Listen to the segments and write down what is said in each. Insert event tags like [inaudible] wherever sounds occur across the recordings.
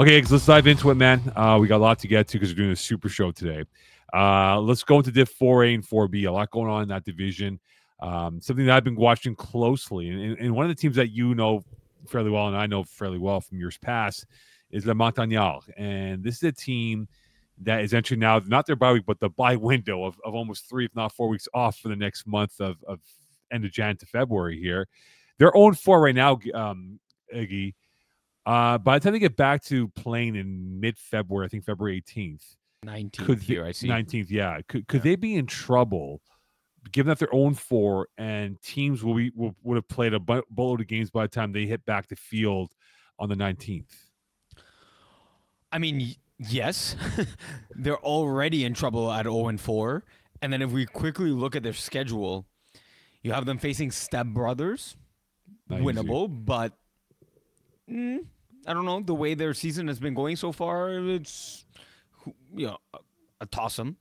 Okay, let's dive into it, man. Uh, we got a lot to get to because we're doing a super show today. Uh, let's go into Div 4A and 4B. A lot going on in that division. Um, something that I've been watching closely, and, and, one of the teams that you know fairly well, and I know fairly well from years past, is Le Montagnard. And this is a team that is entering now, not their bye week, but the bye [laughs] window of, of almost three, if not four weeks off for the next month of, of end of Jan to February here. They're own four right now, um, Iggy. Uh, by the time they get back to playing in mid February, I think February 18th, 19th could here, I see. 19th, yeah. Could, could yeah. they be in trouble given that they're own four and teams will be will, would have played a boatload of games by the time they hit back the field on the 19th? I mean, yes, [laughs] they're already in trouble at 0 and 4. And then if we quickly look at their schedule, you have them facing Step Brothers, Not winnable, easy. but mm, I don't know the way their season has been going so far. It's you know a toss them.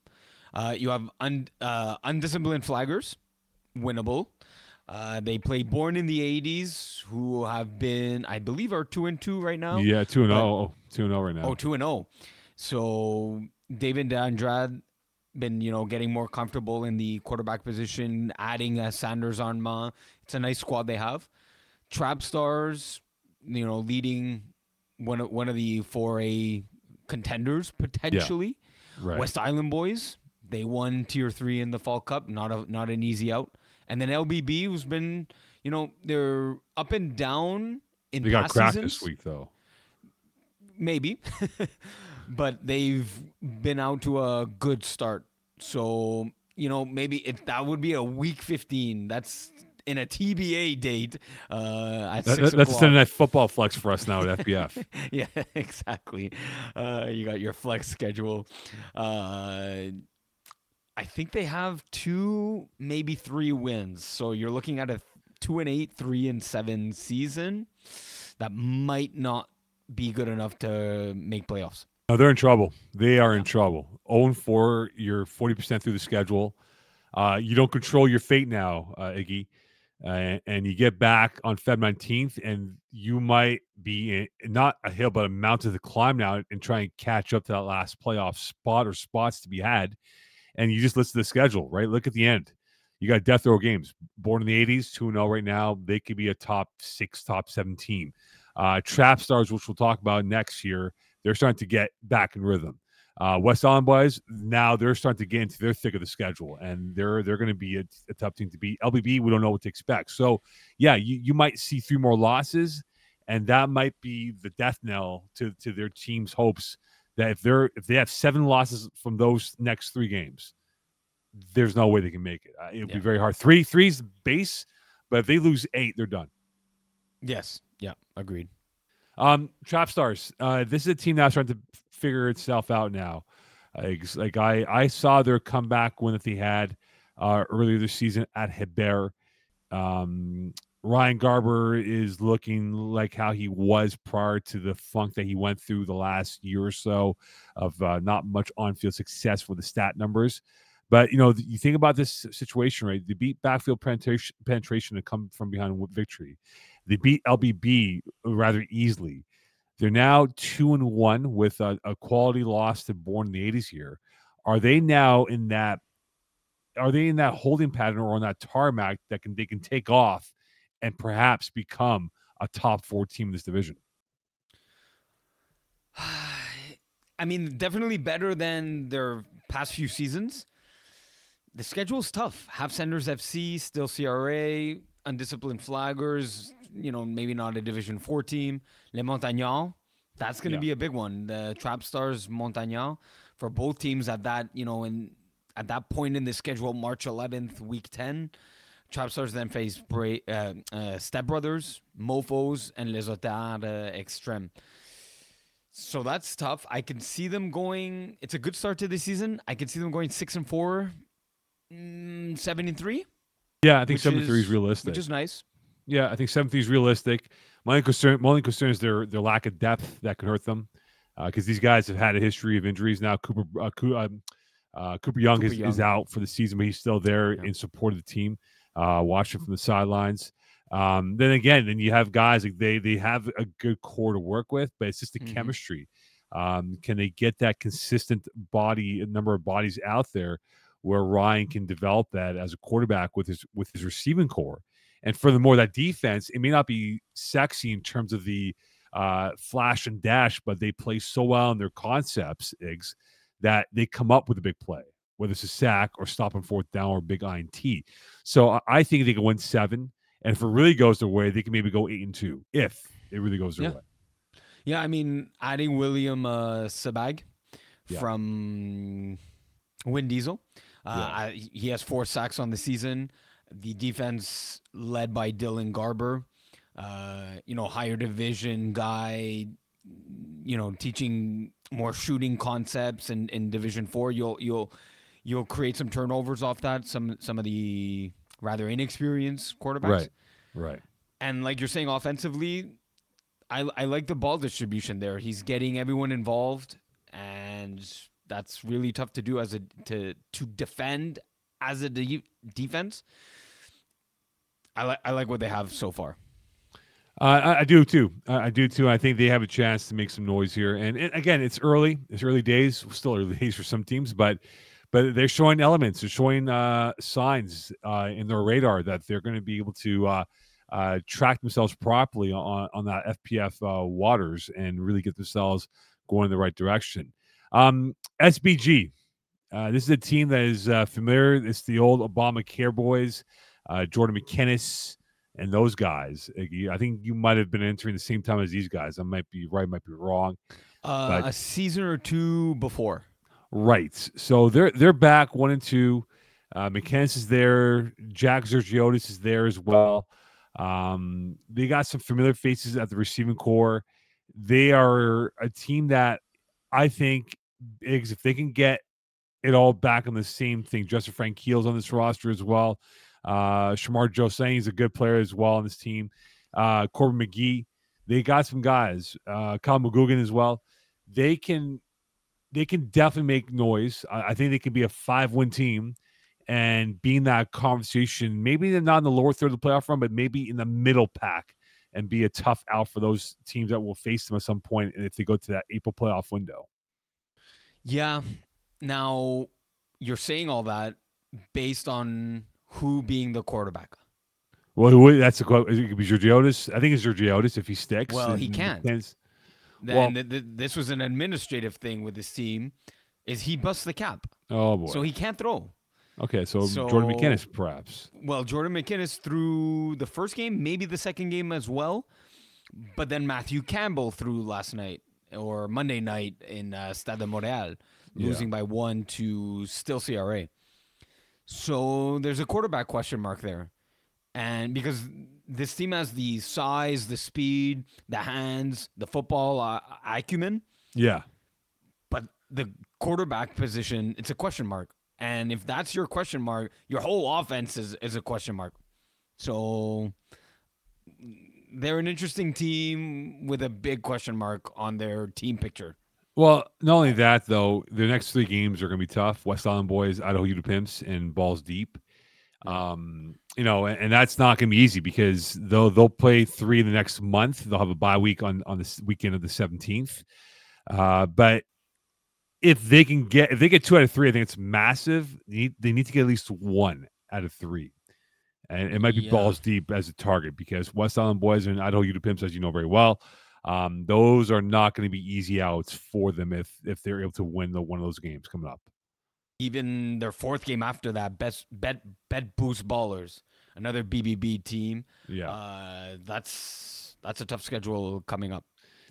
Uh, you have un, uh, undisciplined flaggers, winnable. Uh, they play Born in the '80s, who have been, I believe, are two and two right now. Yeah, two and zero, oh, two and zero right now. Oh, two and zero. So David Andrade been you know getting more comfortable in the quarterback position, adding uh, Sanders Arma. It's a nice squad they have. Trap Stars, you know, leading one of one of the four A contenders potentially. Yeah. Right. West Island Boys, they won Tier Three in the Fall Cup. Not a not an easy out. And then LBB, who's been, you know, they're up and down in. They got cracked seasons. this week, though. Maybe, [laughs] but they've been out to a good start. So you know, maybe if that would be a week 15, that's in a TBA date uh, at that, That's a Sunday night football flex for us now at FPF. [laughs] yeah, [laughs] exactly. Uh, you got your flex schedule. Uh, I think they have two, maybe three wins. So you're looking at a two and eight, three and seven season that might not be good enough to make playoffs. No, they're in trouble. They are in trouble. 0 and 4, you're 40% through the schedule. Uh, you don't control your fate now, uh, Iggy. Uh, and you get back on Feb 19th, and you might be in, not a hill, but a mountain to climb now and try and catch up to that last playoff spot or spots to be had and you just listen to the schedule, right? Look at the end. You got death row games. Born in the 80s, 2 0 right now. They could be a top six, top seven team. Uh, Trap Stars, which we'll talk about next year, they're starting to get back in rhythm. Uh, West Island boys now they're starting to get into their thick of the schedule, and they're they're going to be a, a, tough team to beat. LBB, we don't know what to expect. So, yeah, you, you might see three more losses, and that might be the death knell to to their team's hopes that if they're if they have seven losses from those next three games, there's no way they can make it. Uh, it'll yeah. be very hard. Three three's base, but if they lose eight, they're done. Yes. Yeah. Agreed. Um, Trap Stars. Uh, this is a team that's trying to figure itself out now. Uh, like I, I saw their comeback win that they had uh, earlier this season at Hebert. Um, Ryan Garber is looking like how he was prior to the funk that he went through the last year or so of uh, not much on-field success for the stat numbers. But you know, you think about this situation, right? They beat backfield penetration, penetration to come from behind victory. They beat LBB rather easily. They're now two and one with a, a quality loss to Born in the '80s here. Are they now in that? Are they in that holding pattern or on that tarmac that can they can take off and perhaps become a top four team in this division? [sighs] I mean, definitely better than their past few seasons. The schedule is tough. Half Senders FC, still CRA, undisciplined flaggers, you know, maybe not a Division 4 team. Les Montagnards, that's going to yeah. be a big one. The Trap Stars Montagnards for both teams at that, you know, in at that point in the schedule, March 11th, week 10. Trap Stars then face Bra- uh, uh, Step Brothers, Mofos, and Les Otards uh, Extreme. So that's tough. I can see them going. It's a good start to the season. I can see them going six and four, mm, seven and three. Yeah, I think seven is, three is realistic, which is nice. Yeah, I think seven three is realistic. My only concern, my only concern is their their lack of depth that could hurt them, because uh, these guys have had a history of injuries. Now Cooper uh, um, uh, Cooper Young, Cooper is, Young. is out for the season, but he's still there yeah. in support of the team, uh, watching from the sidelines. Um, then again, then you have guys like they they have a good core to work with, but it's just the Mhm. chemistry. Um, can they get that consistent body number of bodies out there where Ryan can develop that as a quarterback with his with his receiving core? And furthermore, that defense, it may not be sexy in terms of the uh, flash and dash, but they play so well in their concepts, Iggs, that they come up with a big play, whether it's a sack or stop stopping fourth down or big INT. So I- I think they can win seven. And if it really goes their way, they can maybe go eight and two if it really goes their Yeah. way. Yeah, I mean, adding William uh, Sabag Yeah. from Win Diesel. Uh, Yeah. I, he has four sacks on the season. The defense led by Dylan Garber, uh, you know, higher division guy, you know, teaching more shooting concepts in, in Division Four. You'll you'll you'll create some turnovers off that. Some some of the rather inexperienced quarterbacks. Right. Right. And like you're saying, offensively, I I like the ball distribution there. He's getting everyone involved, and that's really tough to do as a to to defend as a de- defense. I like I like what they have so far. Uh, I, I do too. I, I do too. I think they have a chance to make some noise here. And, and again, it's early. It's early days. Still early [laughs] days for some teams, but but they're showing elements. They're showing uh, signs uh, in their radar that they're going to be able to uh, uh, track themselves properly on on that FPF uh, waters and really get themselves going in the right direction. Um, SBG. This is a team that is familiar. It's the old Obamacare boys, uh, Jordan McKinnis and those guys. I think you might have been entering the same time as these guys. I might be right, might be wrong. Uh, a season or two before. Right. So they're they're back one and two. Uh, McKinnis is there. Jack Zergiotis is there as well. Um, they got some familiar faces at the receiving core. They are a team that I think if they can get it all back on the same thing. Justin Frank Keel's on this roster as well. Uh, Shamar Josang is a good player as well on this team. Uh, Corbin McGee, they got some guys. Uh, Kyle McGugan as well. They can, they can definitely make noise. I, I think they can be a five-win team and be in that conversation. Maybe they're not in the lower third of the playoff run, but maybe in the middle pack and be a tough out for those teams that will face them at some point. And if they go to that April playoff window, Yeah. Now you're saying all that based on who being the quarterback. well, who- that's a quote. It could be Georgiotis. I think it's Georgiotis if he sticks. Well, he can't. Then Well- th- th- this was an administrative thing with this team. Is he busts the cap, Oh boy. so he can't throw. okay, so, Jordan so- McKinnis, perhaps. Well, Jordan McKinnis threw the first game, maybe the second game as well, but then Matthew Campbell threw last night or Monday night in uh, Stade de Montréal, Yeah. losing by one to still CRA. So there's a quarterback question mark there, and because this team has the size, the speed, the hands, the football uh, acumen, Yeah. but the quarterback position, it's a question mark. And if that's your question mark, your whole offense is, is a question mark. So they're an interesting team with a big question mark on their team picture. Well, not only that though, the next three games are going to be tough. West Island Boys, Idaho Ute Pimps, and Balls Deep. Um, you know, and, and that's not going to be easy because they'll they'll play three in the next month. They'll have a bye week on on this weekend of the seventeenth. Uh, but if they can get if they get two out of three, I think it's massive. They need, they need to get at least one out of three. And it might be Yeah. balls deep as a target because West Island Boys and Idaho Ute Pimps, as you know very well, um, those are not going to be easy outs for them if if they're able to win the one of those games coming up. Even their fourth game after that, best bet bet boost ballers, another BBB team. Yeah, Uh, that's that's a tough schedule coming up.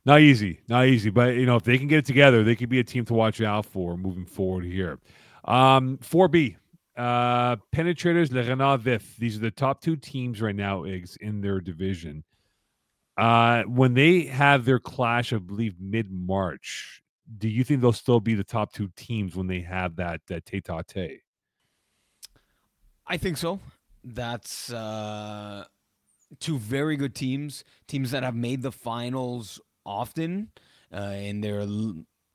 not easy, not easy. But you know, if they can get it together, they could be a team to watch out for moving forward here. Um, 4B, uh, Penetrators, Le Renard Vif. These are the top two teams right now, Iggs, in their division. Uh, when they have their clash, I believe mid March, do you think they'll still be the top two teams when they have that that tete a tete? I think so. That's uh, two very good teams, teams that have made the finals often uh, in their,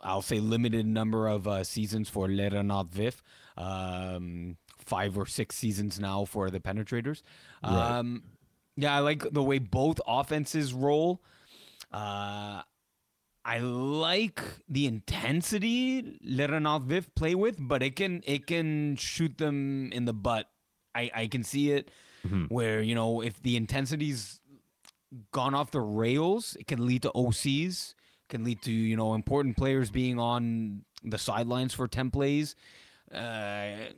I'll say, limited number of uh, seasons for Le Renard Vif. Um, five or six seasons now for the Penetrators. Right. Um, Yeah, I like the way both offenses roll. Uh, I like the intensity Le Renard Vif play with, but it can it can shoot them in the butt. I, I can see it Mhm. where, you know, if the intensity's gone off the rails, it can lead to OCs, can lead to, you know, important players being on the sidelines for 10 plays. Uh,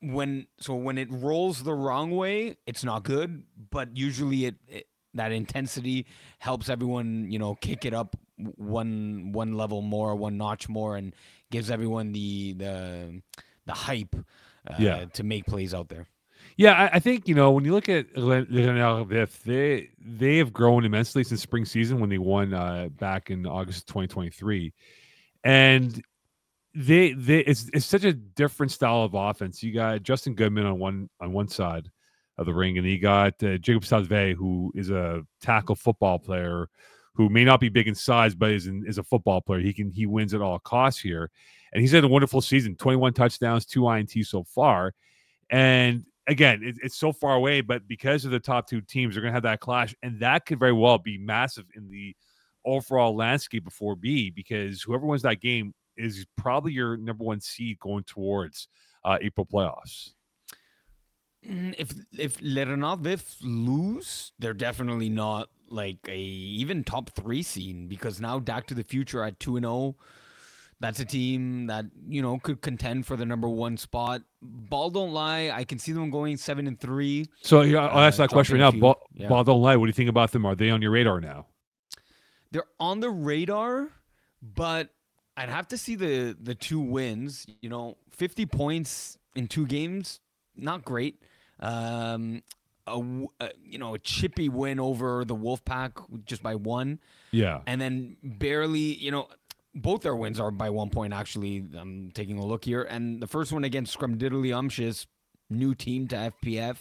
when so when it rolls the wrong way, it's not good, but usually it, it that intensity helps everyone, you know, kick it up one one level more, one notch more, and gives everyone the the the hype uh, Yeah. to make plays out there. Yeah, I, I think you know when you look at Le- they they have grown immensely since spring season when they won uh, back in August of 2023, and they they it's it's such a different style of offense. You got Justin Goodman on one on one side of the ring, and you got uh, Jacob Salve, who is a tackle football player who may not be big in size, but is is a football player. He can he wins at all costs here, and he's had a wonderful season. 21 touchdowns, two INTs so far, and again, it, it's so far away, but because of the top two teams, they're going to have that clash, and that could very well be massive in the overall landscape of 4B because whoever wins that game is probably your number one seed going towards uh, April playoffs. Mm, If if Le Renard Vif lose, they're definitely not like a even top three scene because now Back to the Future at two and zero. That's a team that you know could contend for the number one spot. Ball don't lie. I can see them going seven and three. So yeah, I'll ask Uh, that question right now. Ball, yeah. Ball don't lie. What do you think about them? Are they on your radar now? They're on the radar, but I'd have to see the the two wins. You know, fifty points in two games, not great. Um, a, a- you know a chippy win over the Wolfpack just by one, Yeah. and then barely. You know, both their wins are by one point. Actually, I'm taking a look here, and the first one against Scrumdiddlyumptious, new team to FPF,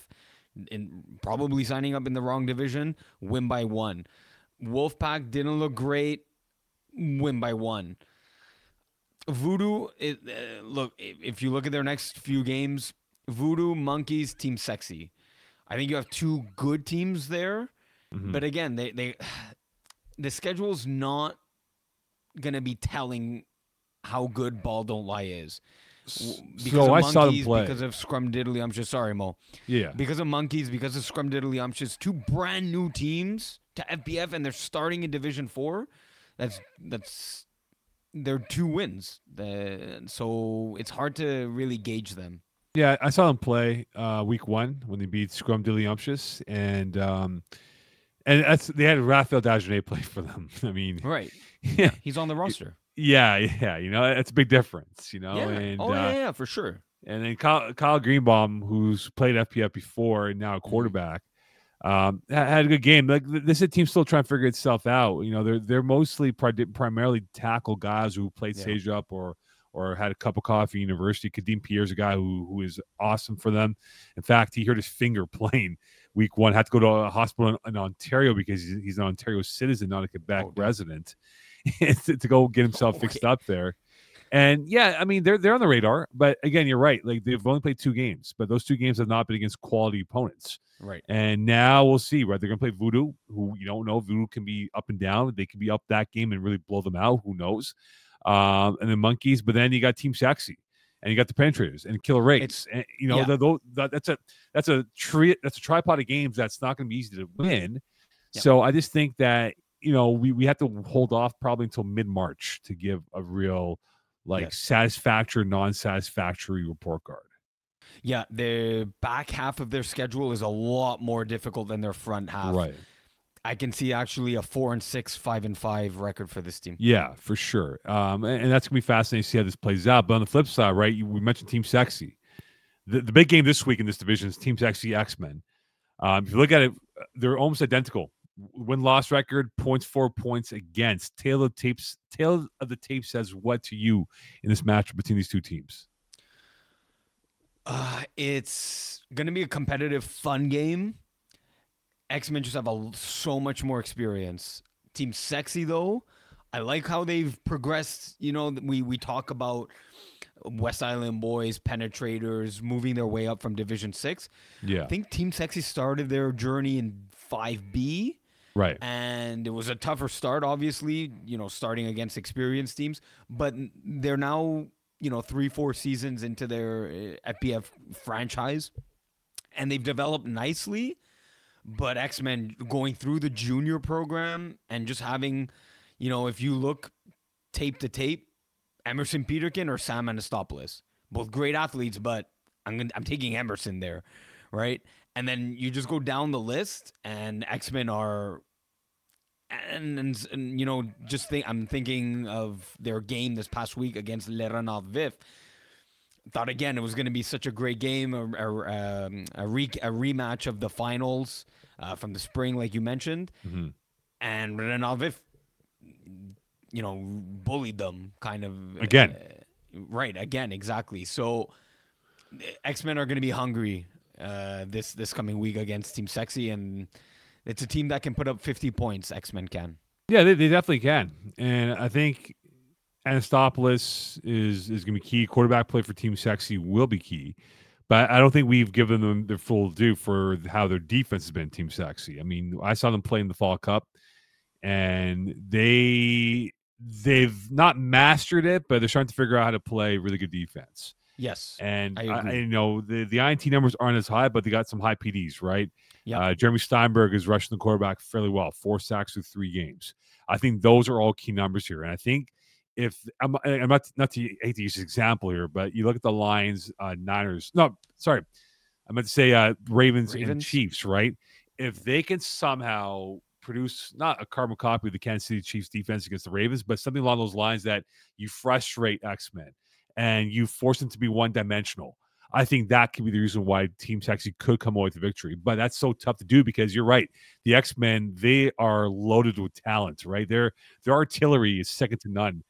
and probably signing up in the wrong division. Win by one. Wolfpack didn't look great. Win by one. Voodoo, it, uh, look, if, you look at their next few games, Voodoo, Monkeys, Team Sexy. I think you have two good teams there. Mhm. But again, they, they [sighs] the schedule's not gonna be telling how good Ball Don't Lie is. Because so of I saw them play. because of Scrum Diddly I'm just sorry, Moe yeah. because of monkeys, because of Scrum Diddly Umptious, two brand new teams to FPF, and they're starting in Division Four. That's that's they're two wins. The, so it's hard to really gauge them. Yeah, I saw them play uh, week one when they beat Scrumdiddlyumptious, and um, and that's they had Raphael Dagenet play for them. [laughs] I mean, Right. [laughs] yeah, He's on the roster. yeah, yeah. You know, that's a big difference. You know, yeah. and oh uh, yeah, yeah, for sure. and then Kyle, Kyle Greenbaum, who's played FPF before and now a Mm-hmm. quarterback, um, had a good game. Like this is a team still trying to figure itself out. You know, they're they're mostly pri- primarily tackle guys who played Yeah. stage up or or had a cup of coffee at university. Kadeem Pierre's a guy who who is awesome for them. In fact, he hurt his finger [laughs] playing week one. Had to go to a hospital in, in Ontario because he's, he's an Ontario citizen, not a Quebec Oh, resident, [laughs] to, to go get himself fixed up there. And yeah, I mean they're they're on the radar, but again, you're right. Like they've only played two games, but those two games have not been against quality opponents. Right. And now we'll see, right? They're going to play Voodoo, who you don't know. Voodoo can be up and down. They can be up that game and really blow them out. Who knows? Um, and then Monkeys, but then you got Team Sexy, and you got the Penetrators and Killer rates. And, you know, yeah. the, that, that's a that's a tri- that's a tripod of games that's not going to be easy to win. Yeah. So I just think that you know we we have to hold off probably until mid March to give a real like Yes. satisfactory, non-satisfactory report card. Yeah, the back half of their schedule is a lot more difficult than their front half. Right. I can see actually a four and six, five and five record for this team. Yeah, for sure. Um, and, and that's gonna be fascinating to see how this plays out. But on the flip side, right, you, we mentioned Team Sexy. The, the big game this week in this division is Team Sexy X Men. Um, if you look at it, uh, they're almost identical. Win loss record, points for, points against. Tail of tapes. Tail of the tape says what to you in this matchup between these two teams? Uh, it's gonna be a competitive, fun game. X Men just have a, so much more experience. Team Sexy though, I like how they've progressed. You know, we we talk about West Island boys, penetrators, moving their way up from Division Six. Yeah. I think Team Sexy started their journey in five B. Right. And it was a tougher start, obviously, you know, starting against experienced teams, but they're now, you know, three, four seasons into their eh, FPF franchise and they've developed nicely. But X Men going through the junior program and just having, you know, if you look tape to tape, Emerson Peterkin or Sam Anastopoulos, both great athletes, but I'm gonna, I'm taking Emerson there, right? And then you just go down the list, and X Men are, and, and, and you know, just think I'm thinking of their game this past week against Le Renard Vif thought again it was going to be such a great game, a, a, um, a, re- a rematch of the finals uh, from the spring, like you mentioned, mm-hmm. and Renard Vif, you know, bullied them kind of again. Uh, right, again, exactly. So X Men are going to be hungry uh, this this coming week against Team Sexy, and it's a team that can put up 50 points. X Men can. Yeah, they, they definitely can, and I think Anastopoulos is is going to be key. Quarterback play for Team Sexy will be key, but I don't think we've given them their full due for how their defense has been. Team Sexy. I mean, I saw them play in the Fall Cup, and they they've not mastered it, but they're starting to figure out how to play really good defense. Yes, and I, I, you know the the INT numbers aren't as high, but they got some high PDs, right? Yeah. Uh, Jeremy Steinberg is rushing the quarterback fairly well, four sacks through three games. I think those are all key numbers here, and I think if I'm, I'm not not to hate to use this example here, but you look at the Lions, uh, Niners. No, sorry, I meant to say uh, Ravens, Ravens and Chiefs. Right? If they can somehow produce not a carbon copy of the Kansas City Chiefs defense against the Ravens, but something along those lines that you frustrate X Men and you force them to be one dimensional. I think that could be the reason why teams actually could come away with the victory. But that's so tough to do because you're right. The X Men they are loaded with talent, right? Their their artillery is second to none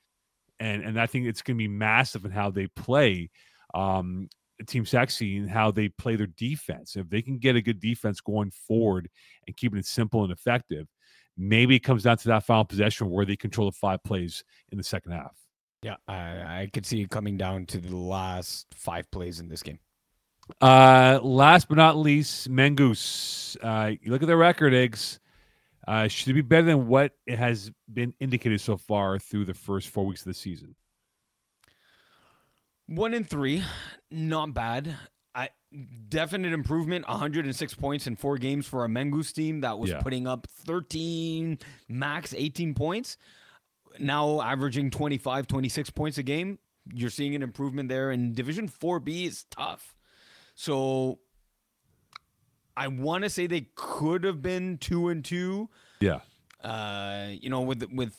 and and I think it's going to be massive in how they play. Um, Team Sexy and how they play their defense. If they can get a good defense going forward and keeping it simple and effective, maybe it comes down to that final possession where they control the five plays in the second half. Yeah, I, I could see it coming down to the last five plays in this game. Uh, last but not least, Mengus. Uh, you look at their record, Iggs. Uh, should it be better than what it has been indicated so far through the first four weeks of the season? One in three, not bad. I definite improvement. 106 points in four games for a Mengus team that was yeah. putting up 13, max 18 points. Now averaging 25, 26 points a game. You're seeing an improvement there. And Division 4B is tough. So I want to say they could have been two and two. Yeah. Uh, you know, with with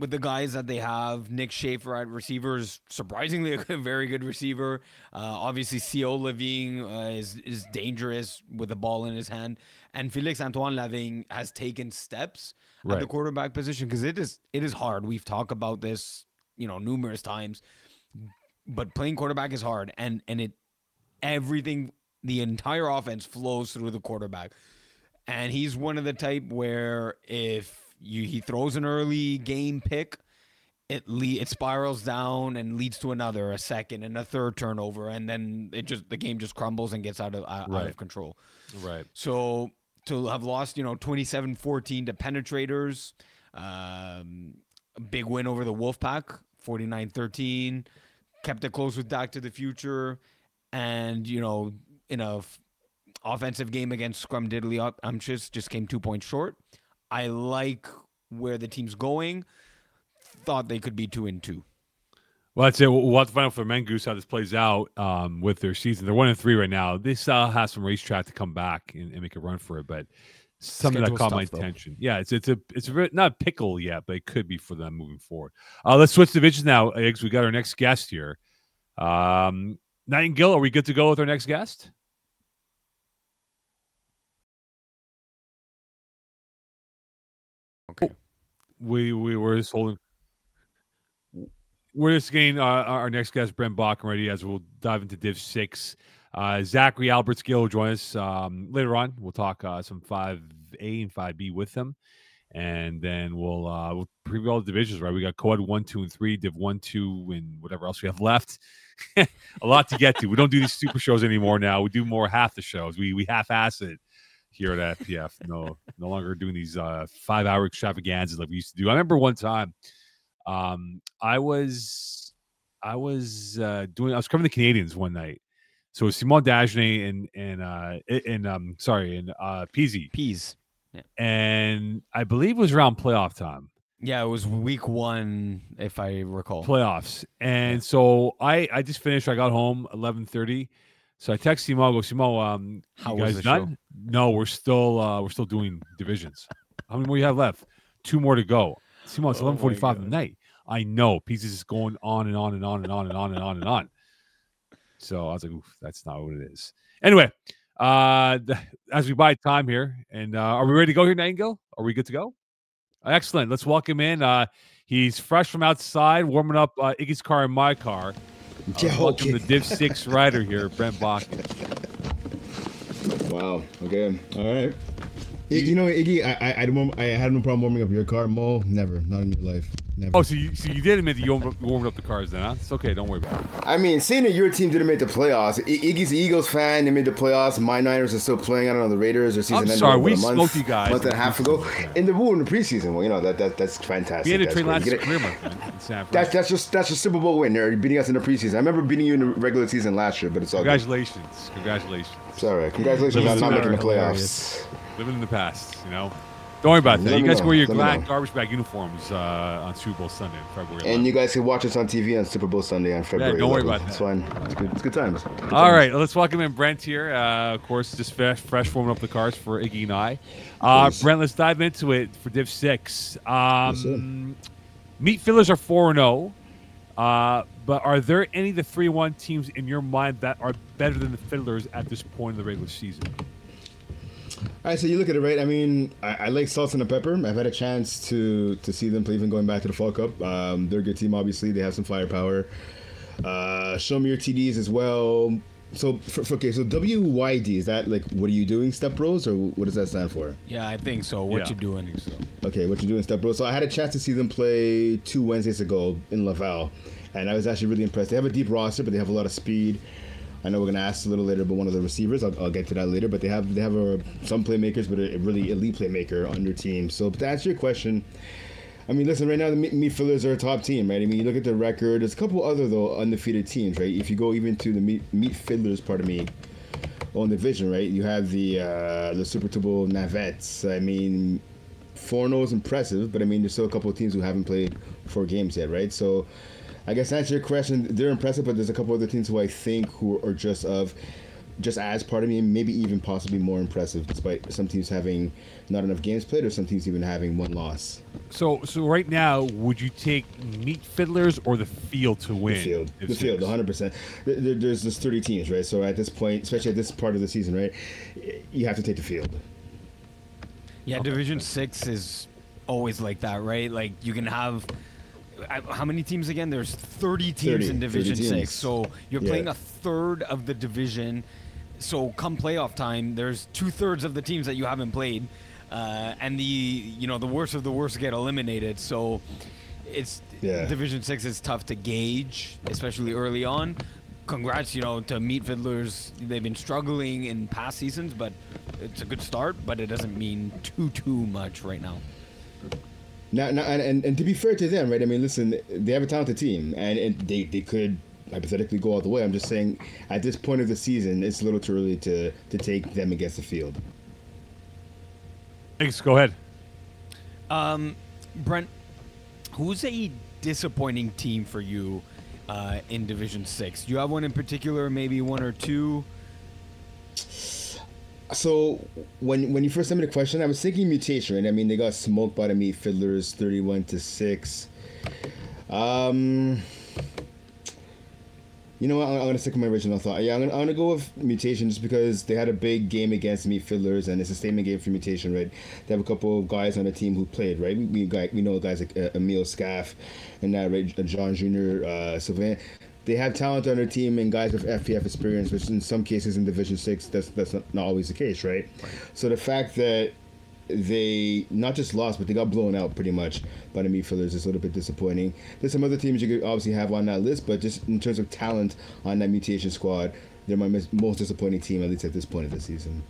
with the guys that they have, Nick Schaefer at receivers, surprisingly [laughs] a very good receiver. Uh, obviously, Co Levine uh, is is dangerous with the ball in his hand, and Felix Antoine Laving has taken steps right. at the quarterback position because it is it is hard. We've talked about this, you know, numerous times, but playing quarterback is hard, and and it everything the entire offense flows through the quarterback. And he's one of the type where if you he throws an early game pick, it le- it spirals down and leads to another, a second and a third turnover, and then it just the game just crumbles and gets out of uh, right. out of control. Right. So to have lost, you know, 27-14 to penetrators, um, big win over the Wolfpack, 49-13, kept it close with Back to the Future, and you know in a f- offensive game against Scrum Diddley Umches just came two points short. I like where the team's going. Thought they could be two and two. Well, I'd say we'll have to find out for Mengus how this plays out um, with their season. They're one and three right now. They still have some racetrack to come back and, and make a run for it, but something Schedule that caught my though. attention. Yeah, it's it's a it's a not a pickle yet, but it could be for them moving forward. Uh, let's switch divisions now, Iggs. We got our next guest here. Um, Nightingale, are we good to go with our next guest? Okay. We we were just holding. We're just getting uh, our next guest, Brent Bach, ready as we'll dive into Div Six. Uh, Zachary Alberts Gill will join us um, later on. We'll talk uh, some five A and five B with him, and then we'll uh we'll preview all the divisions. Right, we got Coed one, two, and three, Div one, two, and whatever else we have left. [laughs] a lot to get to. We don't do these super shows anymore now. We do more half the shows. We we half ass it here at FPF. No, no longer doing these uh five hour extravaganzas like we used to do. I remember one time, um, I was I was uh doing I was covering the Canadiens one night. So it was Simon Dagenet and and uh and um sorry and uh Peasy Peas. and I believe it was around playoff time. Yeah, it was week one, if I recall. playoffs. And so I I just finished. I got home eleven thirty. So I text Simo. I go, Simo, um, How you was guys done? No, we're still uh we're still doing divisions. How many more you have left? Two more to go. Simo, it's Oh eleven forty five at night. I know. Pieces is going on and on and on and on and on and on and on. So I was like, Oof, that's not what it is. Anyway, uh th- as we buy time here, and uh are we ready to go here, Nightingale? Are we good to go? Excellent. Let's welcome in. Uh he's fresh from outside, warming up uh, Iggy's car and my car. Uh, Yeah, welcome okay. the Div Six [laughs] rider here, Brent Bach. Wow. Okay. All right. I- You know, Iggy, I I, I, I had no problem warming up your car. Moe, never, not in your life, never. Oh, so you so you did admit that you warmed up, warmed up the cars then, huh? It's okay. Don't worry about it. I mean, seeing that your team didn't make the playoffs, I- Iggy's an Eagles fan. They made the playoffs. My Niners are still playing. I don't know the Raiders or season I'm ended sorry, about we a month, smoked you guys month and a the half ago [laughs] preseason. in the Woo in the preseason. Well, you know that, that that's fantastic. We had to That's last You career month in San That's Francisco. that's just that's just Super Bowl win. They're beating us in the preseason. I remember beating you in the regular season last year, but it's all good. Congratulations, congratulations. It's all right. Congratulations on Those not two making the are playoffs. Living in the past, you know. Don't worry about that. Let you guys know. wear your glad garbage bag uniforms uh, on Super Bowl Sunday, in February. And you guys can watch us on TV on Super Bowl Sunday on February. don't worry 11th. about It's that. fine. It's good. It's good times. Good All times. right, let's welcome in Brent here. Uh, of course, just fresh, fresh warming up the cars for Iggy and I. Uh, Brent, let's dive into it for Div Six. sir. Um, Meat Fiddlers are four and zero, uh, but are there any of the three one teams in your mind that are better than the Fiddlers at this point in the regular season? All right, so you look at it, right? I mean, I, I like Salt and the Pepper. I've had a chance to to see them play, even going back to the Fall Cup. Um, they're a good team, obviously. They have some firepower. Uh, show me your TDs as well. So, for, for- okay, so WYD is that like what are you doing, Step Bros, or what does that stand for? Yeah, I think so. What Yeah. you doing? Okay, what you doing, Step Bros? So I had a chance to see them play two Wednesdays ago in Laval, and I was actually really impressed. They have a deep roster, but they have a lot of speed. I know we're gonna ask a little later but one of the receivers. I'll, I'll get to that later. But they have they have a, some playmakers, but a, really elite playmaker on their team. So to answer your question, I mean, listen, right now the Fiddlers are a top team, right? I mean, you look at the record. There's a couple other though undefeated teams, right? If you go even to the meat fiddlers part of me on the division, right? You have the uh, the Super Tubo Navettes. I mean, 4 0 is impressive, but I mean, there's still a couple of teams who haven't played four games yet, right? So, I guess to answer your question, they're impressive, but there's a couple other teams who I think who are just of, just as part of me, maybe even possibly more impressive, despite some teams having not enough games played, or some teams even having one loss. So, so right now, would you take meat fiddlers or the field to win? The field, Div the field, 100. percent There's just 30 teams, right? So at this point, especially at this part of the season, right, you have to take the field. Yeah, Division Six is always like that, right? Like you can have I- how many teams again? There's 30 teams 30, in Division teams. Six, so you're Yeah. playing a third of the division. So come playoff time, there's two thirds of the teams that you haven't played, uh, and the you know the worst of the worst get eliminated. So it's Yeah. Division Six is tough to gauge, especially early on. Congrats, you know, to Meat Fiddlers. They've been struggling in past seasons, but it's a good start. But it doesn't mean too too much right now. Now, now and, and, and to be fair to them, right? I mean, listen, they have a talented team, and, and they, they could hypothetically go all the way. I'm just saying, at this point of the season, it's a little too early to, to take them against the field. Thanks. Go ahead. Um, Brent, who's a disappointing team for you uh, in Division Six? Do you have one in particular, maybe one or two? So when when you first sent me the question, I was thinking mutation, right? I mean, they got smoked by the meat fiddlers, thirty-one to six. Um, you know what? I'm, I'm gonna stick with my original thought. Yeah, I'm gonna, I'm gonna go with mutation just because they had a big game against meat fiddlers, and it's a statement game for mutation, right? They have a couple of guys on the team who played, right? We we, we know guys like uh, Emil Scaff and that, right? John Junior, uh, Sylvain. They have talent on their team and guys with FPF experience, which in some cases in Division Six, that's that's not, not always the case, right? So the fact that they not just lost, but they got blown out pretty much by the Meat Fiddlers. It's a little bit disappointing. There's some other teams you could obviously have on that list, but just in terms of talent on that mutation squad, they're my most disappointing team, at least at this point of the season.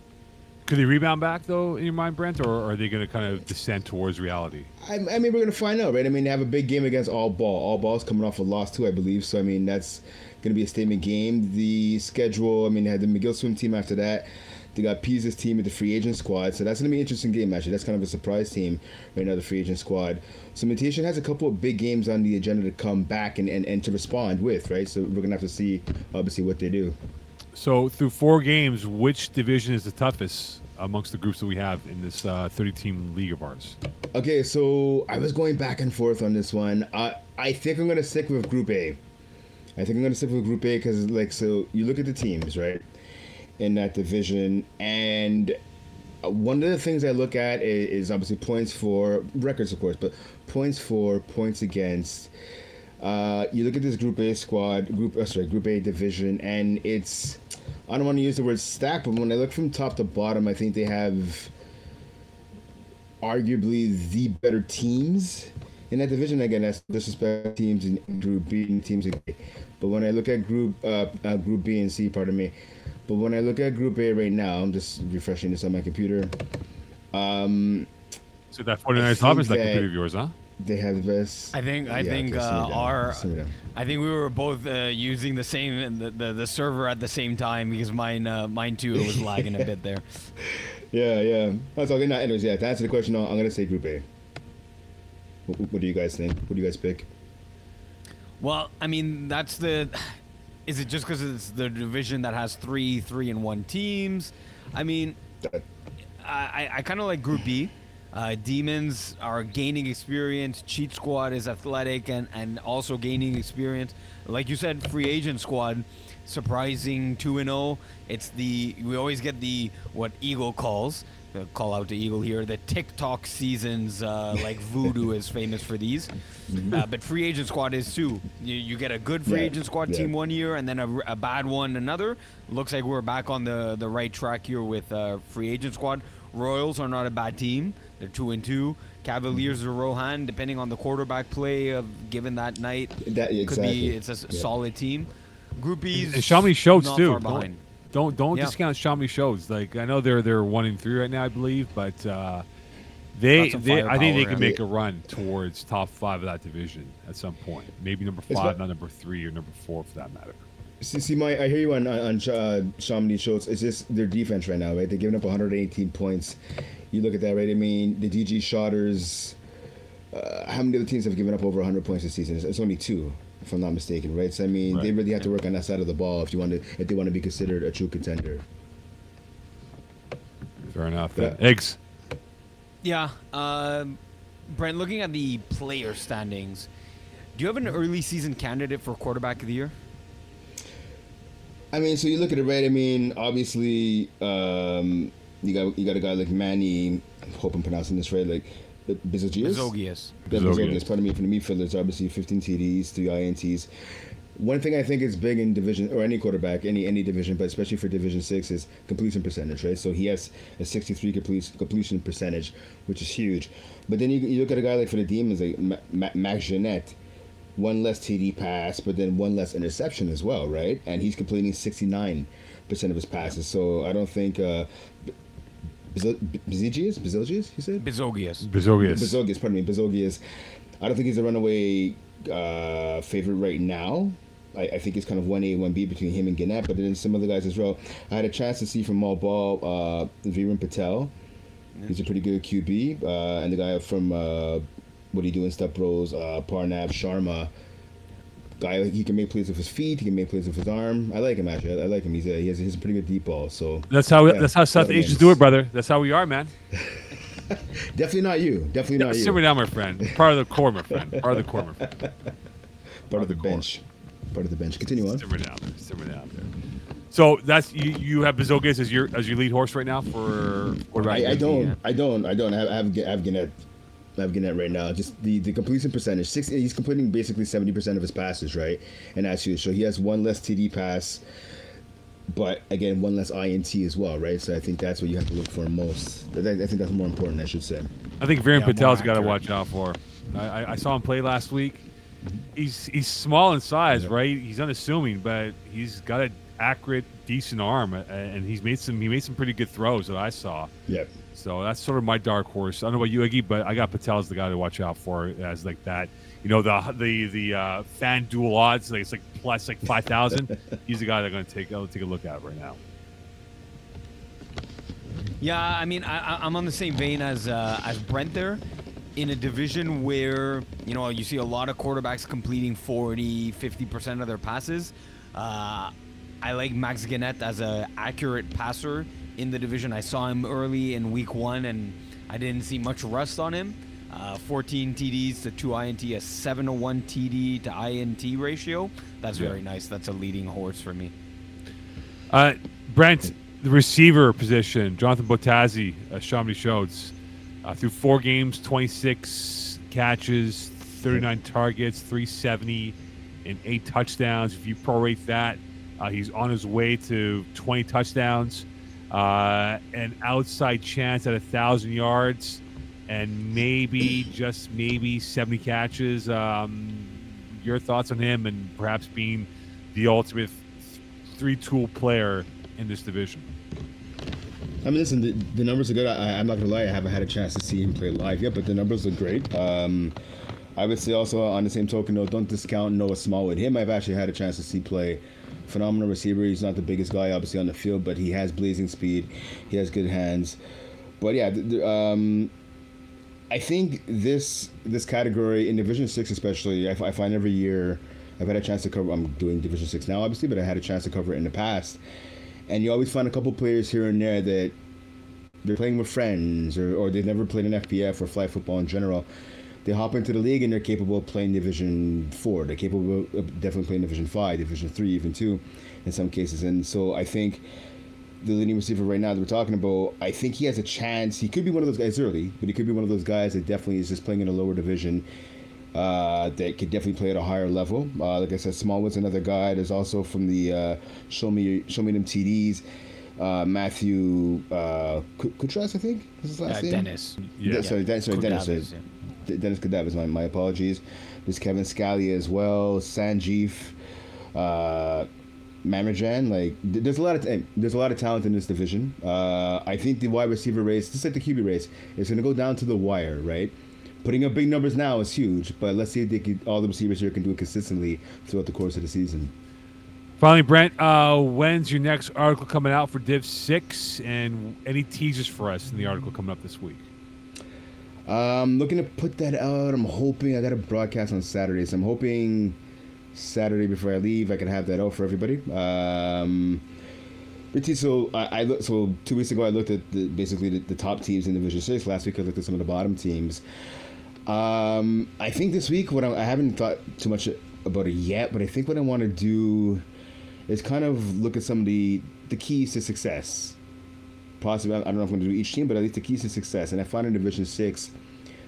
Could they rebound back though, in your mind, Brent, or are they going to kind of descend towards reality? I, I mean, we're gonna find out, right? I mean, they have a big game against All Ball. All Ball's coming off a loss too, I believe. So I mean, that's gonna be a statement game. The schedule, I mean, they had the McGill swim team after that. They got Pisa's team with the free agent squad, so that's gonna be an interesting game. Actually, that's kind of a surprise team right now, the free agent squad. So Mutation has a couple of big games on the agenda to come back and, and, and to respond with, right? So we're gonna have to see, obviously, what they do. So through four games, which division is the toughest amongst the groups that we have in this uh, 30-team league of ours? Okay, so I was going back and forth on this one. I I think I'm gonna stick with Group A. I think I'm gonna stick with Group A because, like, so you look at the teams, right, in that division, and uh, one of the things I look at is obviously points for records, of course, but points for, points against. Uh, you look at this Group A squad, Group uh, sorry, Group A division, and it's I don't want to use the word stack, but when I look from top to bottom, I think they have arguably the better teams in that division. Again, that's disrespect teams in Group B and teams in A. But when I look at Group uh, uh, Group B and C, pardon me. But when I look at Group A right now, I'm just refreshing this on my computer. Um, So that 49ers think top is that that- computer of yours, huh? They have the best. I think I Yeah, think okay, uh, our. I think we were both uh, using the same the, the the server at the same time because mine uh, mine too was [laughs] lagging a bit there. Yeah, yeah. That's okay. Not anyways. Yeah. To answer the question, I'm gonna say Group A. What, what do you guys think? What do you guys pick? Well, I mean that's the. Is it just because it's the division that has three three and one teams? I mean, I, I kind of like Group B. Uh, Demons are gaining experience. Cheat Squad is athletic and, and also gaining experience. Like you said, free agent squad, surprising two and zero. It's the we always get the what Eagle calls. uh, Call out to Eagle here. The TikTok seasons, uh, [laughs] like Voodoo is famous for these, uh, but free agent squad is too. You, you get a good free Yeah, agent squad yeah. team one year, and then a, a bad one another. Looks like we're back on the the right track here with uh, free agent squad. Royals are not a bad team. They're two and two. Cavaliers or Rohan, depending on the quarterback play of given that night, That could be it's a Yeah. solid team. Groupies And Xiaomi shows not too. far Don't- Don't don't Yeah. discount Xiaomi shows. Like I know they're they're one and three right now, I believe, but uh, they they I think they can yeah. make a run towards top five of that division at some point. Maybe number five, what- not number three or number four for that matter. See, see, my I hear you on on uh, Chamonix Schultz. It's just their defense right now, right? They're giving up 118 points. You look at that, right? I mean, the DG Shotters. Uh, how many other teams have given up over 100 points this season? It's, it's only two, if I'm not mistaken, right? So I mean, they really have to work on that side of the ball if you want to if they want to be considered a true contender. Fair enough. Yeah. Uh, Iggs. Yeah, um, Brent. Looking at the player standings, do you have an early season candidate for quarterback of the year? I mean, so you look at it, right? I mean, obviously, um, you got you got a guy like Manny. I hope I'm pronouncing this right, like Bizogius. Zogius. Yeah, Bizogius. Bizogius. Pardon me, from the Meat Fiddlers, obviously 15 TDs, three INTs. One thing I think is big in division or any quarterback, any any division, but especially for Division Six, is completion percentage, right? So he has a 63 complete, completion percentage, which is huge. But then you, you look at a guy like for the Demons, like Ma- Ma- Max Jeanette, one less TD pass, but then one less interception as well, right? And he's completing 69 percent of his passes. So I don't think uh, Bizogius, Bizogius, you said. Bizogius. Bizogius. Bizogius, pardon me, Bizogius. I don't think he's a runaway uh, favorite right now. I, I think it's kind of one A, one B between him and Gannett, but then some other guys as well. I had a chance to see from Mall Ball, uh, Viren Patel. He's a pretty good QB, uh, and the guy from uh, what he do in Step Bros, uh, Parnav Sharma. Guy, he can make plays with his feet. He can make plays with his arm. I like him actually. I, I like him. He's a, he has he's a pretty good deep ball. So That's how Yeah, that's how South that Asians do it, brother. That's how we are, man. [laughs] definitely not you. Definitely not you. Simmer down, my friend. Part of the core, my friend. Part of the core, my friend. [laughs] Part of the the bench. Part of the bench. Continue on. Simmer down there. Simmer down there. So that's you. You have Bizogius as your as your lead horse right now for quarterback. I, I don't. I don't, I don't. I have, I have, I have Gannett. I have Gannett right now. Just the, the completion percentage. Six, he's completing basically seventy percent of his passes, right? And that's huge. So he has one less TD pass. but again, one less INT as well, right? So I think that's what you have to look for most. I think I think that's more important, I should say. I think Viren Yeah, Patel's got to watch out for. I, I, I saw him play last week. Mm-hmm. He's he's small in size, Yeah. right? He's unassuming, but he's got an accurate, decent arm, and he's made some he made some pretty good throws that I saw. Yep. So that's sort of my dark horse. I don't know about you, Iggy, but I got Patel as the guy to watch out for as like that. You know the the the uh, FanDuel odds, like it's like plus like five thousand. [laughs] He's the guy they're going to take I'll take a look at right now. Yeah, I mean, I, I- I'm on the same vein as uh, as Brent there, in a division where you know you see a lot of quarterbacks completing 40, 50 percent of their passes. Uh, I like Max Gannett as a accurate passer in the division. I saw him early in week one, and I didn't see much rust on him. Uh, 14 TDs to 2 INT, a 7 to 1 TD to INT ratio. That's Yeah. very nice. That's a leading horse for me. Uh, Brent, the receiver position, Jonathan Botazzi, uh, Shamdi Shodes, uh, through four games, 26 catches, 39 targets, 370, and eight touchdowns. If you prorate that, uh, he's on his way to 20 touchdowns, uh, an outside chance at a thousand yards, and maybe just maybe 70 catches. Um, your thoughts on him, and perhaps being the ultimate three tool player in this division. I mean, listen, the, the numbers are good. I, I'm not gonna lie, I haven't had a chance to see him play live yet, but the numbers are great. Um, I would say also on the same token, though, don't discount Noah Small with him. I've actually had a chance to see play. Phenomenal receiver. He's not the biggest guy, obviously, on the field, but he has blazing speed. He has good hands. But yeah, um, I think this this category in Division Six, especially, I, find every year I've had a chance to cover. I'm doing Division Six now, obviously, but I had a chance to cover it in the past. And you always find a couple players here and there that they're playing with friends or, or they've never played an FPF or flag football in general. They hop into the league and they're capable of playing Division Four. They're capable of definitely playing Division Five, Division Three, even two, in some cases. And so I think the leading receiver right now that we're talking about, I think he has a chance. He could be one of those guys early, but he could be one of those guys that definitely is just playing in a lower division uh, that could definitely play at a higher level. Uh, like I said, Smallwood's another guy. There's also from the uh, show me show me them TDs. Uh, Matthew uh, Ku- Kutras, I think is his last Uh, name. Dennis. Yeah. De- sorry, Den- sorry, Dennis. yeah. D- Dennis Kadavis, my, my apologies. There's Kevin Scalia as well, Sanjeev, uh, Mamajan. Like, there's a lot of t- there's a lot of talent in this division. Uh, I think the wide receiver race, just like the QB race, is going to go down to the wire, right? Putting up big numbers now is huge, but let's see if they can, all the receivers here can do it consistently throughout the course of the season. Finally, Brent, uh, when's your next article coming out for Div Six, and any teasers for us in the article coming up this week? I'm looking to put that out. I'm hoping I got a broadcast on Saturday, so I'm hoping Saturday before I leave I can have that out for everybody. Um, so I, I look, so two weeks ago I looked at the, basically the, the top teams in Division Six. Last week I looked at some of the bottom teams. Um, I think this week what I, I haven't thought too much about it yet, but I think what I want to do is kind of look at some of the the keys to success possibly I don't know if I'm going to do each team, but at least the keys to success. And I find in Division Six,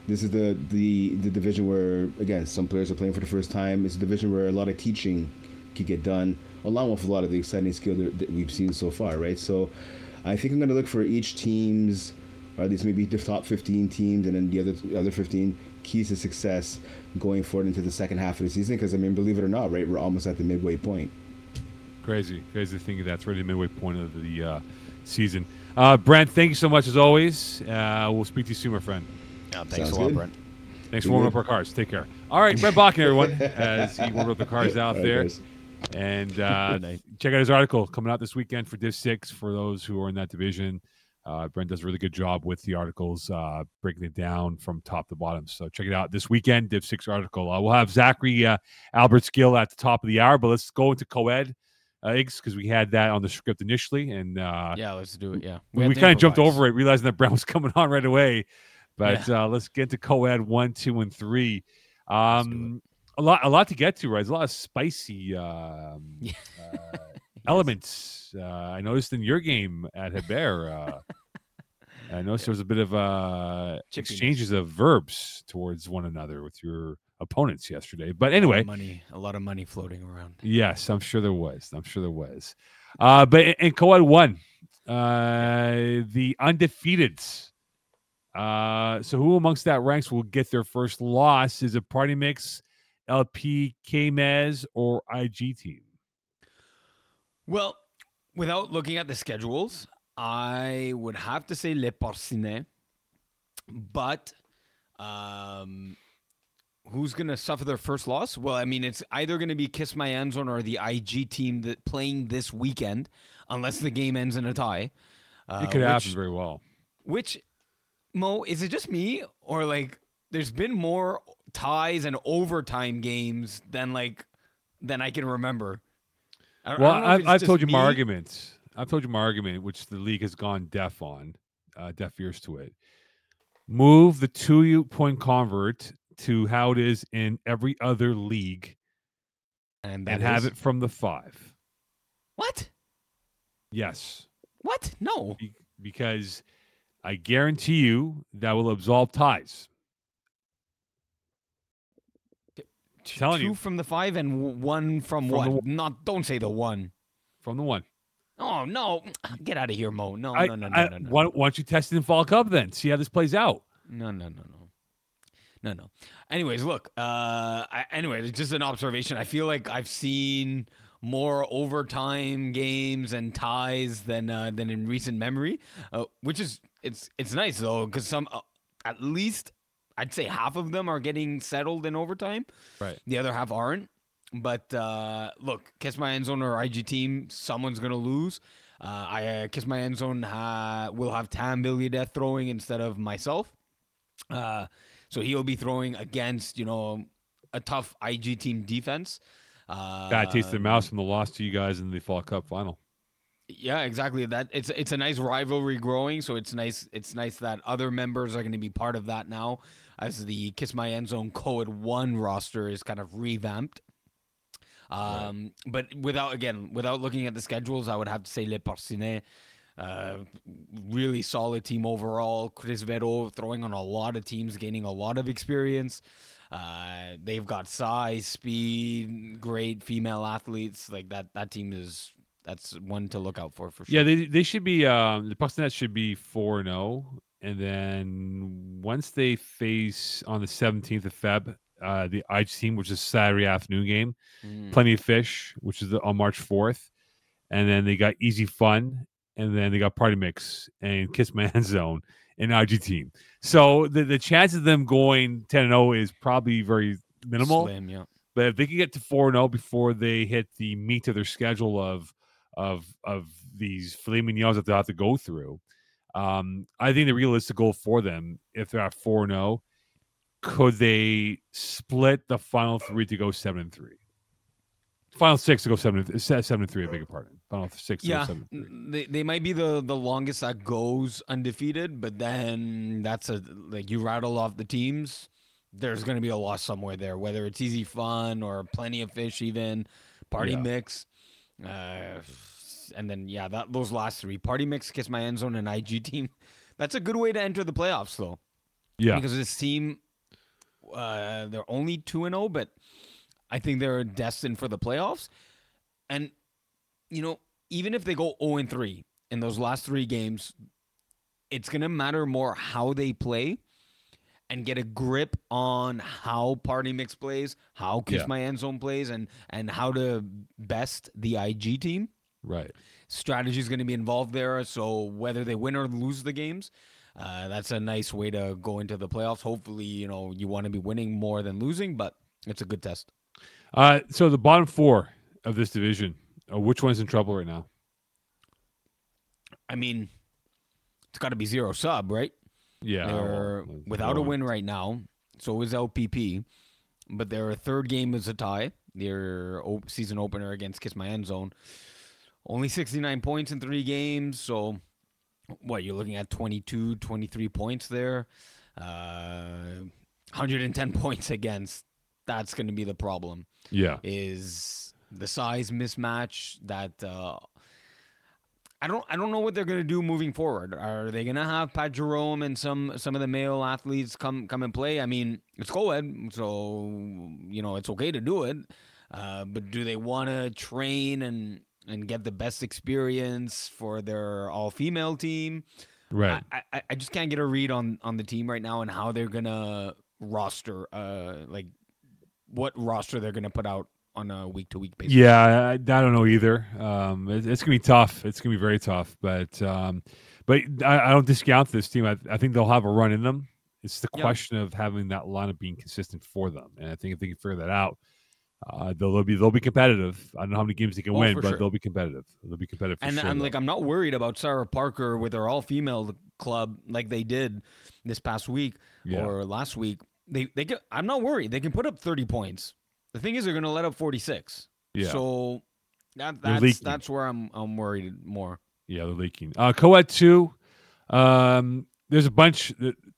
this is the the the division where again some players are playing for the first time. It's a division where a lot of teaching could get done, along with a lot of the exciting skill that, we've seen so far, right? So, I think I'm going to look for each team's, or at least maybe the top 15 teams, and then the other the other 15 keys to success going forward into the second half of the season. Because I mean, believe it or not, right, we're almost at the midway point. Crazy, crazy thing that's really the midway point of the uh, season. Uh, Brent, thank you so much as always. Uh, we'll speak to you soon, my friend. Yeah, thanks Sounds a lot, good. Brent. Thanks for Good. warming up our cars. Take care. All right, Brent Bakken, everyone, [laughs] as he warmed up the cars out All right, there. guys. And uh, check out his article coming out this weekend for Div 6 for those who are in that division. Uh, Brent does a really good job with the articles, uh, breaking it down from top to bottom. So check it out this weekend, Div 6 article. Uh, we'll have Zachary uh, Albert Skill at the top of the hour, but let's go into co ed, uh, because we had that on the script initially. And uh, Yeah, let's do it. Yeah, we, to kind of jumped over it, realizing that [laughs] Brown was coming on right away. But uh, let's get to co-ed one, two, and three. Um, a lot, a lot to get to, right? There's a lot of spicy um, [laughs] Yeah. uh, elements. Uh, I noticed in your game at Heber. Uh, I noticed [laughs] there was a bit of uh, exchanges of verbs towards one another with your opponents yesterday. But A anyway, money, a lot of money floating around. yes, I'm sure there was. I'm sure there was. Uh, but in, in co-ed one, uh, the undefeateds. Uh, so who amongst that ranks will get their first loss? Is it Party Mix, LP, KMEZ, or IG team? Well, without looking at the schedules, I would have to say Le Porcinet. But um, who's going to suffer their first loss? Well, I mean, it's either going to be Kiss My End Zone or the IG team that playing this weekend, unless the game ends in a tie. Uh, It could which, happen very well. Which, Mo, is it just me or like there's been more ties and overtime games than like than I can remember? I, I Well, don't know if I've, I've told you my me. arguments. I've told you my argument, which the league has gone deaf on, uh, deaf ears to it. Move the two point convert to how it is in every other league and, and have it from the five. What? Yes, What? No. be- because I guarantee you that will absolve ties. T- Telling two you. from the five and one from, From what? one. Not. Don't say the one. From the one. Oh no! [clears throat] Get out of here, Mo. No, I, no, no, no, I- no, no, Why, why don't you test it in Fall Cup then? See how this plays out. no, no, no, no, no, no. Anyways, look. Uh, I, anyway, it's just an observation. I feel like I've seen more overtime games and ties than uh, than in recent memory, uh, which is it's it's nice though because some uh, at least I'd say half of them are getting settled in overtime. Right. The other half aren't. But uh, look, Kiss My End Zone or IG team, someone's gonna lose. Uh, I uh, Kiss My End Zone ha- will have Tam Death throwing instead of myself. Uh, so he'll be throwing against you know a tough IG team defense. Uh, Bad taste the mouse from the loss to you guys in the Fall Cup final. Yeah, exactly. That it's it's a nice rivalry growing, so it's nice it's nice that other members are going to be part of that now, as the Kiss My End Zone Coed One roster is kind of revamped. Um, but without again without looking at the schedules, I would have to say Le Porcinet. Uh, really solid team overall. Chris Vero throwing on a lot of teams, gaining a lot of experience. Uh, they've got size, speed, great female athletes. Like that, that team is that's one to look out for for sure. Yeah, they they should be um the Bucks Nets should be four and zero, and then once they face on the seventeenth of Feb, uh, the IG team, which is Saturday afternoon game, Mm. Plenty of Fish, which is the, on March fourth, and then they got Easy Fun, and then they got Party Mix and Kiss My Hand Zone and IG team. So the the chance of them going ten and zero is probably very minimal. Slim, yeah. But if they can get to four and zero before they hit the meat of their schedule of of of these filet mignons that they have to go through, um, I think the realistic goal for them, if they're at four and zero, could they split the final three to go seven and three? Final six to go seven and th- se- seven and three. I beg your pardon. Final six Yeah, seven and three. n- they, they might be the the longest that goes undefeated, but then that's a like you rattle off the teams. There's going to be a loss somewhere there, whether it's easy fun or plenty of fish, even party Yeah. mix, uh, and then yeah, that those last three party mix, kiss my end zone, and IG [laughs] team. That's a good way to enter the playoffs, though. Yeah, because this team uh they're only 2 and 0 but I think they're destined for the playoffs and you know even if they go 0 and 3 in those last 3 games it's going to matter more how they play and get a grip on how party mix plays how kiss Yeah. my end zone plays and and how to best the IG team right. strategy is going to be involved there. So whether they win or lose the games, uh, that's a nice way to go into the playoffs. Hopefully, you know you want to be winning more than losing, but it's a good test. Uh, so the bottom four of this division, uh, which one's in trouble right now? I mean, it's got to be zero sub, right? Yeah, they're well, without a win right now. So is LPP, but their third game is a tie. Their op- season opener against Kiss My End Zone. Only 69 points in three games. So, what, you're looking at 22, 23 points there. Uh, 110 [laughs] points against. That's going to be the problem Yeah, is the size mismatch that uh, I don't I don't know what they're gonna do moving forward. Are they gonna have Pat Jerome and some some of the male athletes come come and play? I mean, it's co-ed, so you know it's okay to do it. Uh, but do they want to train and and get the best experience for their all female team? Right. I, I I just can't get a read on on the team right now and how they're gonna roster uh like what roster they're gonna put out on a week to week basis. Yeah, I, I don't know either. Um, it, it's gonna be tough. It's gonna be very tough. But um, but I, I don't discount this team. I, I think they'll have a run in them. It's the Yeah. question of having that lineup being consistent for them, and I think if they can figure that out, uh, they'll, they'll be they'll be competitive. I don't know how many games they can Oh, win, but sure. they'll be competitive. They'll be competitive. For and sure, I'm though. like, I'm not worried about Sarah Parker with her all female club like they did this past week Yeah. or last week. They they I'm not worried. They can put up 30 points. The thing is, they're going to let up 46. yeah, So that that's that's where I'm I'm worried more. yeah, they're leaking. Uh, co-ed two. Um, there's a bunch.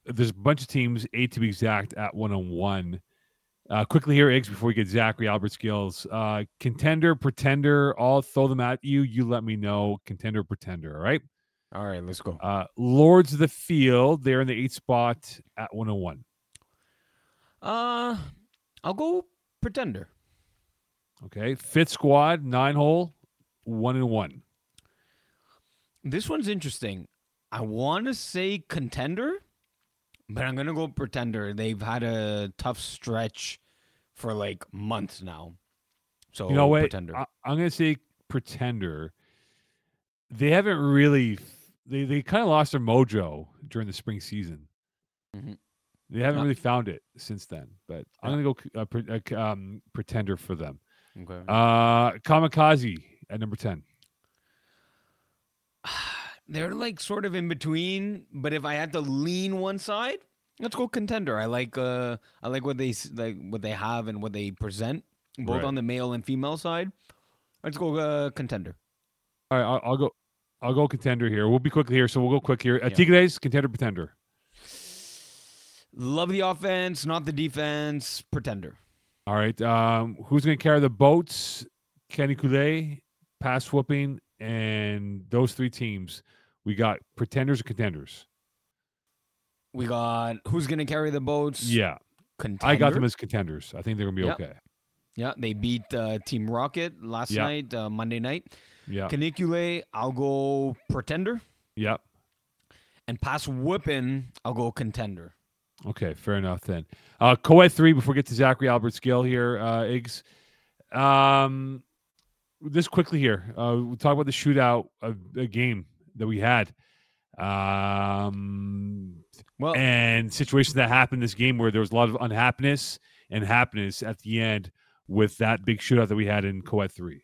There's a bunch of teams, eight to be exact, at one on one. Uh, quickly here, Iggs, before we get Zachary Albert skills. Uh, contender, pretender, I'll throw them at you. You let me know. Contender, pretender. All right. All right, let's go. Uh, Lords of the Field, they're in the eighth spot at 101. Uh, I'll go pretender. Okay. Fifth squad, nine hole, one and one. This one's interesting. I want to say contender, but I'm gonna go pretender. They've had a tough stretch for like months now. So You know what? Pretender. I, I'm going to say pretender. They haven't really, they, they kind of lost their mojo during the spring season. Mhm. They haven't really found it since then, but I'm going to go uh, pre- uh, um, pretender for them. okay. Uh, Kamikaze at number 10. [sighs] They're like sort of in between, but if I had to lean one side, let's go contender. I like uh I like what they s- like what they have and what they present both Right. on the male and female side. Let's go uh, contender. All right, I'll, I'll go. I'll go contender here. We'll be quick here, so we'll go quick here. Uh, Yeah. Tigres, contender, pretender. Love the offense, not the defense. Pretender. All right. Um, who's going to carry the boats? Canicule, pass whooping, and those three teams. We got pretenders or contenders. We got who's gonna carry the boats? Yeah, contender. I got them as contenders. I think they're going to be Yep. okay. yeah. They beat uh, Team Rocket last Yeah. night, uh, Monday night. Yeah. Canicule, I'll go pretender, Yep. and pass whipping, I'll go contender. Okay. Fair enough then. Uh, Coed three. Before we get to Zachary Albert's skill here, uh, Iggs. Um, this quickly here. Uh, we'll talk about the shootout of the game that we had. Um, Well, and situations that happened this game where there was a lot of unhappiness and happiness at the end with that big shootout that we had in Coed 3.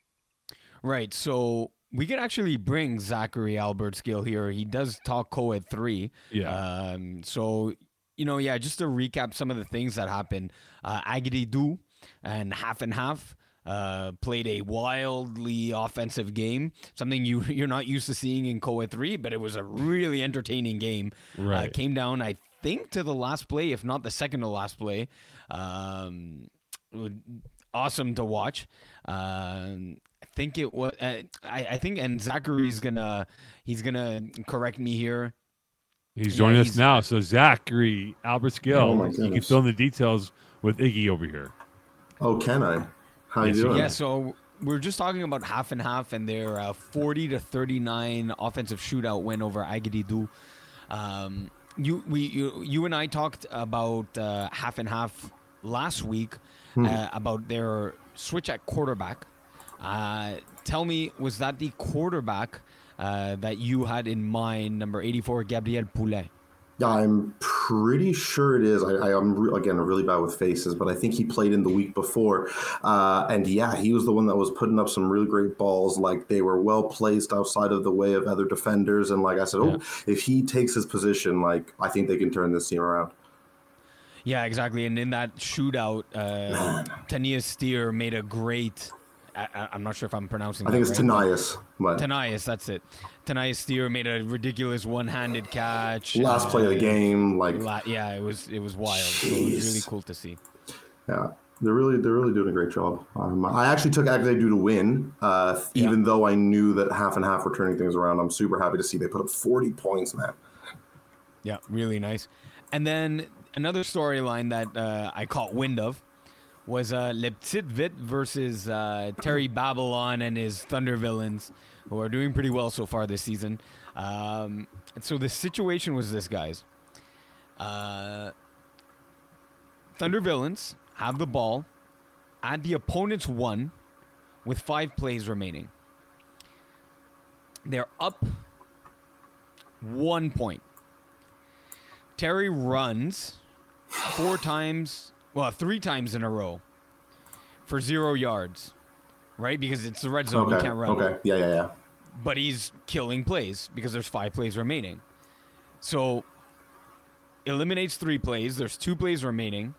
Right. So we could actually bring Zachary Albert Skill here. He does talk co-ed three. Yeah. Um, so you know, yeah, just to recap some of the things that happened. Uh Agadi Du and half and half uh played a wildly offensive game. Something you [laughs] you're not used to seeing in co-ed three, but it was a really entertaining game. Uh, right. came down, I think, to the last play, if not the second to last play. Um, awesome to watch. Um, I think it was. Uh, I, I think, and Zachary's gonna he's gonna correct me here. He's yeah, joining us now. So, Zachary Albert Skill, Oh you can fill in the details with Iggy over here. Oh, can I? How Yes, you you doing? Yeah, so we're just talking about half and half, and their uh, 40 to 39 offensive shootout win over Agadidu. Um, you, we, you, you and I talked about uh, half and half last week uh, about their switch at quarterback. Uh, tell me, was that the quarterback uh, that you had in mind, number 84, Gabriel Poulet? Yeah, I'm pretty sure it is. I, I'm re- again really bad with faces, but I think he played in the week before, uh, and yeah, he was the one that was putting up some really great balls. Like they were well placed outside of the way of other defenders, and like I said, oh, if he takes his position, like I think they can turn this team around. Yeah, exactly. And in that shootout, uh, Tania Steer made a great. I, I'm not sure if I'm pronouncing. It. I think it's right, Tanias, but Tanias, that's it. Tanias Steer made a ridiculous one-handed catch. last play of the game, like la- yeah, it was it was wild. So it was really cool to see. Yeah. They're really they're really doing a great job. Um, I actually took Agnew to win, uh, Yeah. even though I knew that half and half were turning things around. I'm super happy to see they put up 40 points, man. Yeah, really nice. And then another storyline that uh, I caught wind of was uh, Lepsitvit versus uh, Terry [laughs] Babylon and his Thunder Villains, who are doing pretty well so far this season. Um, and so the situation was this, guys. Uh, Thunder Villains have the ball at the opponent's one with five plays remaining. They're up one point. Terry runs four times, well, three times in a row for zero yards, right? Because it's the red zone, you Okay. can't run. Okay. Yeah, yeah, yeah. But he's killing plays because there's five plays remaining. So eliminates three plays. There's two plays remaining.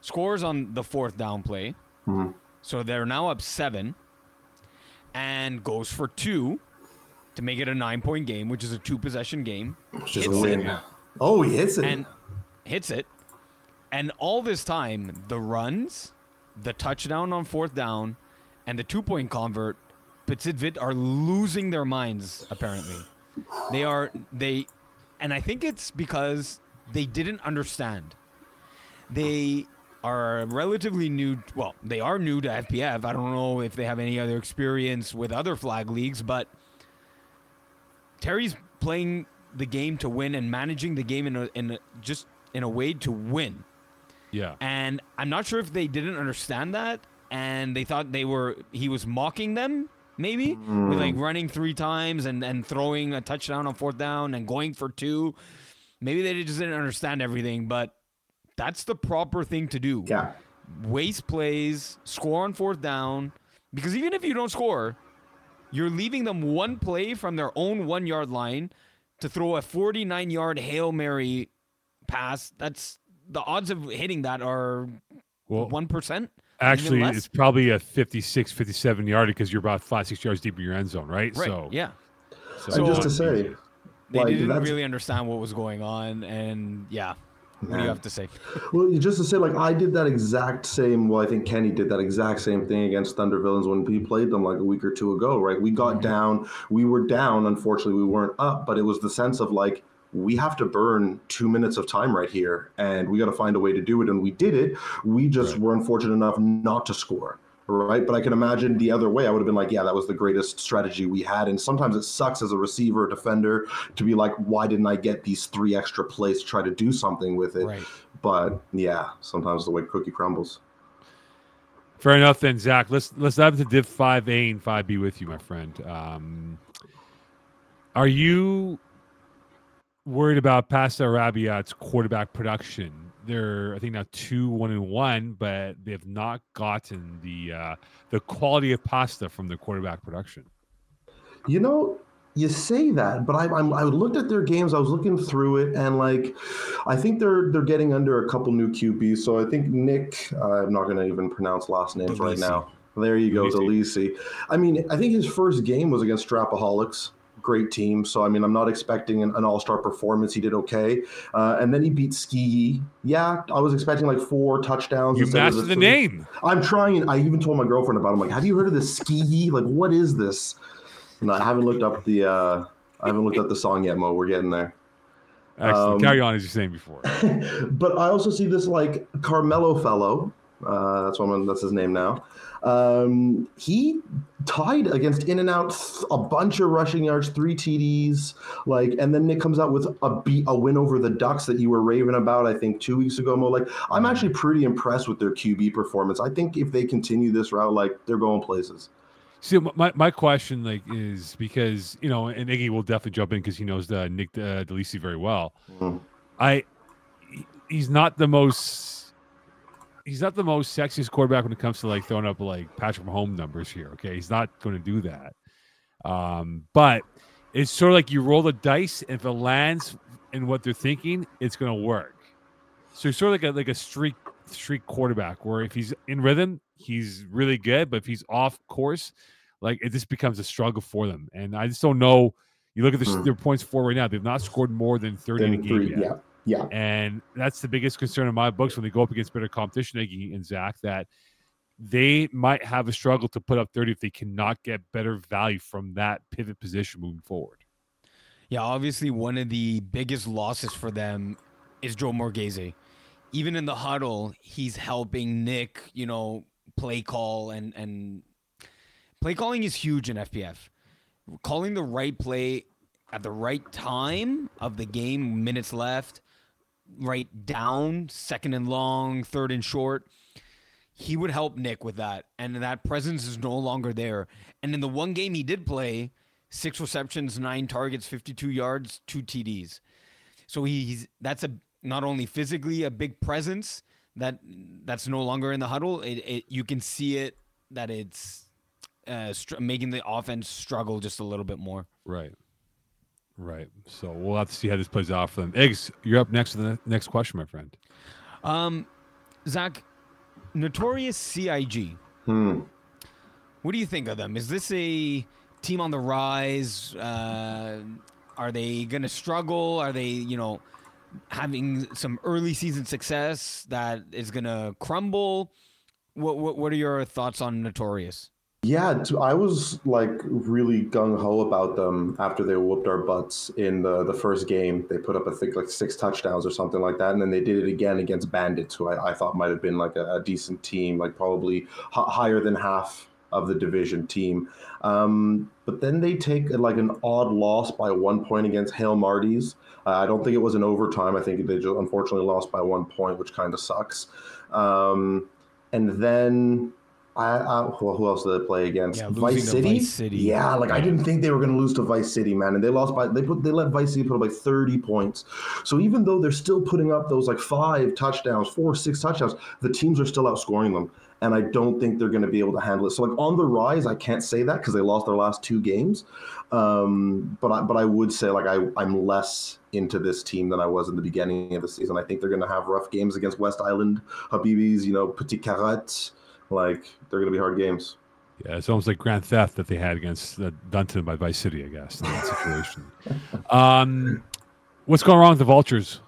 Scores on the fourth down play. Mhm. So they're now up seven. And goes for two to make it a nine point game, which is a two possession game. It's just a Hits it. win. Oh, he hits it. and hits it. And all this time, the runs, the touchdown on fourth down, and the two point convert, Pitsidvit are losing their minds, apparently. They are, they, and I think it's because they didn't understand. They are relatively new, well, they are new to FPF. I don't know if they have any other experience with other flag leagues, but Terry's playing the game to win and managing the game in a, in a, just in a way to win. Yeah. And I'm not sure if they didn't understand that and they thought they were he was mocking them maybe with like hmm. running three times and and throwing a touchdown on fourth down and going for two. Maybe they just didn't understand everything, but that's the proper thing to do yeah. waste plays, score on fourth down. Because even if you don't score, you're leaving them one play from their own one yard line to throw a 49 yard Hail Mary pass. That's the odds of hitting that are Well, 1%. actually, it's probably a 56, 57 yard because you're about five, six yards deep in your end zone, right? Right. So, yeah. so and just uh, to say. They like, didn't really understand what was going on. And yeah. What do you have to say? Well, just to say, like I did that exact same. Well, I think Kenny did that exact same thing against Thunder Villains when we played them like a week or two ago. Right? We got mm-hmm. down. We were down. Unfortunately, we weren't up. But it was the sense of like we have to burn two minutes of time right here, and we got to find a way to do it. And we did it. We just Right. were unfortunate enough not to score. Right, but I can imagine the other way. I would have been like, "Yeah, that was the greatest strategy we had." And sometimes it sucks as a receiver, or defender, to be like, "Why didn't I get these three extra plays to try to do something with it?" Right. But yeah, sometimes the way cookie crumbles. Fair enough, then, Zach. Let's let's dive into Div Five A and Five B with you, my friend. Um, are you worried about Pasta Rabiat's quarterback production? They're, I think, now two one and one, but they have not gotten the uh, the quality of pasta from their quarterback production. You know, you say that, but I, I'm, I looked at their games. I was looking through it, and like, I think they're they're getting under a couple new QBs. So I think Nick, uh, I'm not going to even pronounce last names right now. There you go, Delisi. Delisi. I mean, I think his first game was against Strapaholics. Great team. So, I mean, I'm not expecting an, an all star performance. He did okay. Uh, and then he beat Ski. Yeah, I was expecting like four touchdowns. You mastered the three. name. I'm trying. I even told my girlfriend about. it. I'm like, have you heard of this ski? Like, what is this? No, I haven't looked up the. uh I haven't looked up the song yet, Mo. We're getting there. Excellent. Um, Carry on as you're saying before. [laughs] but I also see this like Carmelo fellow. Uh, that's what I'm, that's his name now. Um, he tied against In and Out a bunch of rushing yards, three TDs, like, and then Nick comes out with a beat, a win over the Ducks that you were raving about, I think, two weeks ago. Mo, like, I'm actually pretty impressed with their QB performance. I think if they continue this route, like, they're going places. See, my, my question like is because you know, and Iggy will definitely jump in because he knows the Nick uh, Delisi very well. Mhm. I he's not the most he's not the most sexiest quarterback when it comes to like throwing up like Patrick Mahomes numbers here. Okay, he's not going to do that. Um, but it's sort of like you roll the dice, and if it lands in what they're thinking, it's going to work. So he's sort of like a like a streak streak quarterback where if he's in rhythm, he's really good, but if he's off course, like it just becomes a struggle for them. And I just don't know. You look at the, Hmm. their points for right now; they've not scored more than thirty in a game yet. yeah, Yeah. And that's the biggest concern in my books when they go up against better competition, Iggy and Zach, that they might have a struggle to put up 30 if they cannot get better value from that pivot position moving forward. Yeah, obviously one of the biggest losses for them is Joe Morghese. Even in the huddle, he's helping Nick, you know, play call and and play calling is huge in FPF. Calling the right play at the right time of the game, minutes left, right down, second and long, third and short. He would help Nick with that. And that presence is no longer there. And in the one game he did play, six receptions, nine targets, 52 yards, two TDs. So he's that's a not only physically a big presence that that's no longer in the huddle. It, it you can see it that it's uh, str- making the offense struggle just a little bit more. Right. Right. So we'll have to see how this plays out for them. Iggs, you're up next to the next question, my friend. Um, Zach, notorious CIG. Hmm. What do you think of them? Is this a team on the rise? Uh, are they going to struggle? Are they, you know, having some early season success that is going to crumble? What, what What are your thoughts on Notorious? Yeah, I was like really gung ho about them after they whooped our butts in the, the first game. They put up, I think, like six touchdowns or something like that. And then they did it again against Bandits, who I, I thought might have been like a, a decent team, like probably h- higher than half of the division team. Um, but then they take like an odd loss by one point against Hale Marty's. Uh, I don't think it was an overtime. I think they just unfortunately lost by one point, which kind of sucks. Um, and then I, I who who else did they play against? Yeah, Vice City. Vice City. Yeah, like I didn't think they were going to lose to Vice City, man, and they lost by they put they let Vice City put up like thirty points. So even though they're still putting up those like five touchdowns, four, six touchdowns, the teams are still outscoring them, and I don't think they're going to be able to handle it. So like on the rise, I can't say that because they lost their last two games, um, but I but I would say like I I'm less into this team than I was in the beginning of the season. I think they're going to have rough games against West Island, Habibis, you know, Petit Carotte. Like they're going to be hard games. Yeah, it's almost like Grand Theft that they had against uh, Dunton by Vice City, I guess, in that situation. [laughs] um, what's going wrong with the Vultures?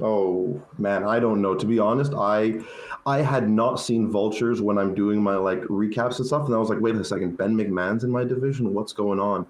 Oh man, I don't know. To be honest, I I had not seen vultures when I'm doing my like recaps and stuff, and I was like, wait a second, Ben McMahon's in my division. What's going on?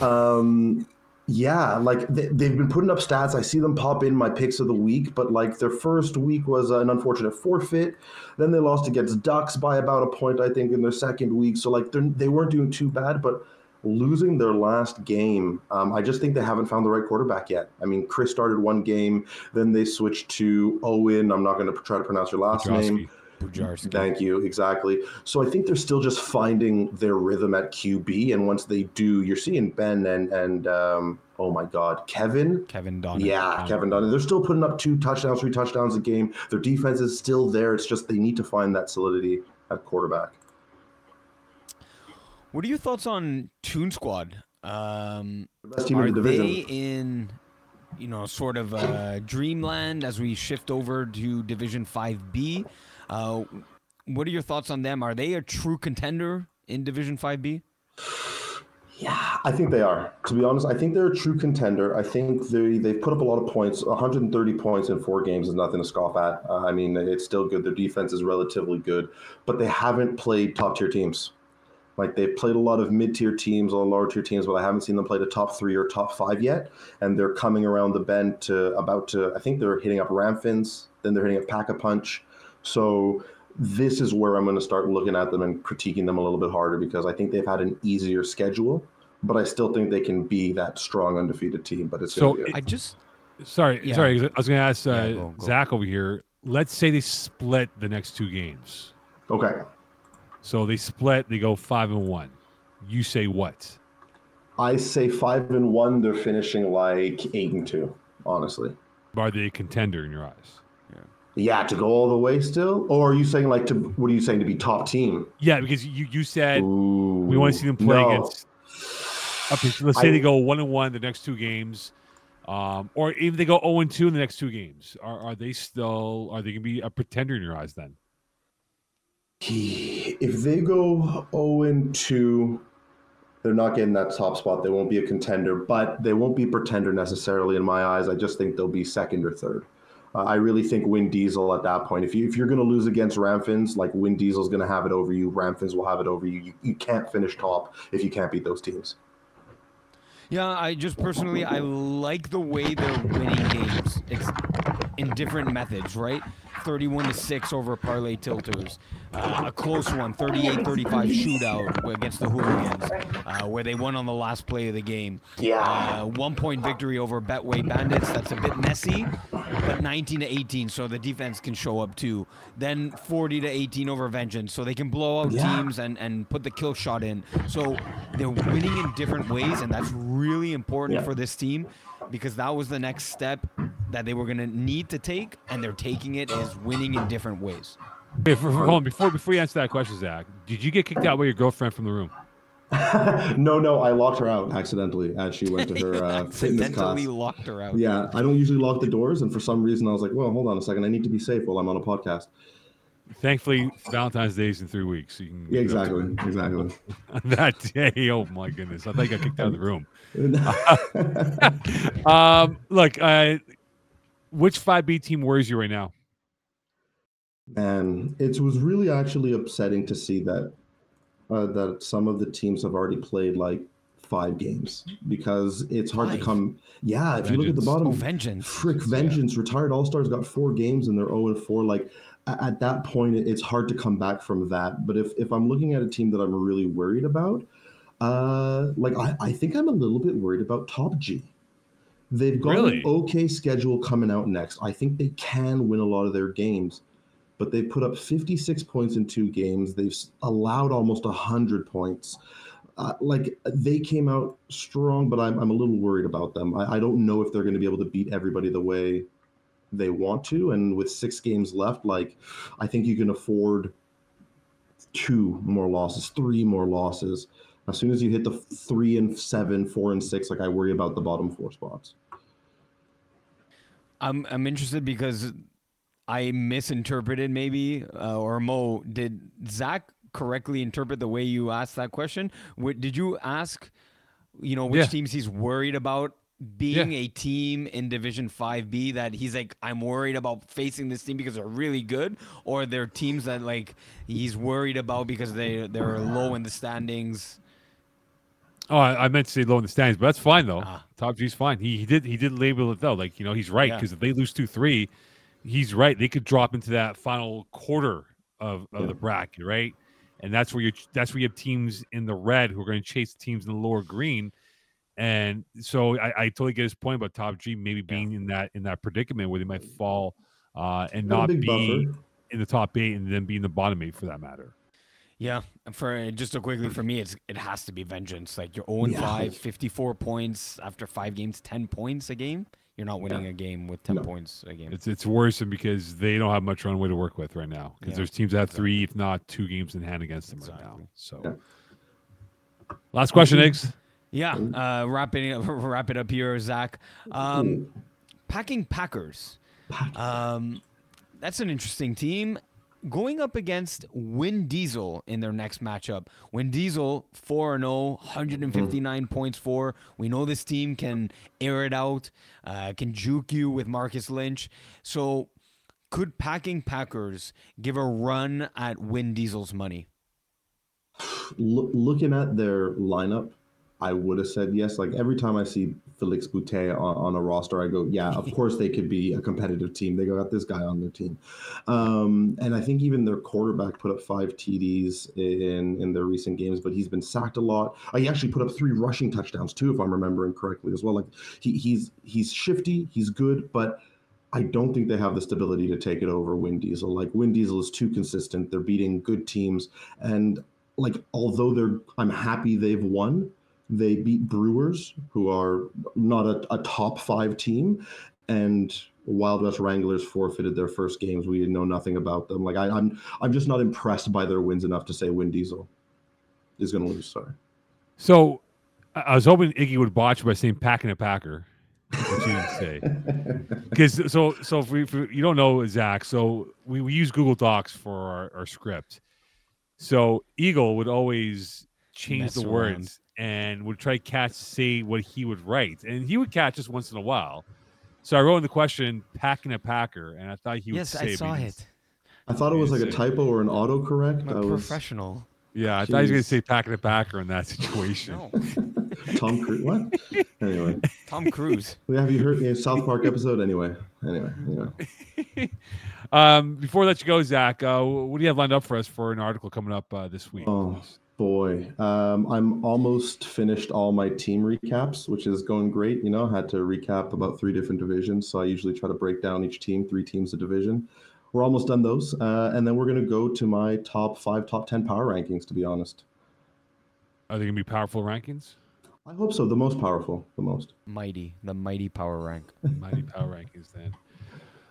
[laughs] um, yeah, like they, they've been putting up stats. I see them pop in my picks of the week, but like their first week was an unfortunate forfeit. Then they lost against Ducks by about a point, I think, in their second week. So like they're, weren't doing too bad, but losing their last game, um, I just think they haven't found the right quarterback yet. I mean, Chris started one game, then they switched to Owen. I'm not going to try to pronounce your last name. Bujarski. Thank you. Exactly. So I think they're still just finding their rhythm at QB, and once they do, you're seeing Ben and and um, oh my God, Kevin. Kevin Donner. Yeah, Kevin Dunn. They're still putting up two touchdowns, three touchdowns a game. Their defense is still there. It's just they need to find that solidity at quarterback. What are your thoughts on Toon Squad? Um, The best team are in the division. they in, you know, sort of uh, dreamland as we shift over to Division Five B? Uh, what are your thoughts on them? Are they a true contender in Division Five B? Yeah, I think they are. To be honest, I think they're a true contender. I think they they've put up a lot of points. 130 points in four games is nothing to scoff at. Uh, I mean, it's still good. Their defense is relatively good, but they haven't played top tier teams. Like they've played a lot of mid tier teams, a lot of lower tier teams, but I haven't seen them play the top three or top five yet. And they're coming around the bend to about to. I think they're hitting up Ramfins, then they're hitting up Pack a Punch. So this is where I'm going to start looking at them and critiquing them a little bit harder because I think they've had an easier schedule, but I still think they can be that strong undefeated team. But it's So gonna be a- I just Sorry, Yeah. sorry. I was going to ask uh, Yeah, go- go. Zach over here. Let's say they split the next two games. okay. So they split. They go five and one. You say what? I say five and one. They're finishing like eight and two. Honestly, Are they a contender in your eyes? Yeah, to go all the way still, or are you saying like to? What are you saying to be top team? Yeah, because you you said Ooh, we want to see them play no. against. Okay, let's say I- they go one and one the next two games, um, or even they go zero and two in the next two games. Are are they still? Are they going to be a pretender in your eyes then? If they go 0 and 2, They're not getting that top spot. They won't be a contender, but they won't be pretender necessarily in my eyes. I just think they'll be second or third. Uh, I really think Win Diesel at that point. If you if you're going to lose against Ramfins, like Win Diesel's going to have it over you. Ramfins will have it over you. you. You can't finish top if you can't beat those teams. Yeah, I just personally I like the way they're winning games. It's in different methods, right? 31 to 6 over parlay tilters. Uh, a close one, 38 35 shootout against the Hooligans, uh, where they won on the last play of the game. Yeah. Uh, one point victory over Betway Bandits. That's a bit messy, but 19 to 18, so the defense can show up too. Then 40 to 18 over Vengeance, so they can blow out Yeah. teams and, and put the kill shot in. So they're winning in different ways, and that's really important Yeah. for this team because that was the next step that they were going to need to take, and they're taking it as winning in different ways. Hey, for, for- hold on, before before you answer that question, Zach, did you get kicked out by your girlfriend from the room? [laughs] no, no, I locked her out accidentally as she went to her uh, [laughs] fitness class. accidentally locked her out. Yeah, I don't usually lock the doors, and for some reason, I was like, "Well, hold on a second, I need to be safe while I'm on a podcast." Thankfully, Valentine's Day is in three weeks. So you can Yeah, go to- exactly, exactly. [laughs] that day. Oh my goodness, I think I kicked out of the room. [laughs] [laughs] Um, look, uh, which five B team worries you right now? and it was really actually upsetting to see that uh, that some of the teams have already played like five games because it's hard Five? to come. Yeah, if you look at the bottom, Oh, vengeance! Frick Yeah. Vengeance, retired All Stars got four games and they're 0 and 4. Like a- at that point, it's hard to come back from that. But if, if I'm looking at a team that I'm really worried about, uh, like I, I think I'm a little bit worried about Top G. They've got Really? an okay schedule coming out next. I think they can win a lot of their games, but they put up 56 points in two games. They've allowed almost 100 points. Uh, like they came out strong, but I'm, I'm a little worried about them. I, I don't know if they're going to be able to beat everybody the way they want to. And with six games left, like I think you can afford two more losses, three more losses. As soon as you hit the three and seven, four and six, like I worry about the bottom four spots. I'm I'm interested because I misinterpreted maybe, uh, or Mo did Zach correctly interpret the way you asked that question? Wh- Did you ask, you know, which Yeah. teams he's worried about being a team in Division Five B that he's like, I'm worried about facing this team because they're really good, or they're teams that like he's worried about because they they're low in the standings. Oh, I, I meant to say low in the standings, but that's fine though. Ah. Top G's fine. He, he did he did label it though. Like you know he's right Yeah. because if they lose two three, he's right. They could drop into that final quarter of, of Yeah. the bracket, right? And that's where you that's where you have teams in the red who are going to chase teams in the lower green. And so I, I totally get his point about Top G maybe being in that in that predicament where they might fall uh, and not be buffer. in the top eight and then be in the bottom eight for that matter. Yeah, for just so quickly for me, it's it has to be vengeance. Like you're 0 and Yeah. 5, 54 points after five games, 10 points a game. You're not winning a game with 10 No. points a game. It's it's worrisome because they don't have much runway to work with right now. Because Yeah, there's teams that have three, if not two games in hand against them right now. So, Yeah. last question, Iggs. Yeah, uh, wrapping it, [laughs] wrap it up here, Zach. Um, packing Packers. Um, that's an interesting team. Going up against Win Diesel in their next matchup. Win Diesel 4 0, 159 points for. We know this team can air it out, uh, can juke you with Marcus Lynch. So, could packing Packers give a run at Win Diesel's money? Loo- looking at their lineup, I would have said yes. Like every time I see Felix Boutet on, on a roster, I go, yeah, of [laughs] course they could be a competitive team. They got this guy on their team, um, and I think even their quarterback put up five TDs in in their recent games, but he's been sacked a lot. Uh, he actually put up three rushing touchdowns too, if I'm remembering correctly as well. Like he, he's he's shifty, he's good, but I don't think they have the stability to take it over Win Diesel. Like Win Diesel is too consistent. They're beating good teams, and like although they're I'm happy they've won, they beat Brewers, who are not a, a top five team, and Wild West Wranglers forfeited their first games. We didn't know nothing about them. Like I, I'm I'm just not impressed by their wins enough to say Win Diesel is going to lose. Sorry. So, I I was hoping Iggy would botch by saying packing a Packer, which he didn't say. [laughs] Because so so if, we, if we- you don't know Zach, so we, we use Google Docs for our, our script. So Eagle would always change Mess the around. words and would try to catch say what he would write, and he would catch us once in a while. So I wrote in the question "packing a packer," and I thought he would yes, say I saw didn't it. I thought it was like a typo or an autocorrect. I'm I a was professional. Yeah, I thought he was going to say packing a packer in that situation. [laughs] Tom Cruise. What? Anyway, Tom Cruise. [laughs] Well, have you heard the South Park episode? Anyway, anyway, anyway. [laughs] Um, before I let you go, Zach, uh, what do you have lined up for us for an article coming up uh, this week? Oh boy, um, I'm almost finished all my team recaps, which is going great. You know, I had to recap about three different divisions, so I usually try to break down each team, three teams a division. We're almost done those, uh, and then we're going to go to my top five, top ten power rankings. To be honest, Are they going to be powerful rankings? I hope so. The most powerful, the most. Mighty, the mighty power rank. [laughs] Mighty power rankings then.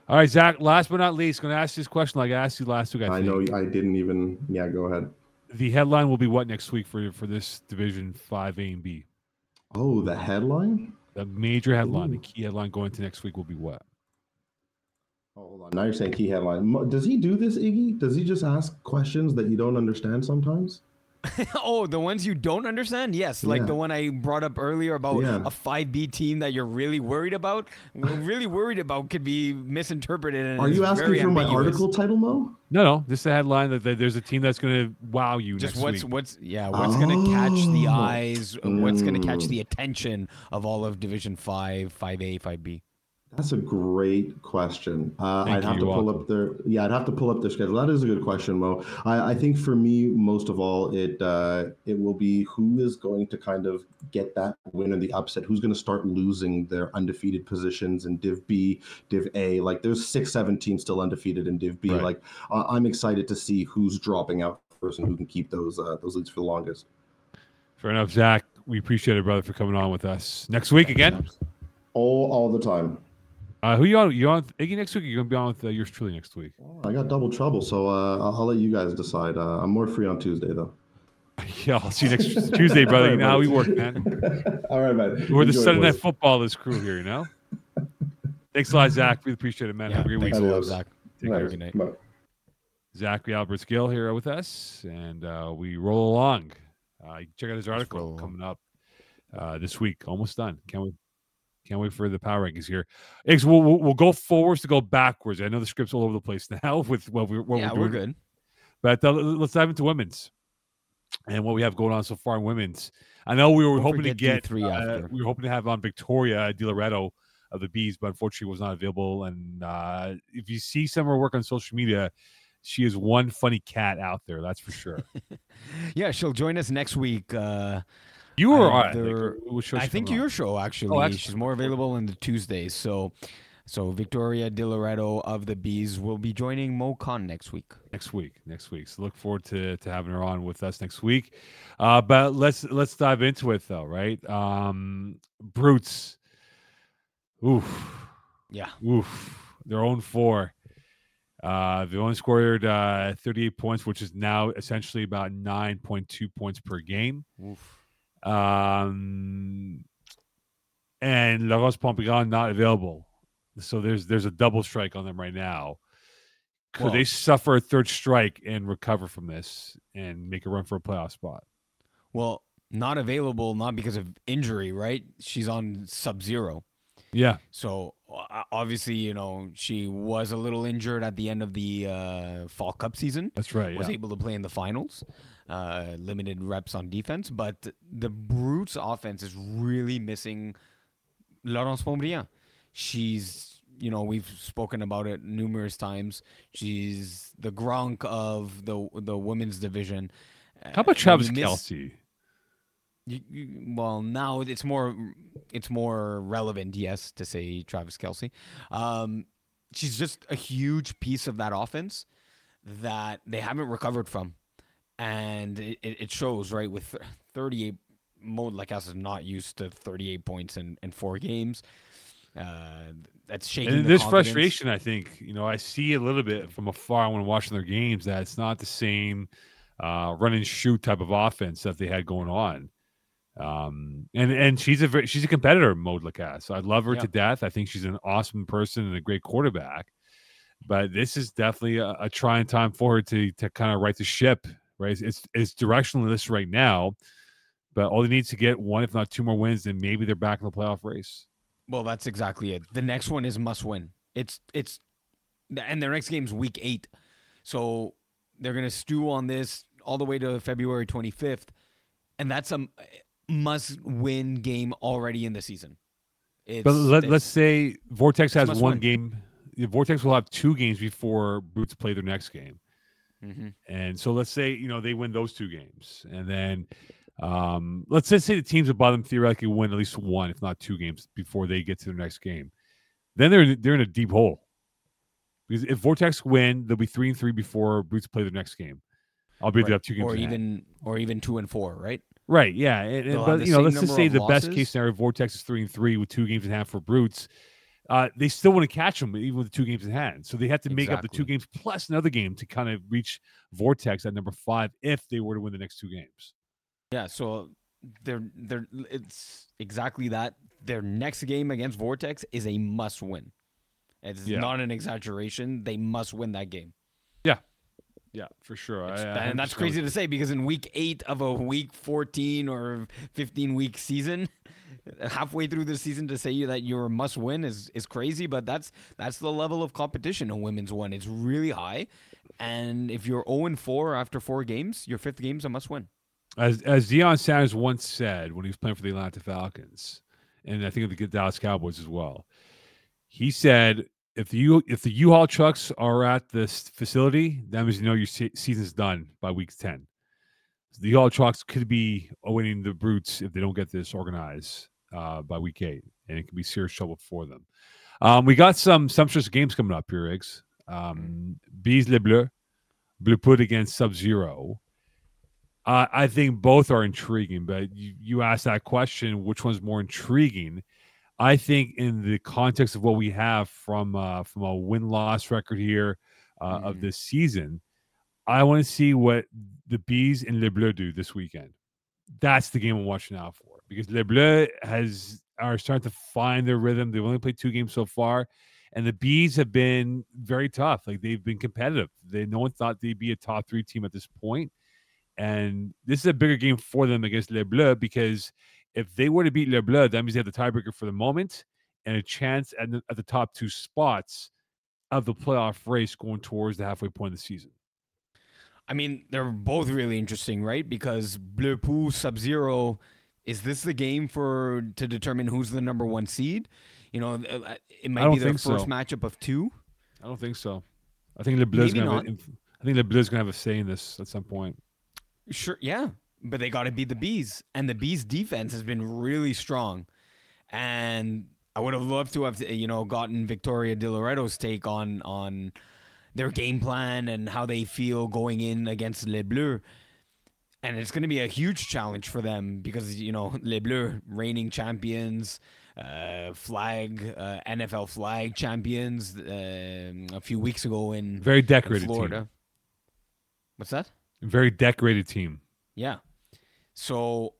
All right, Zach. Last but not least, going to ask you this question like I asked you last week. I, I know I didn't even. Yeah, go ahead. The headline will be what next week for for this division five A and B. Oh, the headline. The major headline, the key headline going to next week will be what? Oh, hold on. Now you're saying key headline. Does he do this, Iggy? Does he just ask questions that you don't understand sometimes? [laughs] oh, the ones you don't understand? Yes, like Yeah. the one I brought up earlier about Yeah. a 5B team that you're really worried about. Really worried about could be misinterpreted. And Are you asking very for my article title, Moe? No, no. This is the headline that, that there's a team that's going to wow you Just next what's week. what's yeah, what's gonna catch the Oh. eyes? What's gonna catch Mm. the attention of all of Division Five, Five A, Five B? That's a great question. Uh, I'd have you, to pull up their yeah, I'd have to pull up their schedule. That is a good question, Moe. I, I think for me, most of all, it uh, it will be who is going to kind of get that win and the upset. Who's going to start losing their undefeated positions in Div B, Div A? Like there's six, seven teams still undefeated in Div B. Right. Like I I'm excited to see who's dropping out first and who can keep those uh, those leads for the longest. Fair enough, Zach. We appreciate it, brother, for coming on with us next week again. All all the time. Uh, who you on? You on Iggy next week? Or you gonna be on with uh, yours truly next week? I got double trouble, so uh, I'll, I'll let you guys decide. Uh, I'm more free on Tuesday, though. [laughs] yeah, I'll see you next Tuesday, brother. You know how we work, [laughs] man. All right, man. We're the Enjoy, Sunday Night boys. Football. This crew here, you know. Thanks a lot, Zach. We appreciate it, man. Have a great week. thanks a lot, Adios. Zach. Take care. Good night. Bye. Zachary Albert Gill here with us, and uh, we roll along. Uh, check out his article coming up uh, this week. Almost done. Can't wait. Can't wait for the power rankings here. We'll, we'll, we'll go forwards to go backwards. I know the script's all over the place [laughs] now with what we're, what yeah, we're we're good. But uh, let's dive into women's and what we have going on so far in women's. I know we were Don't hoping to get D3 uh, we were hoping to have on Victoria Di Loretto of the Bees, but unfortunately was not available. And uh, if you see some of her work on social media, she is one funny cat out there. That's for sure. [laughs] Yeah, she'll join us next week. Uh, You were I- on. I think. there- What show I she think coming on? your show actually. excellent. She's more available in the Tuesdays. So, so Victoria Di Loretto of the Bees will be joining Moe Khan next week. next week. Next week. So look forward to to having her on with us next week. Uh, but let's let's dive into it though, right? Um, Brutes. Oof. Yeah. Oof. Their own four. Uh, they only scored uh, 38 points, which is now essentially about 9.2 points per game. Oof. Um, and Laurence Pombriand not available. So there's there's a double strike on them right now. Could Well- they suffer a third strike and recover from this and make a run for a playoff spot? Well, not available, not because of injury, right? She's on sub zero. Yeah, So obviously, you know, she was a little injured at the end of the uh, fall cup season. that's right. was Yeah. able to play in the finals, uh, limited reps on defense, but the Brutes offense is really missing Laurence Pombriand. She's, you know, we've spoken about it numerous times. She's the Gronk of the the women's division. How about Travis miss- Kelce? you, you, well, now it's more it's more relevant, yes, to say Travis Kelce. Um, she's just a huge piece of that offense that they haven't recovered from, and it, it shows right with 38. Maud Lacasse is not used to 38 points in, in four games. Uh, that's shaking. And this confidence. frustration, I think, you know, I see a little bit from afar when watching their games that it's not the same uh, run and shoot type of offense that they had going on. Um, and and she's a very, she's a competitor, Maud Lacasse. I love her Yeah. to death. I think she's an awesome person and a great quarterback. But this is definitely a, a trying time for her to to kind of right the ship, right? It's, it's it's directionless right now, but all they need to get one, if not two more wins, then maybe they're back in the playoff race. Well, that's exactly it. The next one is must win. It's it's and their next game's week eight. So they're gonna stew on this all the way to February twenty fifth. And that's a must win game already in the season. It's, But let, let's say Vortex has one win. game. Vortex will have two games before Brutes play their next game. Mhm. And so let's say, you know, they win those two games. And then um, let's just say the teams above them theoretically win at least one, if not two games before they get to their next game. Then they're they're in a deep hole. Because if Vortex win, they'll be three and three before Brutes play their next game. I'll be Right. have two games. or hand. even or even two and four, right? Right, yeah. and- and- but you know, let's just say the best case scenario, Vortex is three and three with two games in hand for Brutes. Uh, they still want to catch them even with the two games in hand. So they have to make up the two games plus another game to kind of reach Vortex at number five if they were to win the next two games. Yeah, so they're they're it's exactly that. Their next game against Vortex is a must win. It's Yeah. not an exaggeration. They must win that game. Yeah, Yeah, for sure. It's- and that's crazy to say because in week eight of a week 14 or 15 week season, halfway through the season to say that you're a must win is, is crazy, but that's that's the level of competition in women's one. It's really high. And if you're 0 4 after four games, your fifth game's a must win. As as Deion Sanders once said when he was playing for the Atlanta Falcons, and I think of the Dallas Cowboys as well, he said, "If the if the U-Haul trucks are at this facility, that means you know your se- season's done by week ten. The U-Haul trucks could be awaiting the brutes if they don't get this organized uh, by week eight, and it could be serious trouble for them. Um, we got some sumptuous games coming up here, Iggs. Um, Bees Le Bleu, Blue Put against Sub Zero. Uh, I think both are intriguing, but you, you asked that question, which one's more intriguing? I think in the context of what we have from uh, from a win loss record here uh, of Mhm. this season, I want to see what the bees and Le Bleu do this weekend. That's the game I'm watching out for because Le Bleu has are starting to find their rhythm. They've only played two games so far, and the bees have been very tough. Like they've been competitive. They no one thought they'd be a top three team at this point. And this is a bigger game for them against Le Bleu because if they were to beat Le Bleu, that means they have the tiebreaker for the moment and a chance at the, at the top two spots of the playoff race going towards the halfway point of the season. I mean, they're both really interesting, right? Because Bleu Pou Sub Zero, is this the game for to determine who's the number one seed? You know, uh, it might be their think so. first matchup of two. I don't think so. I think Le Bleu's Maybe gonna have a, I think Le Bleu's gonna have a say in this at some point. Sure, yeah, but they got to beat the bees, and the bees' defense has been really strong. And I would have loved to have you know gotten Victoria Di Loretto's take on on their game plan and how they feel going in against Les Bleus. And it's going to be a huge challenge for them because you know Les Bleus, reigning champions, uh, flag uh, NFL flag champions um a few weeks ago in, Very in decorated Florida. team. What's that? Very decorated team. Yeah. So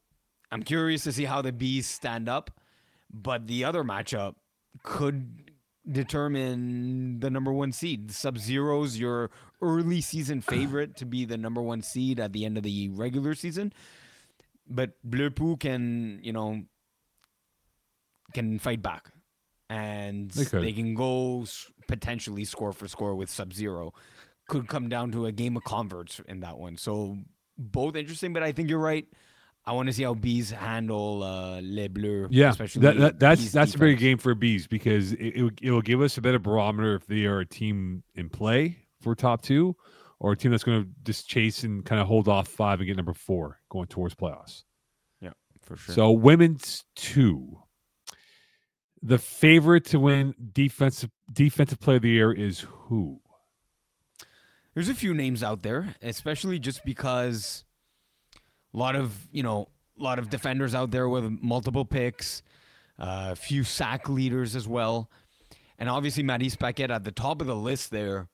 I'm curious to see how the bees stand up, but the other matchup could determine the number one seed. Sub Zero's your early season [clears throat] favorite to be the number one seed at the end of the regular season. But Bleu Pou can, you know, can fight back. And They they can go potentially score for score with Sub Zero. Could come down to a game of converts in that one. So both interesting, but I think you're right. I want to see how bees handle uh, Les Bleus. Yeah, especially that, that, that's Bees' that's a big game for bees because it, it, will- it will give us a better barometer if they are a team in play for top two, or a team that's going to just chase and kind of hold off five and get number four going towards playoffs. Yeah, for sure. So women's two. The favorite to win defensive defensive player of the year is who? There's a few names out there, especially just because a lot of you know a lot of defenders out there with multiple picks, uh, a few sack leaders as well, and obviously Maddie Paquette at the top of the list there,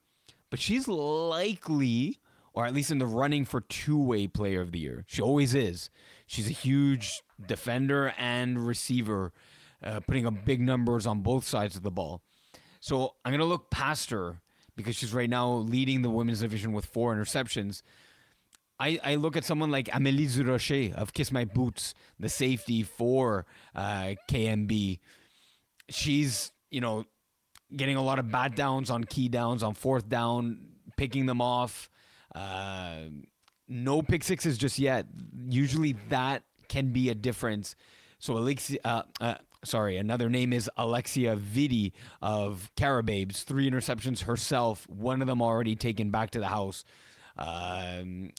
but she's likely, or at least in the running for two-way player of the year. She always is. She's a huge defender and receiver, uh, putting up big numbers on both sides of the ball. So I'm gonna look past her because she's right now leading the women's division with four interceptions. I, I look at someone like Amélie Durocher of Kiss My Boots, the safety for uh, KMB. She's, you know, getting a lot of bat downs on key downs on fourth down, picking them off. Uh, no pick sixes just yet. Usually that can be a difference. So Alexia, uh, uh, sorry, another name is Alexia Vitti of Carababes. Three interceptions herself. One of them already taken back to the house. Um,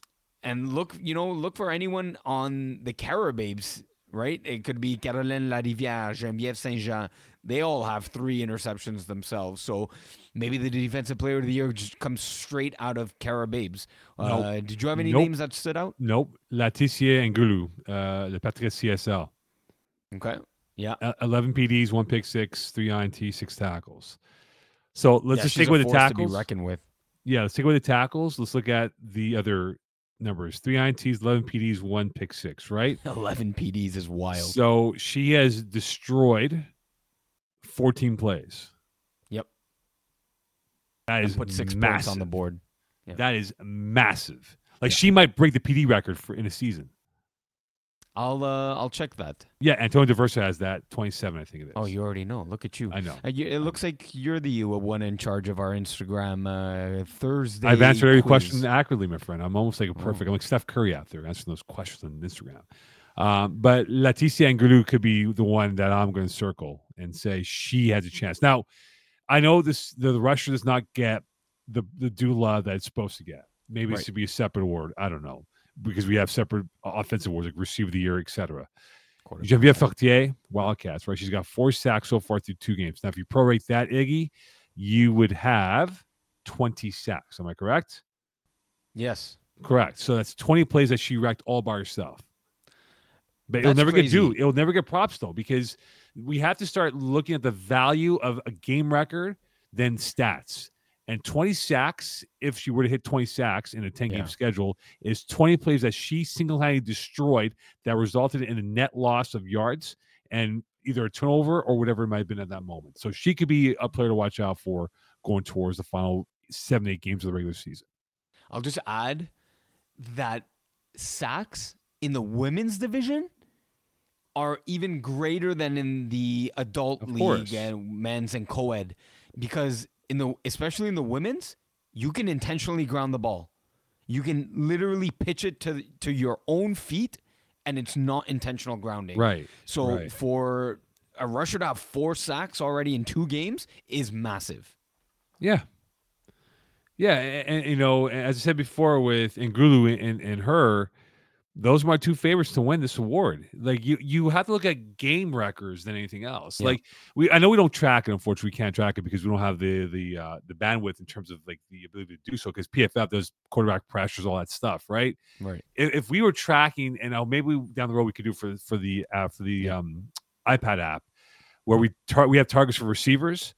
and look, you know, look for anyone on the Carababes, right? It could be Caroline Larivière, Geneviève Saint Jean. They all have three interceptions themselves. So maybe the defensive player of the year just comes straight out of Carababes. Uh, Nope. Did you have any Nope. names that stood out? Nope. Leticia Angulu, uh, the Patrice CSL. Okay. Yeah. Uh, 11 PDs, one pick six, three INT, six tackles. So let's Yeah, just stick with the force to tackles. be reckoned with. Yeah, let's take with the tackles. Let's look at the other numbers: three INTs, 11 PDs, one pick six. Right. [laughs] 11 PDs is wild. So she has destroyed 14 plays. Yep. That And is put six massive. points on the board. Yeah. That is massive. Like Yeah. she might break the PD record for in a season. I'll uh, I'll check that. Yeah, Antonio Diversa has that 27, I think it is. Oh, you already know. Look at you. I know. Uh, you, it looks like you're the uh, one in charge of our Instagram uh, Thursday. I've answered every quiz. question accurately, my friend. I'm almost like a perfect. I'm like Steph Curry out there answering those questions on Instagram. Um, but Leticia Angulu could be the one that I'm going to circle and say she has a chance. Now, I know this the, the rusher does not get the the doula that it's supposed to get. Maybe Right. it should be a separate award. I don't know because we have separate uh, offensive awards like receiver of the year, etc. Genevieve Fortier, Wildcats, right? She's got four sacks so far through two games. Now, if you prorate that, Iggy, you would have 20 sacks. Am I correct? Yes. Correct. So that's 20 plays that she wrecked all by herself. But it'll never get due. It'll never get props though, because we have to start looking at the value of a game record than stats. And 20 sacks, if she were to hit 20 sacks in a 10 game Yeah. schedule, is 20 plays that she single handedly destroyed that resulted in a net loss of yards and either a turnover or whatever it might have been at that moment. So she could be a player to watch out for going towards the final seven, eight games of the regular season. I'll just add that sacks in the women's division are even greater than in the adult league and men's and co-ed because in the especially in the women's you can intentionally ground the ball you can literally pitch it to to your own feet and it's not intentional grounding Right. so right. for a rusher to have four sacks already in two games is massive Yeah. Yeah, and, and, you know, as I said before with Ngulu and, and her, those are my two favorites to win this award. Like you, you have to look at game records than anything else. Yeah. Like we, I know we don't track it. Unfortunately, we can't track it because we don't have the the uh, the bandwidth in terms of like the ability to do so. Because PFF does quarterback pressures, all that stuff, right? right if, if we were tracking, and uh, maybe we- down the road we could do for for the uh, for the Yeah. um, iPad app, where we tar- we have targets for receivers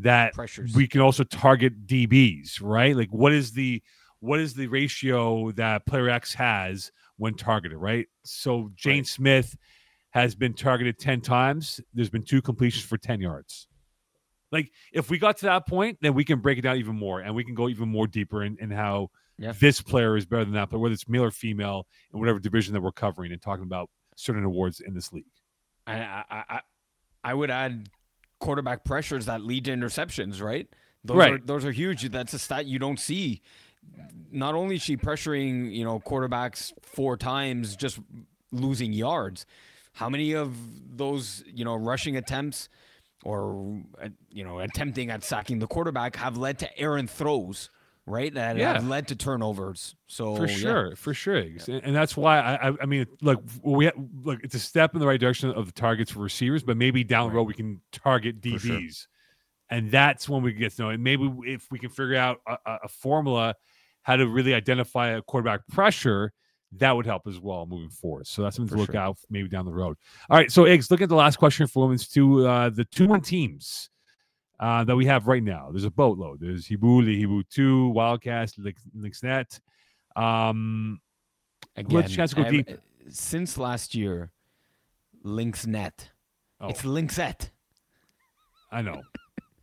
that pressures we can also target DBs, right? Like what is the what is the ratio that player X has when targeted, right? So Jane Right. Smith has been targeted 10 times. There's been two completions for 10 yards. Like if we got to that point, then we can break it down even more and we can go even more deeper in, in how Yeah. this player is better than that player, whether it's male or female, in whatever division that we're covering and talking about certain awards in this league. I, I, I, I would add quarterback pressures that lead to interceptions, right? Those are Right. those are huge. That's a stat you don't see. Not only is she pressuring, you know, quarterbacks four times, just losing yards. How many of those, you know, rushing attempts or you know, attempting at sacking the quarterback have led to errant throws, right? That Yeah. have led to turnovers. So for Oh, yeah. sure, for sure, Iggs. and, that's why I, I, mean, like we ha- look, it's a step in the right direction of the targets for receivers, but maybe down the Right. road we can target For sure. DBs, and that's when we get to know it. Maybe if we can figure out a- a formula how to really identify a quarterback pressure, that would help as well moving forward. So that's something For to look sure. out maybe down the road. All right, so Iggs, look at the last question for women's two, uh, the two one teams. Uh, that we have right now. There's a boatload. There's Hibu, Hibu 2, Wildcats, Lynx- Lynxnet. Um, Again, Let's to go deep. Since last year, Lynxnet. Oh. It's Lynxet. I know.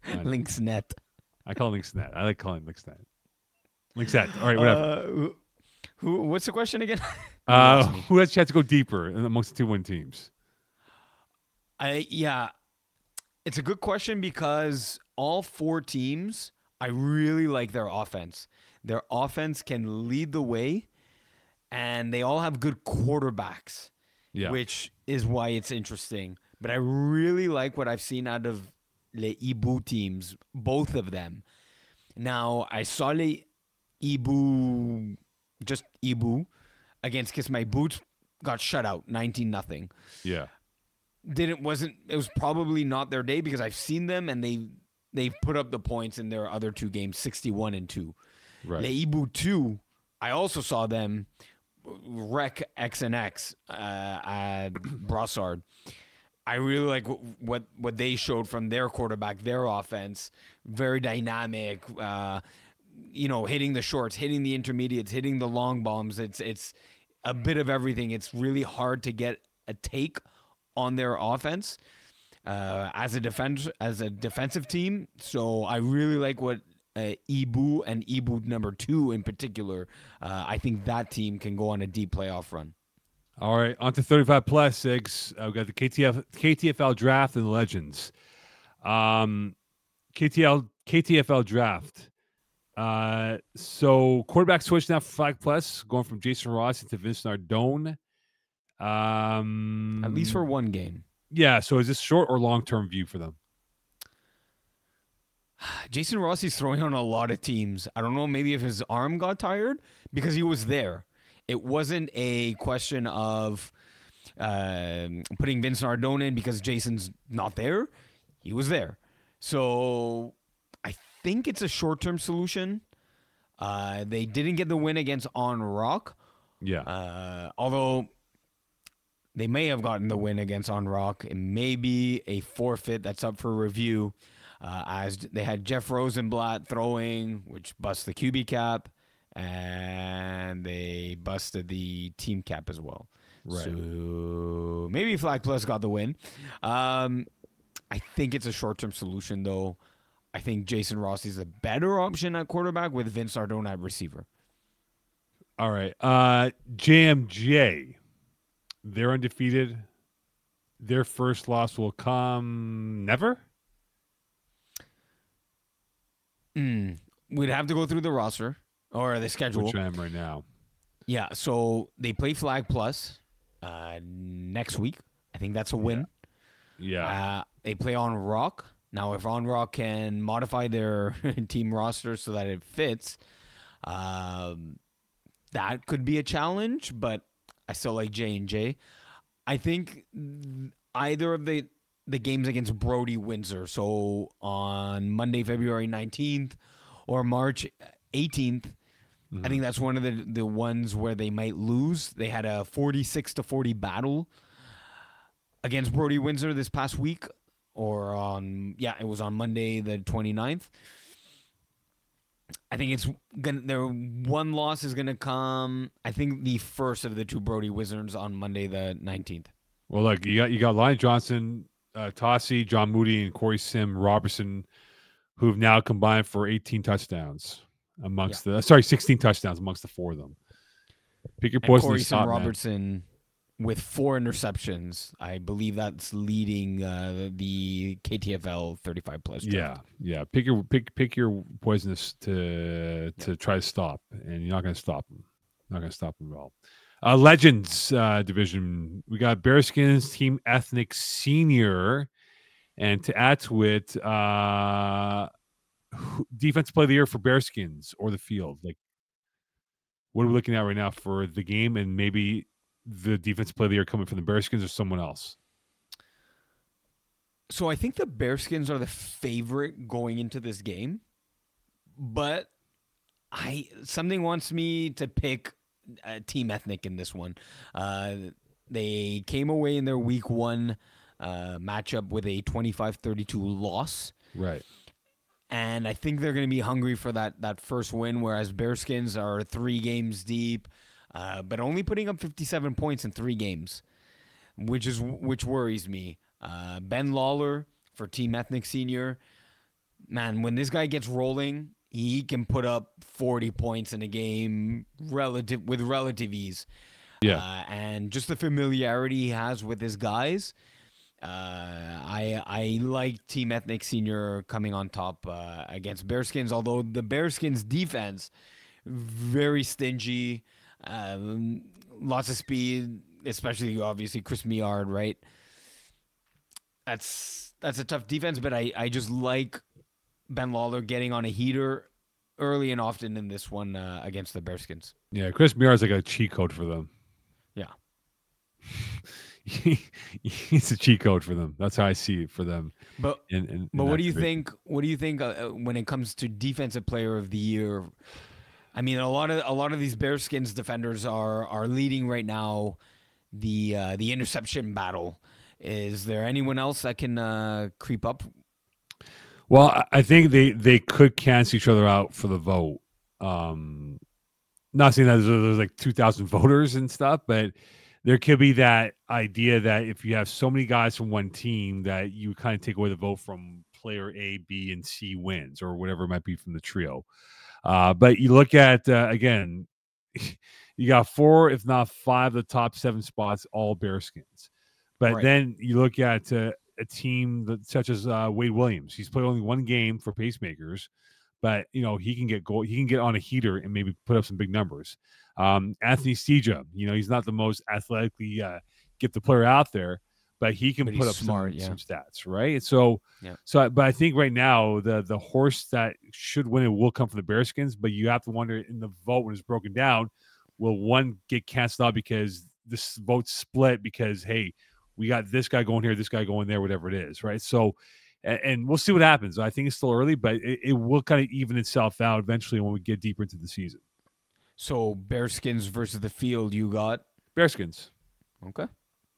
I, [laughs] know. Lynxnet. I call it Lynxnet. I like calling it Lynxnet. Lynxnet. All right, whatever. Uh, Who? What's the question again? [laughs] Uh, who has a chance to go deeper amongst the two win teams? I yeah, it's a good question because all four teams, I really like their offense. Their offense can lead the way, and they all have good quarterbacks, Yeah. which is why it's interesting. But I really like what I've seen out of the Ibu teams, both of them. Now I saw the Ibu, just Ibu, against Kiss My Boots, got shut out, nineteen nothing Yeah. didn't wasn't it was probably not their day because I've seen them and they they've put up the points in their other two games 61 and 2. Right. Leibu 2 I also saw them wreck X and X uh, at Brossard. I really like what what they showed from their quarterback, their offense, very dynamic. Uh, you know, hitting the shorts, hitting the intermediates, hitting the long bombs. It's it's a bit of everything. It's really hard to get a take on their offense uh, as a defense as a defensive team. So I really like what uh, Ibu and Ibu number two in particular. Uh, I think that team can go on a deep playoff run. All right, on to 35 plus six. Uh, we got the KTF KTFL draft and legends. Um, KTL KTFL draft. Uh, so quarterback switch now for five plus, going from Jason Ross into Vince Nardone. Um, At least for one game. yeah. So is this short or long term view for them? [sighs] Jason Rossi's throwing on a lot of teams. I don't know, maybe if his arm got tired because he was there. It wasn't a question of um putting Vince Nardone in because Jason's not there. He was there. So think it's a short term solution. Uh, they didn't get the win against On Rock, Yeah. uh, although they may have gotten the win against On Rock. It may be a forfeit that's up for review, uh, as they had Jeff Rosenblatt throwing, which bust the QB cap, and they busted the team cap as well. Right. So maybe Flag Plus got the win. Um, I think it's a short term solution, though. I think Jason Rossi is a better option at quarterback with Vince Nardone at receiver. All right. Uh JMJ. They're undefeated. Their first loss will come never? Mm, we'd have to go through the roster or the schedule. Which I am right now. Yeah, so they play Flag Plus uh, next week. I think that's a win. Yeah. Uh, they play on Rock. Now, if On Rock can modify their [laughs] team roster so that it fits, um, that could be a challenge. But I still like J and J. I think either of the the games against Brody Windsor, so on Monday, February nineteenth, or March eighteenth. I think that's one of the the ones where they might lose. They had a forty six to forty battle against Brody Windsor this past week, or on yeah, it was on Monday the 29th. I think it's gonna their one loss is gonna come. I think the first of the two Brody Wizards on Monday the 19th. Well, look, you got you got Lion Johnson, uh, Tossie, John Moody, and Corey Sim Robertson, who've now combined for 18 touchdowns amongst the sorry, 16 touchdowns amongst the four of them. Pick your poison. Corey Sim stop, man. With four interceptions. I believe that's leading uh, the KTFL 35 plus. Yeah, draft. yeah. Pick your pick pick your poisonous to to try to stop, and you're not going to stop them. Not going to stop them at all. Uh, Legends uh, division. We got Bearskins Team Ethnic Senior, and to add to it, uh, defense play of the year for Bearskins or the field. Like, what are we looking at right now for the game, and maybe the defense play of the year coming from the Bearskins or someone else? So I think the Bearskins are the favorite going into this game, but I something wants me to pick uh, Team Ethnic in this one. Uh, they came away in their Week One uh, matchup with a 25-32 loss. Right. and I think they're going to be hungry for that that first win. Whereas Bearskins are three games deep, uh, but only putting up 57 points in three games, which is which worries me. Uh, ben Lawler for Team Ethnic Senior, man, when this guy gets rolling, he can put up 40 points in a game relative with relative ease. Yeah. Uh, and just the familiarity he has with his guys. Uh, I I like Team Ethnic Senior coming on top uh, against Bearskins, although the Bearskins defense very stingy, um, lots of speed, especially obviously Chris Meard, right? That's that's a tough defense, but I I just like Ben Lawler getting on a heater early and often in this one uh, against the Bearskins. Yeah, Chris Mears like a cheat code for them. Yeah. [laughs] he's a cheat code for them. That's how I see it for them. But In, in, but in what do you think? What do you think uh, when it comes to defensive player of the year? I mean, a lot of a lot of these Bearskins defenders are are leading right now the uh, the interception battle. Is there anyone else that can uh, creep up? Well, I- think they they could cancel each other out for the vote. Um, not saying that there's, there's like two thousand voters and stuff, but there could be that idea that if you have so many guys from one team, that you kind of take away the vote from player A, B, and C wins or whatever it might be from the trio. Uh, but you look at uh, again, [laughs] you got four, if not five, the top seven spots all Bearskins. But Right. then you look at uh, a team that such as uh, Wade Williams. He's played only one game for pacemakers, but you know he can get goal. He can get on a heater and maybe put up some big numbers. Um, Anthony Steja, you know he's not the most athletically uh, gifted player out there, but he can But put up smart, some, yeah. some stats, right? So, Yeah. so I- but I think right now the the horse that should win it will come from the Bearskins, but you have to wonder in the vote when it's broken down, will one get canceled out because this vote's split because hey, we got this guy going here, this guy going there, whatever it is, right? So, and, and we'll see what happens. I think it's still early, but it, it will kind of even itself out eventually when we get deeper into the season. So Bearskins versus the field, you got Bearskins. okay.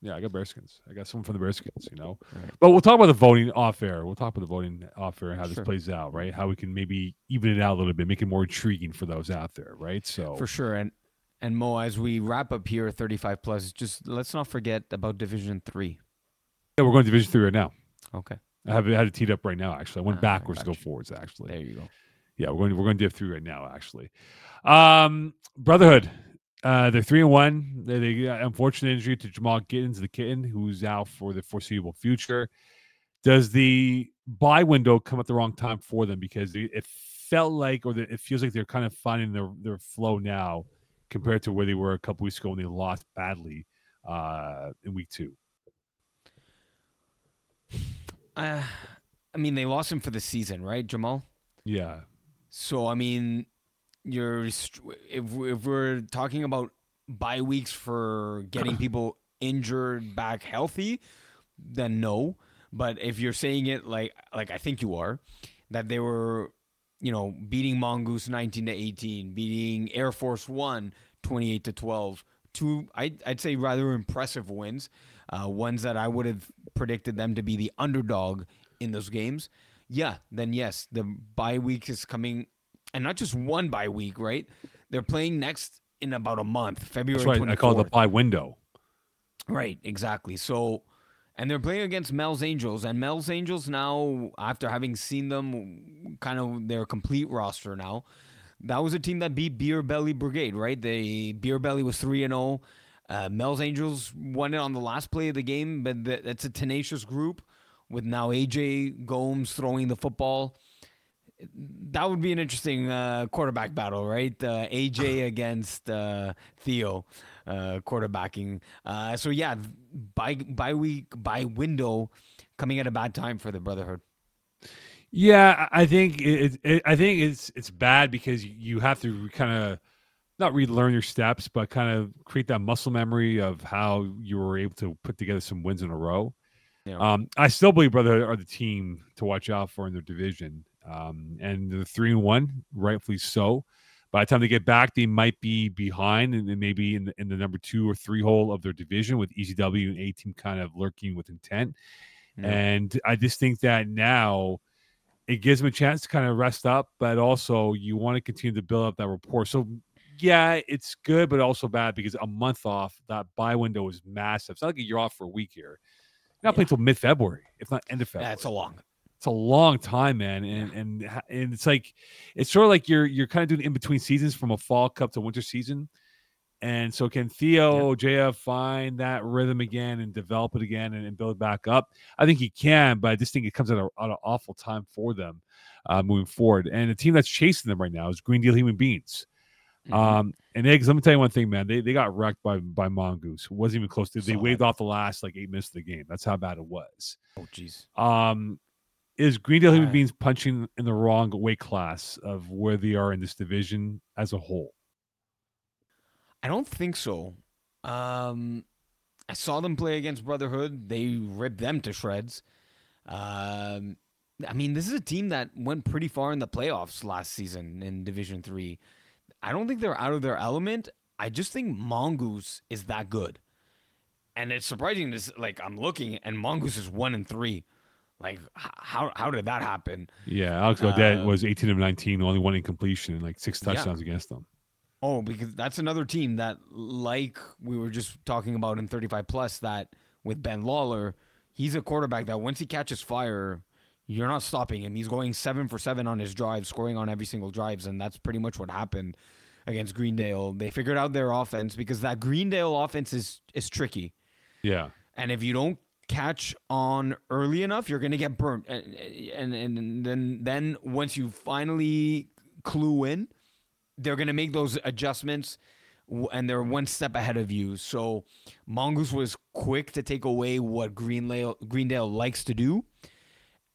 Yeah, I got Bearskins. I got someone from the Bearskins, you know. Right. But we'll talk about the voting off air. We'll talk about the voting off air and how Sure. this plays out, right? How we can maybe even it out a little bit, make it more intriguing for those out there, right? So For sure. And and Moe, as we wrap up here, 35 plus, just let's not forget about Division Three. yeah, we're going to Division Three right now. Okay, I have had it teed up right now. Actually, I went Ah, I backwards to go forwards. Actually, there you go. yeah, we're going to, we're going to Div three right now. Actually, um, Brotherhood, uh, they're three and one. They, they got unfortunate injury to Jamal Gittens, the kitten, who's out for the foreseeable future. Does the buy window come at the wrong time for them because it felt like, or it feels like they're kind of finding their their flow now compared to where they were a couple weeks ago when they lost badly uh, in week two. [sighs] Uh, I mean, they lost him for the season, right, Jamal? Yeah, So I mean, you're if if we're talking about bye weeks for getting [clears throat] people injured back healthy, then no. But if you're saying it like like I think you are, that they were, you know, beating Mongoose 19 to 18, beating Air Force One 28 to 12, two I'd, I'd say rather impressive wins, uh, ones that I would have predicted them to be the underdog in those games. Yeah, then yes, the bye week is coming, and not just one bye week, right? They're playing next in about a month, February. that's right. I call it the 24th. buy window. Right, exactly. So, and they're playing against Mel's Angels, and Mel's Angels now, after having seen them, kind of their complete roster now, that was a team that beat Beer Belly Brigade, right? They Beer Belly was three and zero. Uh, Mel's Angels won it on the last play of the game, but that's a tenacious group with now AJ Gomes throwing the football. That would be an interesting uh, quarterback battle, right? Uh, AJ [sighs] against uh, Theo uh, quarterbacking. Uh, so yeah, by by week by window, coming at a bad time for the Brotherhood. Yeah, I think it, it, it- I think it's it's bad because you have to kind of not relearn your steps, but kind of create that muscle memory of how you were able to put together some wins in a row. Yeah. Um, I still believe Brotherhood are the team to watch out for in their division, um, and the three and one, rightfully so. By the time they get back, they might be behind, and then maybe in the, in the number two or three hole of their division, with ECW and A team kind of lurking with intent. Yeah. And I just think that now it gives them a chance to kind of rest up, but also you want to continue to build up that rapport. So, yeah, it's good, but also bad because a month off that buy window is massive. It's not like you're off for a week here. You're not playing Yeah. until mid February, if not end of February. Yeah, a long. It's a long time, man, and and and it's like it's sort of like you're you're kind of doing in between seasons from a fall cup to winter season. And so, can Theo JF find that rhythm again and develop it again and, and build back up? I think he can, but I just think it comes at, a, at an awful time for them uh, moving forward. And the team that's chasing them right now is Greendale Human Beings. Mhm. Um, and Iggs. Let me tell you one thing, man. They they got wrecked by by Mongoose. It wasn't even close to. They waved off the last like eight minutes of the game. That's how bad it was. oh, jeez. Um, is Greendale Human Alright. Beings punching in the wrong weight class of where they are in this division as a whole? I don't think so. Um, I saw them play against Brotherhood. They ripped them to shreds. Um, I mean, this is a team that went pretty far in the playoffs last season in Division Three. I don't think they're out of their element. I just think Mongoose is that good, and it's surprising. This like I'm looking, and Mongoose is one and three. Like how how did that happen? Yeah, Alex Godet Uh, was 18 of 19, only one incompletion and like six Yeah. touchdowns against them. Oh, because that's another team that, like we were just talking about in 35 plus, that with Ben Lawler, he's a quarterback that once he catches fire, you're not stopping him. He's going seven for seven on his drive, scoring on every single drives, and that's pretty much what happened against Greendale. They figured out their offense because that Greendale offense is is tricky, Yeah, and if you don't catch on early enough, you're gonna get burnt. And and, and then then once you finally clue in, they're gonna make those adjustments, and they're one step ahead of you. So Mongoose was quick to take away what Greendale Greendale likes to do,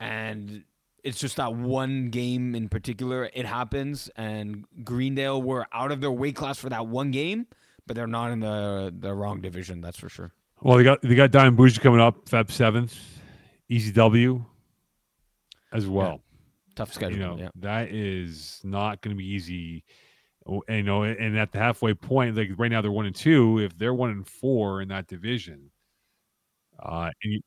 and. It's just that one game in particular, it happens, and Greendale were out of their weight class for that one game, but they're not in the the wrong division, that's for sure. Well, they got they got Diamond Bougie coming up Feb 7th, ECW as well. Tough schedule. you know yeah. that is not going to be easy Oh, and, you know and at the halfway point like right now they're one and two if they're one and four in that division uh and you,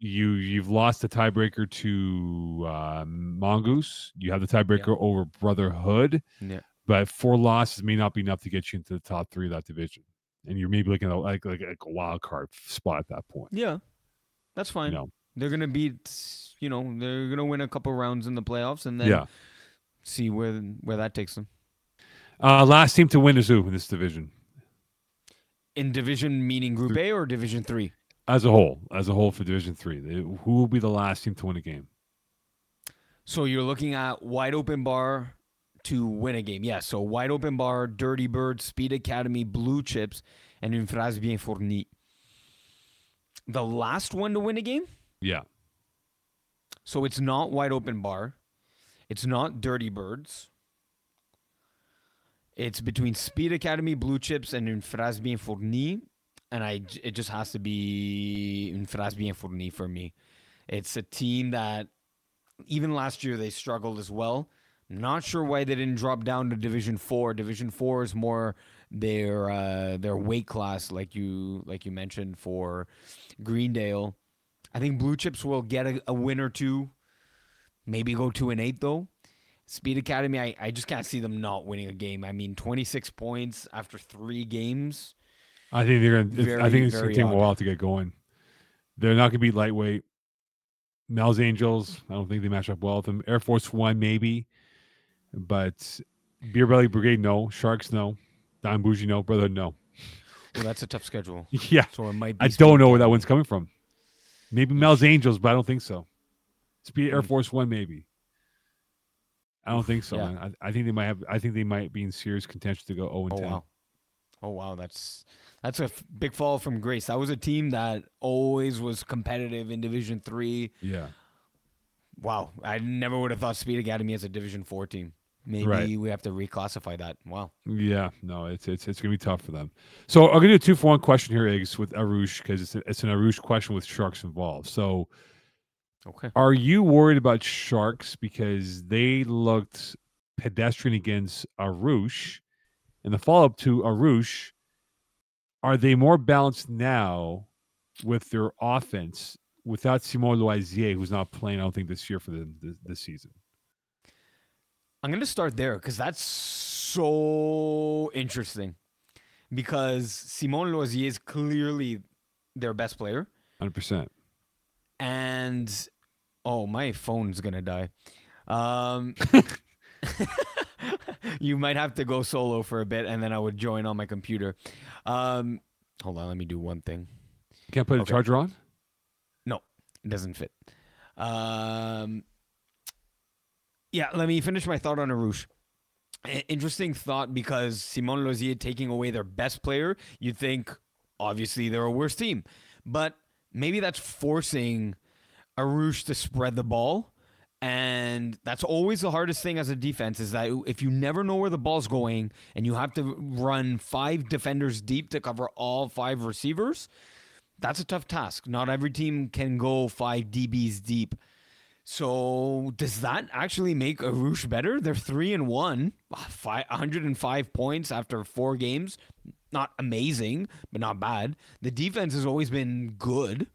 you you've lost the tiebreaker to uh mongoose you have the tiebreaker over brotherhood Yeah. but four losses may not be enough to get you into the top three of that division and you're maybe looking at like like, like a wild card spot at that point Yeah, that's fine. you know They're gonna beat, you know, they're gonna win a couple rounds in the playoffs and then yeah see where where that takes them. uh last team to win is who in this division In division meaning Group A or Division Three. as a whole, as a whole for Division Three, who will be the last team to win a game? So you're looking at wide open bar to win a game. Yeah, so wide open bar, Dirty Bird, Speed Academy, Blue Chips, and Une Phrase Bien Fournie. The last one to win a game. Yeah, So it's not wide open bar. It's not Dirty Birds. It's between Speed Academy, Blue Chips, and Une Phrase Bien Fournie. And I, it just has to be Une Phrase Bien Fournie for me. It's a team that even last year they struggled as well. Not sure why they didn't drop down to Division Four. Division Four is more their uh, their weight class, like you like you mentioned for Greendale. I think Blue Chips will get a, a win or two, maybe go two and eight though. Speed Academy, I, I just can't see them not winning a game. I mean, 26 points after three games. I think they're gonna. It's, I think it's gonna very take a while to get going. They're not gonna be lightweight. Mel's Angels, I don't think they match up well with them. Air Force One, maybe, but Beer Belly Brigade, no. Sharks, no. Dime Bougie, no. Brotherhood, no. Well, that's a tough schedule. [laughs] Yeah, So it might be. I don't know where that one's coming from. Maybe Mel's Angels, but I don't think so. Speed Air Mm. Force One, maybe. I don't think so. yeah. man. I, I think they might have. I think they might be in serious contention to go zero and Oh ten. wow. Oh wow, that's that's a f- big fall from grace. That was a team that always was competitive in Division Three. Yeah, Wow, I never would have thought Speed Academy as a Division Four team. Maybe Right. we have to reclassify that. Wow. yeah. No, it's it's it's gonna be tough for them. So I'm gonna do a two for one question here, Iggs, with Arush because it's a, it's an Arush question with sharks involved. So Okay. Are you worried about Sharks because they looked pedestrian against Arush? In the follow up to Arush, are they more balanced now with their offense without Simon Loisier, who's not playing, I don't think, this year for them this, this season? I'm gonna start there because that's so interesting. Because Simon Loisier is clearly their best player, 100%. and Oh, my phone's gonna die. Um, [laughs] you might have to go solo for a bit, and then I would join on my computer. Um, hold on, let me do one thing. You can't put a Okay. charger on. No, it doesn't fit. Um, yeah, let me finish my thought on Arush. Interesting thought because Simon Lozier taking away their best player, you'd think obviously they're a worse team, but maybe that's forcing Arush to spread the ball. And that's always the hardest thing as a defense is that if you never know where the ball's going and you have to run five defenders deep to cover all five receivers, that's a tough task. Not every team can go five DBs deep. So does that actually make Arush better? They're three and one, uh, five, 105 points after four games. Not amazing, but not bad. The defense has always been good.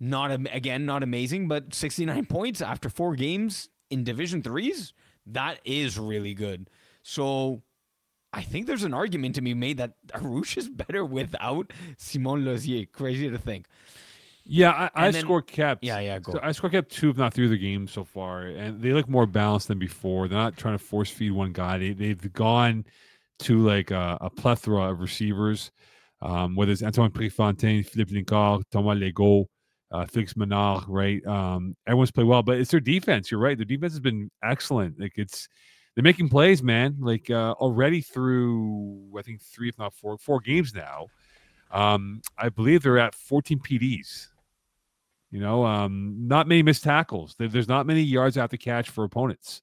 Not again, not amazing, but 69 [laughs] points after four games in Division threes. That is really good. So I think there's an argument to be made that Arush is better [laughs] without Simon Lozier. Crazy to think. Yeah, I, I then- score kept. Yeah, yeah, go. So I score kept two, if not three, of the games so far, and they look more balanced than before. They're not trying to force feed one guy. They, they've gone to like a, a plethora of receivers, um, whether it's Antoine Préfontaine, Philippe Lincard, Thomas Legault, uh, Felix Menard, right? Um, everyone's played well, but it's their defense. You're right. Their defense has been excellent. Like it's they're making plays, man. Like uh, already through I think three, if not four, four games now. Um, I believe they're at 14 PDs. You know, um, not many missed tackles. There's not many yards after catch for opponents.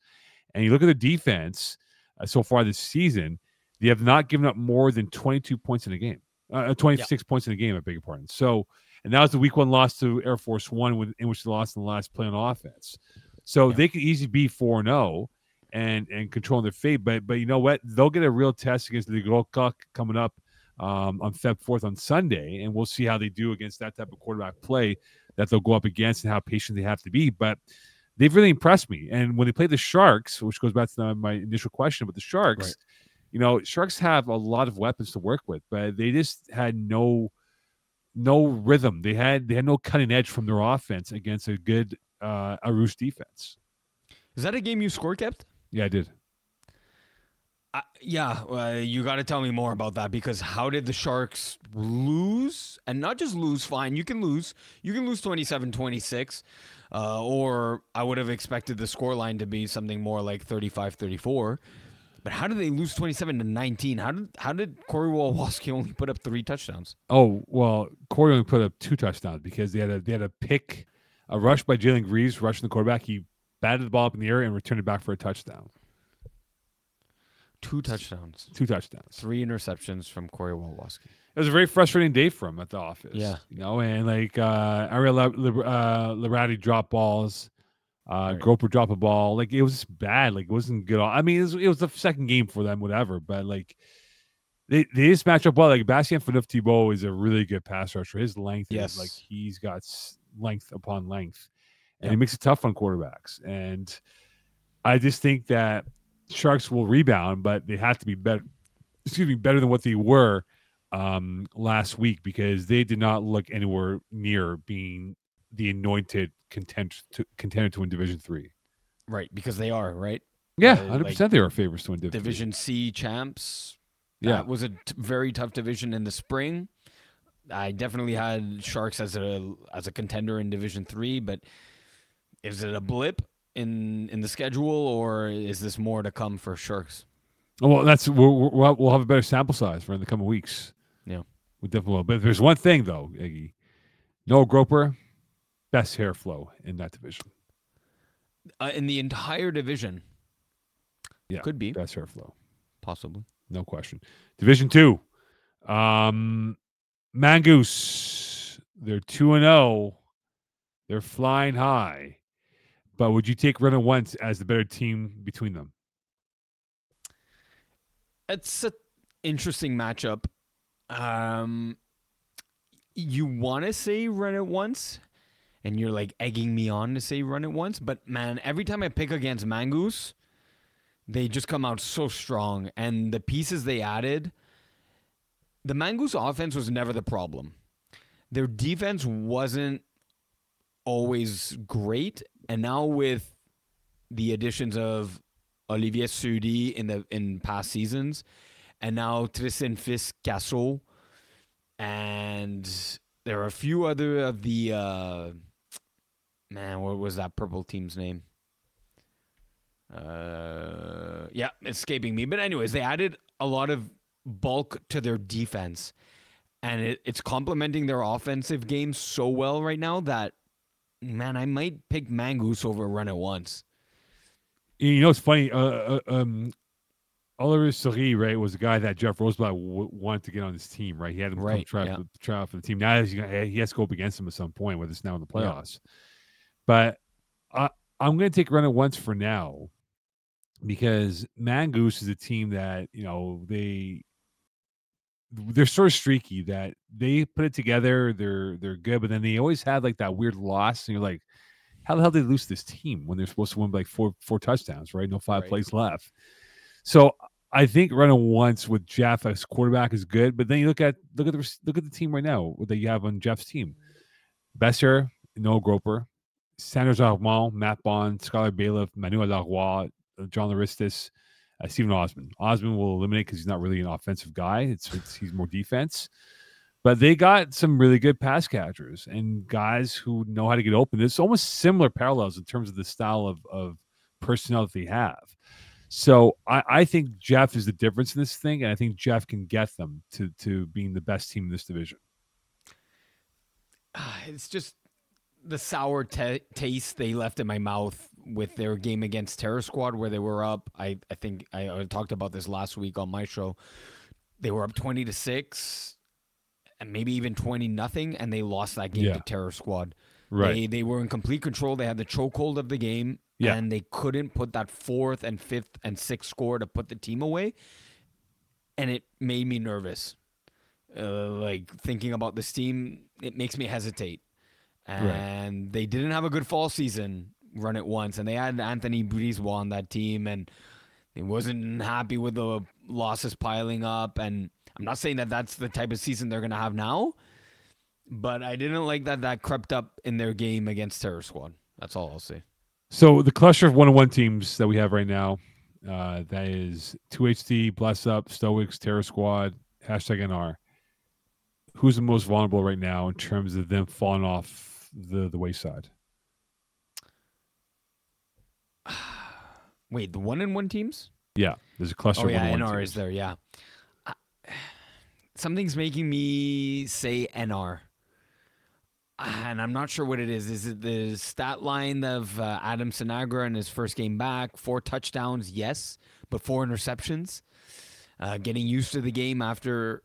And you look at the defense uh, so far this season, they have not given up more than 22 points in a game, uh, 26 points in a game, I beg your pardon. So, and that was the week one loss to Air Force One, with, in which they lost in the last play on offense. So Yeah. they could easily be 4 0 and and controlling their fate. But but you know what? They'll get a real test against the Grokak coming up um, on Feb 4th on Sunday, and we'll see how they do against that type of quarterback play that they'll go up against and how patient they have to be. But they've really impressed me. And when they play the Sharks, which goes back to my initial question about the Sharks, Right. you know, Sharks have a lot of weapons to work with, but they just had no no rhythm. They had they had no cutting edge from their offense against a good uh Arouche defense. Is that a game you score kept? Yeah, I did. Uh, yeah, uh, you got to tell me more about that because how did the Sharks lose? And not just lose, fine, you can lose. You can lose 27 26. Uh, or I would have expected the scoreline to be something more like 35 34. But how did they lose 27 to 19? How did how did Corey Wolowski [laughs] only put up three touchdowns? Oh well, Corey only put up two touchdowns because they had a they had a pick, a rush by Jalen Greaves rushing the quarterback. He batted the ball up in the air and returned it back for a touchdown. Two touchdowns, Two touchdowns. three interceptions from Corey Wolowski. It was a very frustrating day for him at the office. Yeah. you know, and like uh, Ariel Le- uh, Lerati dropped balls, uh, Right. Groper dropped a ball. Like it was just bad. Like it wasn't good. All I mean, it was, it was the second game for them, whatever. But like they they just match up well. Like Bastien Fanuf Thibault is a really good pass rusher. His length is like he's got length upon length, and Yep. it makes it tough on quarterbacks. And I just think that Sharks will rebound, but they have to be better. Excuse me, better than what they were um, last week because they did not look anywhere near being the anointed contender to, contender to win Division Three. Right, because they are, right? Yeah, hundred percent. They are favorites to win Division. Division C champs. Yeah. That was a t- very tough division in the spring. I definitely had Sharks as a as a contender in Division Three, but is it a blip in in the schedule, or is this more to come for Sharks? Oh, Well, that's we'll, we'll we'll have a better sample size for in the coming weeks. Yeah. we definitely will. But there's one thing though, Iggy. Noah Groper, best hair flow in that division. Uh, in the entire division, Yeah, could be Best hair flow, possibly. no question. Division two, um, Mangoose. They're two and zero. They're flying high. But would you take Renner once as the better team between them? It's an interesting matchup. Um, you want to say run it once, and you're like egging me on to say run it once. But man, every time I pick against Mangoose, they just come out so strong. And the pieces they added, the Mangoose offense was never the problem. Their defense wasn't always great, and now with the additions of Olivier Sudi in the in past seasons, and now Tristan Fisk Castle, and there are a few other of the uh, man. What was that purple team's name? Uh, yeah, escaping me. But anyways, they added a lot of bulk to their defense, and it, it's complementing their offensive game so well right now that man, I might pick Mangoose over Run It Once. You know, it's funny. Uh, uh, um, Oliver Souris, right, was the guy that Jeff Rosenblatt w- wanted to get on his team, right? He had him Right, come try, yeah. for, try out for the team. Now he's he has to go up against him at some point, whether it's now in the playoffs. But I, I'm going to take Run It Once for now because Mangoose is a team that you know they they're sort of streaky that they put it together. They're they're good, but then they always have like that weird loss, and you're like, how the hell did they lose this team when they're supposed to win by like four four touchdowns, right? No five Right. plays left. So I think running once with Jeff as quarterback is good, but then you look at look at the look at the team right now that you have on Jeff's team. Besser, Noah Groper, Sanders Armand, Matt Bond, Skylar Bailiff, Manuel Laroy, uh, John Laristis, uh, Stephen Osmond. Osmond will eliminate because he's not really an offensive guy. It's, it's he's more defense. But they got some really good pass catchers and guys who know how to get open. It's almost similar parallels in terms of the style of, of personnel that they have. So I, I think Jeff is the difference in this thing, and I think Jeff can get them to to being the best team in this division. Ah, it's just the sour ta taste they left in my mouth with their game against Terror Squad, where they were up. I, I think I, I talked about this last week on my show. They were up twenty to six, and maybe even twenty nothing, and they lost that game Yeah. to Terror Squad. Right. They they were in complete control. They had the chokehold of the game, Yeah. and they couldn't put that fourth and fifth and sixth score to put the team away, and it made me nervous. Uh, like thinking about this team, it makes me hesitate. And they didn't have a good fall season. Run it once, and they had Anthony Brisebois on that team, and he wasn't happy with the losses piling up. And I'm not saying that that's the type of season they're gonna have now, but I didn't like that that crept up in their game against Terror Squad. That's all I'll say. So the cluster of one on one teams that we have right now, uh, that is two HD, Bless Up, Stoics, Terror Squad, hashtag NR. Who's the most vulnerable right now in terms of them falling off the, the wayside? [sighs] Wait, the one and one teams? Yeah, there's a cluster Oh of yeah, one on one NR teams. is there. Yeah, I- [sighs] something's making me say NR, [sighs] and I'm not sure what it is. Is it the stat line of uh, Adam Sinagra in his first game back? Four touchdowns, yes, but four interceptions. Uh, getting used to the game after,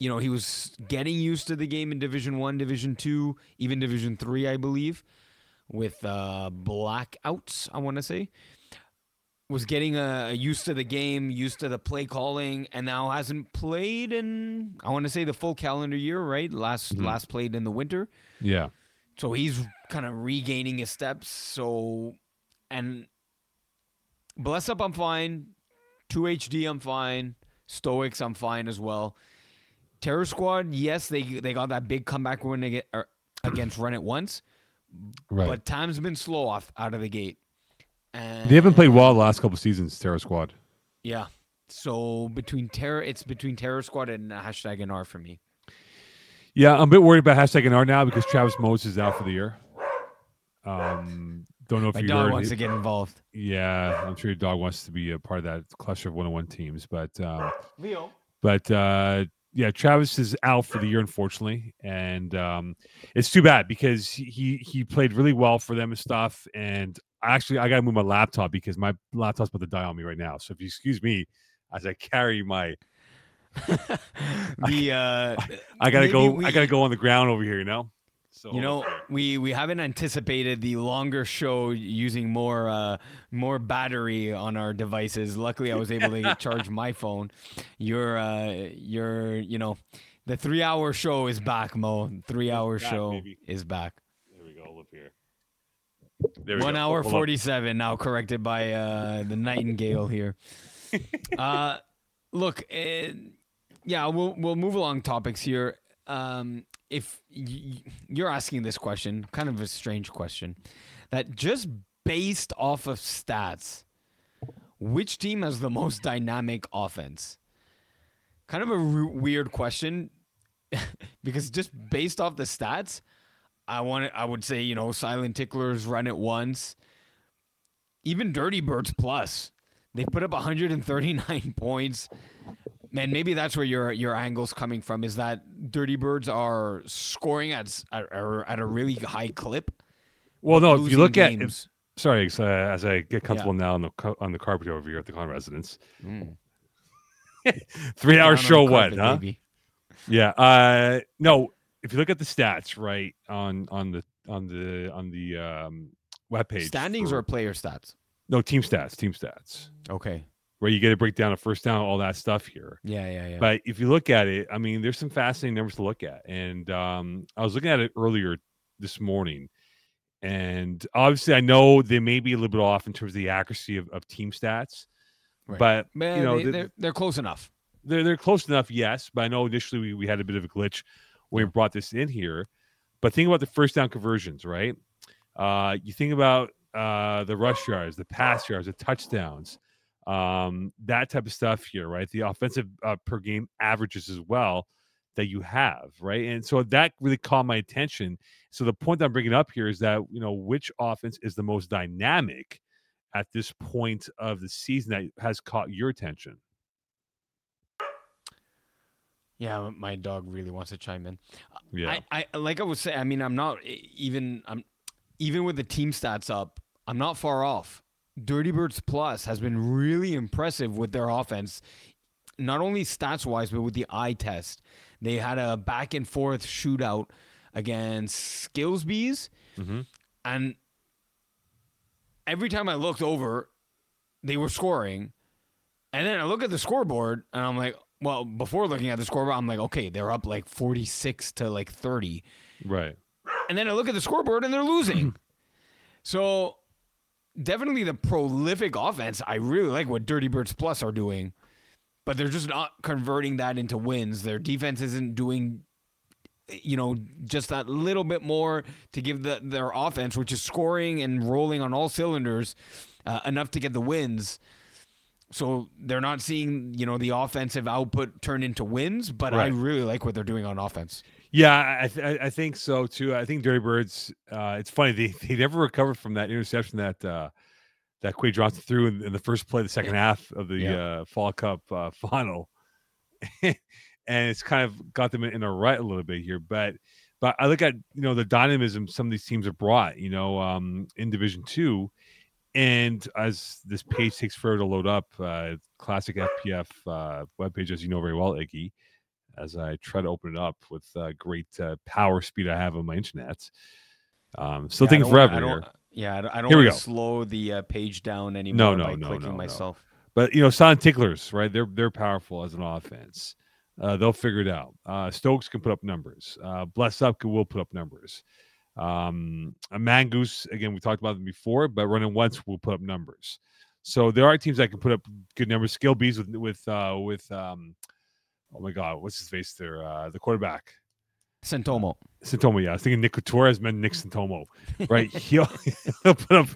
you know, he was getting used to the game in Division One, Division Two, even Division Three, I believe, with uh, blackouts. I want to say was getting uh, used to the game, used to the play calling, and now hasn't played in I want to say the full calendar year, right? Last Mhm. last played in the winter, Yeah. so he's kind of regaining his steps. So, and bless up, I'm fine. Two HD, I'm fine. Stoics, I'm fine as well. Terror Squad, yes, they they got that big comeback win er, against Run It once, Right. but time's been slow off out of the gate. And they haven't played well the last couple seasons, Terror Squad. yeah. So between terror, it's between Terror Squad and hashtag NR for me. Yeah, I'm a bit worried about hashtag NR now because Travis Moses is out for the year. Um, don't know if My you dog heard. wants it- to get involved. Yeah, I'm sure your dog wants to be a part of that cluster of one on one teams, but um, Leo. but uh, yeah, Travis is out for the year, unfortunately, and um, it's too bad because he he played really well for them and stuff. And actually, I got to move my laptop because my laptop's about to die on me right now. So if you excuse me as I carry my, [laughs] the uh, [laughs] I gotta go, we- I gotta go on the ground over here, you know. So You know, we we haven't anticipated the longer show using more uh more battery on our devices. Luckily, I was able to [laughs] charge my phone. Your uh your you know, the three hour show is back, Moe. Three hour back, show baby. is back. there we go. Look here. There we One go. hour forty seven now, corrected by uh the Nightingale here. [laughs] uh, look, uh, yeah, we'll we'll move along topics here. Um, if you're asking this question, kind of a strange question, that just based off of stats, which team has the most dynamic offense? Kind of a weird question [laughs] because just based off the stats, I want I would say you know Silent Ticklers run it once, even Dirty Birds plus they put up 139 [laughs] points. Man, maybe that's where your your angle's coming from. Is that Dirty Birds are scoring at at, at a really high clip? Well, no, if you look at if, sorry, so, uh, as I get comfortable now on the on the carpet over here at the Khan residence, Mm. [laughs] three hour show, what? carpet, Huh? baby. Yeah. Uh, no, if you look at the stats, right on on the on the on the um webpage, Standings for- or player stats? no team stats, team stats, Okay. Where you get to break down a first down, all that stuff here. Yeah, yeah, yeah. But if you look at it, I mean, there's some fascinating numbers to look at. And um, I was looking at it earlier this morning. And obviously, I know they may be a little bit off in terms of the accuracy of, of team stats, Right. but Man, you know, they, the- they're they're close enough. they're they're close enough, yes. But I know initially we, we had a bit of a glitch when we brought this in here. But think about the first down conversions, right? Uh, you think about uh, the rush yards, the pass yards, the touchdowns, um, that type of stuff here, right? The offensive uh, per game averages as well that you have, right? And so that really caught my attention. So the point I'm bringing up here is that you know which offense is the most dynamic at this point of the season that has caught your attention. Yeah, my dog really wants to chime in. Yeah. I, I like I was saying. I mean, I'm not even. I'm even with the team stats up. I'm not far off. Dirty Birds Plus has been really impressive with their offense, not only stats wise, but with the eye test. They had a back and forth shootout against Skills Bees, Mhm. and every time I looked over, they were scoring. And then I look at the scoreboard and I'm like, well, before looking at the scoreboard, I'm like, okay, they're up like 46 to like 30. Right. And then I look at the scoreboard and they're losing. [clears throat] so definitely the prolific offense. I really like what Dirty Birds Plus are doing, but they're just not converting that into wins. Their defense isn't doing you know just that little bit more to give the, their offense which is scoring and rolling on all cylinders uh, enough to get the wins so they're not seeing you know the offensive output turn into wins but i really like what they're doing on offense Yeah, I, th- I think so too. I think Dirty Birds. Uh, it's funny they, [laughs] they never recovered from that interception that uh, that Quay Johnson threw in, in the first play, of the second half of the Yeah. uh, Fall Cup uh, [laughs] final, and it's kind of got them in, in a rut a little bit here. But but I look at you know the dynamism some of these teams have brought. You know, um, in Division Two, and as this page takes forever to load up, uh, classic FPF uh, webpage, as you know very well, Iggy as I try to open it up with uh, great uh, power speed I have on my internet. Um, still Yeah, I taking don't wanna- forever I here. yeah, I don't, I don't Here we want go. to slow the uh, page down anymore no, by no, clicking no, no. myself. But you know, Silent Ticklers, right? They're they're powerful as an offense. Uh, they'll figure it out. Uh, Stoics can put up numbers. Uh, Bless Up can- will put up numbers. Um, a Mangoose, again, we talked about them before, but running once will put up numbers. So there are teams that can put up good numbers. Skill bees with with uh, with um, oh my god, what's his face there? Uh, the quarterback. Santomo. Santomo, yeah. I was thinking Nick Torres meant Nick Santomo, right? [laughs] He'll, he'll put up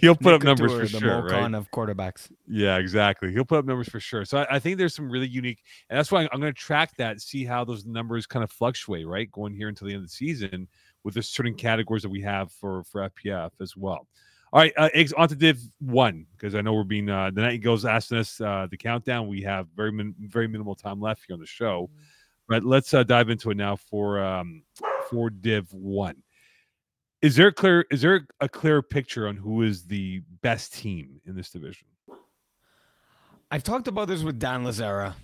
he'll put up numbers Couture, for the sure, right? of quarterbacks. Yeah, exactly. He'll put up numbers for sure. So I, I think there's some really unique, and that's why I'm, I'm going to track that, see how those numbers kind of fluctuate, right, going here until the end of the season with the certain categories that we have for for FPF as well. All right, uh, Iggs on to Div One because I know we're being uh, the night eagles asking us uh, the countdown. We have very min- very minimal time left here on the show, but let's uh, dive into it now for um, for Div One. Is there a clear is there a clear picture on who is the best team in this division? I've talked about this with Dan Lazara.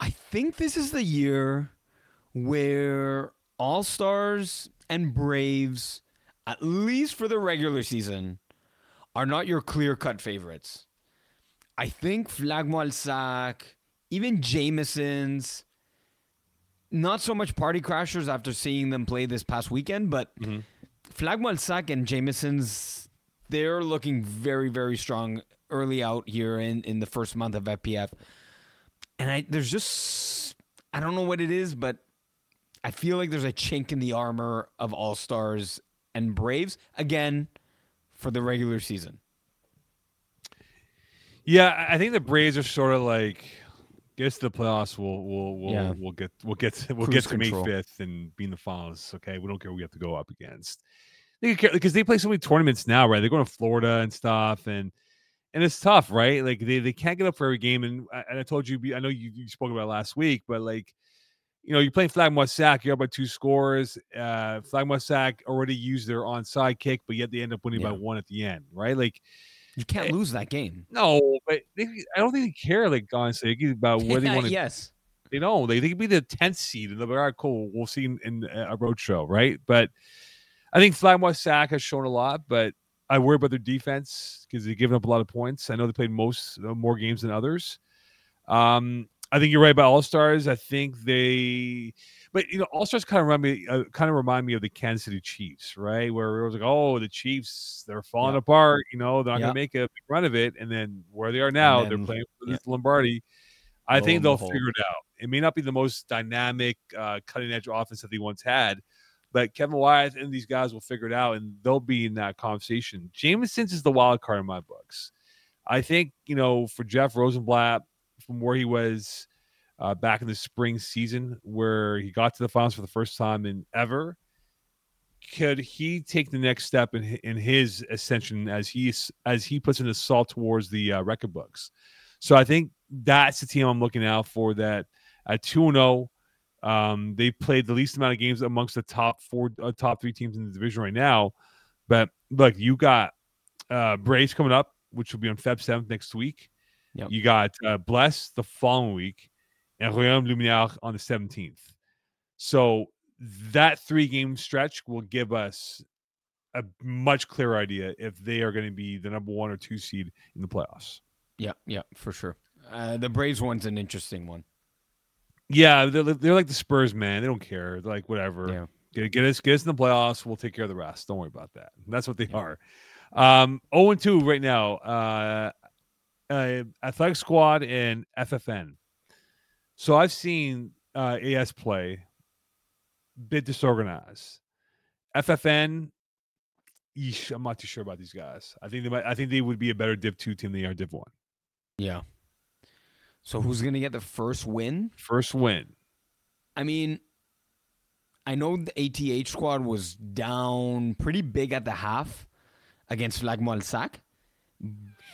I think this is the year where All Stars and Braves, at least for the regular season, are not your clear cut favorites. I think Flagmo Alsac, even Jameson's, not so much party crashers after seeing them play this past weekend, but Mhm. Flagmo Alsac and Jameson's, they're looking very, very strong early out here in, in the first month of FPF. And I there's just I don't know what it is, but I feel like there's a chink in the armor of All Stars and Braves again for the regular season. Yeah, I- think the Braves are sort of like get to the playoffs. We'll we'll we'll Yeah. we'll get we'll get [laughs] to, we'll Cruise get to May fifth and be in the finals. Okay, we don't care who we have to go up against. They care because they play so many tournaments now, right? They're going to Florida and stuff, and and it's tough, right? Like they, they can't get up for every game. And I, and I told you, I know you, you spoke about it last week, but like you know, you're playing Flag Sack, you're up by two scores. Uh, Flag Sack already used their onside kick, but yet they end up winning by one at the end, right? Like You can't Eh, lose that game. no, but they, I don't think they care. Like honestly, about where they want to. yes. They don't. They, they could be the tenth seed, and they'll be all right. Cool. We'll see in, in a road show, right? But I think Flagmore Sack has shown a lot, but I worry about their defense because they've given up a lot of points. I know they played most uh, more games than others. Um, I think you're right about All Stars. I think they, but you know, All Stars kind of remind me, uh, kind of remind me of the Kansas City Chiefs, right? Where it was like, oh, the Chiefs, they're falling Yeah. apart. You know, they're not Yeah. going to make a big run of it, and then where they are now, they're playing for yeah. Lombardi. I Lo think they'll behold. figure it out. It may not be the most dynamic, uh, cutting edge offense that they once had, but Kevin Wyeth and these guys will figure it out, and they'll be in that conversation. Jameson's is the wild card in my books. I think you know for Jeff Rosenblatt from where he was uh, back in the spring season, where he got to the finals for the first time in ever. Could he take the next step in in his ascension as he as he puts an assault towards the uh, record books? So I think that's the team I'm looking out for. That at two and zero, um, they played the least amount of games amongst the top four, uh, top three teams in the division right now. But look, you got uh, Braves coming up, which will be on Feb seventh next week. Yep. You got uh, Bless the following week, and Royaume Luminaire on the seventeenth. So that three game stretch will give us a much clearer idea if they are going to be the number one or two seed in the playoffs. Yeah, yeah, for sure. Uh, the Braves one's an interesting one. Yeah, they're, they're like the Spurs, man. They don't care. They're like whatever. Yeah. Get, get us get us in the playoffs. We'll take care of the rest. Don't worry about that. That's what they Yeah. are. Um, 0 and 2 right now. Uh, uh, Athletic Squad and FFN. So I've seen uh, AS play, bit disorganized. FFN, I'm not too sure about these guys. I think they might. I think they would be a better Div two team than they are Div one. Yeah. So who's gonna get the first win? First win. I mean, I know the ATH squad was down pretty big at the half against Flagmolsac,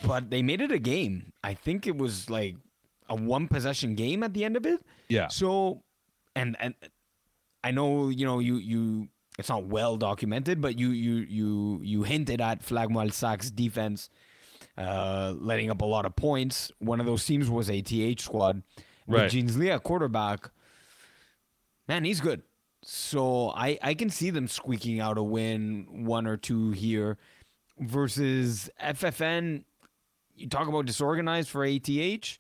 but they made it a game. I think it was like a one possession game at the end of it. Yeah. So, and and I know you know you you it's not well documented, but you you you you hinted at Flagmolsac's defense uh, letting up a lot of points. One of those teams was ATH squad Right. Jeans Lee at quarterback. Man, he's good. So I I can see them squeaking out a win, one or two here, versus FFN. You talk about disorganized for ATH.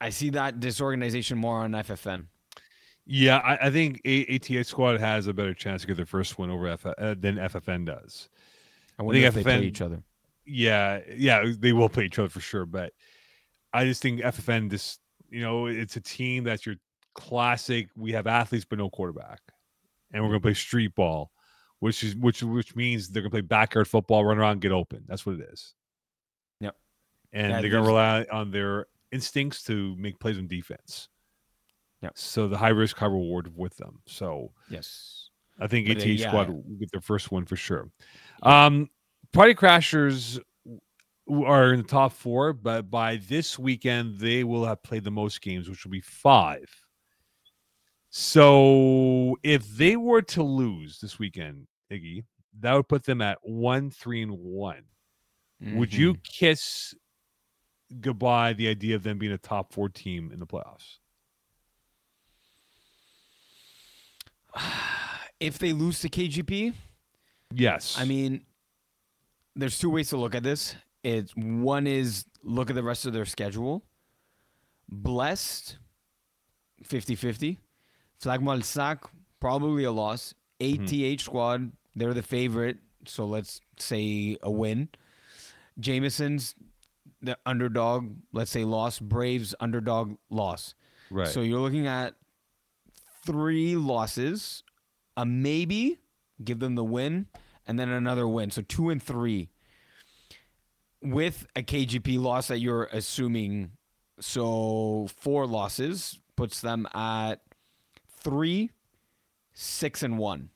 I see that disorganization more on FFN. Yeah, I, I think A- ATH squad has a better chance to get their first win over F- uh, than FFN does. I wonder if they play each other. Yeah, yeah, they will play each other for sure. But I just think FFN, this you know, it's a team that's your classic. We have athletes but no quarterback, and we're gonna play street ball, which is which which means they're gonna play backyard football, run around, get open. That's what it is. And they're gonna rely on their instincts to make plays on defense. Yeah. So the high risk, high reward with them. So Yes. I think But, ATH uh, yeah. squad will get their first one for sure. Um, Party Crashers are in the top four, but by this weekend they will have played the most games, which will be five. So if they were to lose this weekend, Iggy, that would put them at one, three, and one. Would you Mm-hmm. kiss goodbye the idea of them being a top four team in the playoffs? [sighs] If they lose to KGP, Yes. I mean, there's two ways to look at this. It's one is look at the rest of their schedule. Blessed, 50-50. Flagmal Sac, probably a loss. Mm-hmm. ATH squad, they're the favorite, so let's say a win. Jameson's the underdog, let's say loss. Braves underdog loss. Right. So you're looking at three losses, a maybe, give them the win, and then another win. So two and three. With a KGP loss that you're assuming, so four losses puts them at three, six, and one.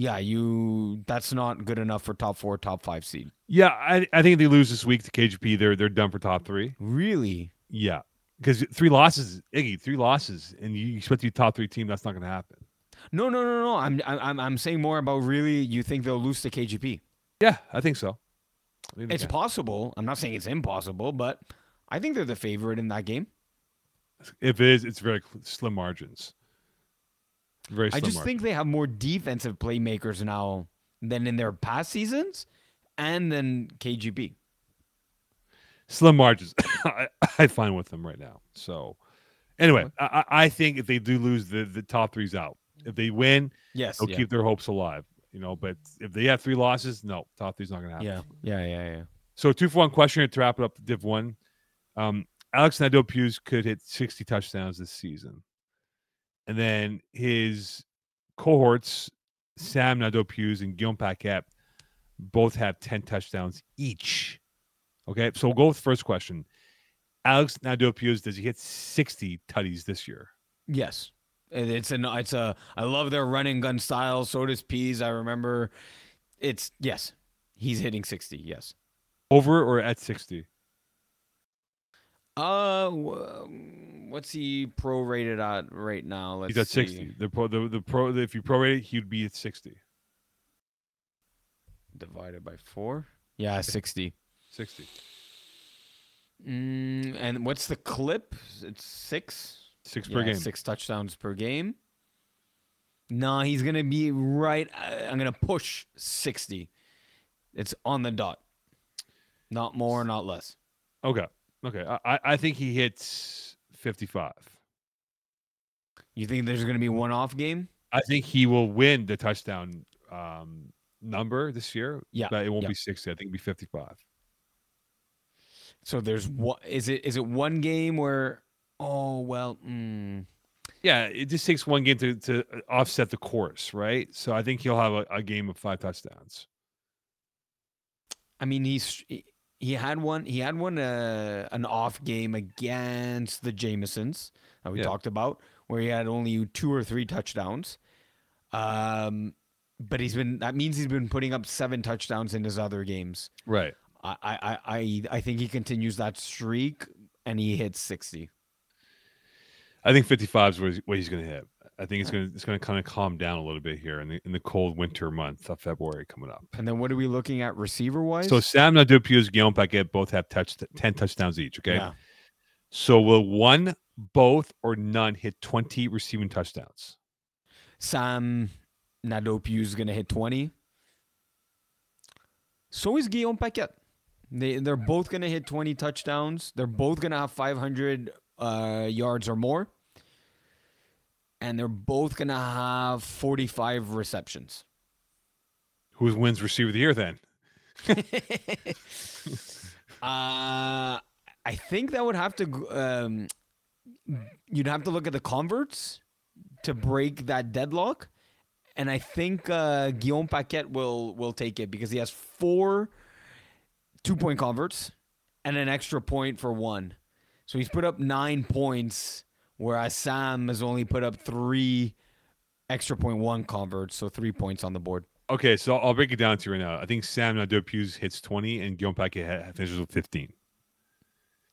Yeah, you. That's not good enough for top four, top five seed. yeah, I, I think if they lose this week to KGP, they're they're done for top three. Really? Yeah, because three losses, Iggy, three losses, and you expect to be top three team. That's not going to happen. No, no, no, no. I'm, I'm, I'm saying more about really. You think they'll lose to KGP? Yeah, I think so. I think It's can. possible. I'm not saying it's impossible, but I think they're the favorite in that game. if it is, it's very slim margins. Very I just think they have more defensive playmakers now than in their past seasons and than KGP. slim margins. [coughs] I, I find with them right now. So, anyway, I, I think if they do lose, the the top three's out. If they win, Yes. they'll yeah. keep their hopes alive. You know, but if they have three losses, no, top three's not going to happen. yeah. Yeah. Yeah. Yeah. So two for one question here to wrap it up. Div one, um, Alex Nadeau Hughes could hit sixty touchdowns this season, and then his cohorts, Sam Nadeau Hughes and Guillaume Paquette, both have ten touchdowns each. Okay, so we'll go with the first question. Alex Nadeau Hughes, does he hit sixty tutties this year? Yes. It's an it's a I love their running gun style. So does Pease. I remember it's yes. He's hitting 60, yes. Over or at sixty? Uh what's he prorated at right now? Let's He's at see. sixty. The pro, the, the pro, if you prorate it, he'd be at sixty. Divided by 4. Yeah, 60. Sixty. Mm, and what's the clip? It's 6. Six per Yeah, game. Six touchdowns per game. No, he's gonna be right. uh, I'm gonna push sixty. It's on the dot. Not more, not less. Okay. Okay. I, I- think he hits 55. You think there's gonna be one off game? I think he will win the touchdown um, number this year. Yeah, But it won't yeah. be 60. I think it'll be 55. So there's what? Is it? Is it one game where? Oh well. Mm, Yeah. It just takes one game to, to offset the course, right? So I think he'll have a, a game of five touchdowns. I mean, he's he- had one. He had one. Uh, an off game against the Jamesons that we Yeah. talked about, where he had only two or three touchdowns. Um, but he's been. That means he's been putting up seven touchdowns in his other games. Right. I I I I, think he continues that streak and he hits sixty. I think 55 is what he's, what he's going to hit. I think it's going to it's to kind of calm down a little bit here in the in the cold winter month of February coming up. And then what are we looking at receiver wise? So Sam Nadeau-Pius, Guillaume Paquette both have touched 10 touchdowns each. Okay. Yeah. So will one, both, or none hit 20 receiving touchdowns? Sam Nadopiu is gonna hit twenty. So is Guillaume Paquette. They they're both gonna hit twenty touchdowns. They're both gonna have five hundred uh, yards or more, and they're both gonna have forty five receptions. Who wins receiver of the year then? [laughs] Uh, I think that would have to, um, you'd have to look at the converts to break that deadlock, and I think uh, Guillaume Paquette will will take it because he has four two point converts and an extra point for one, so he's put up nine points, whereas Sam has only put up three extra point one converts, so three points on the board. Okay, so I'll break it down to you right now. I think Sam Nadeau-Pius hits 20 and Guillaume Paquette ha- finishes with 15.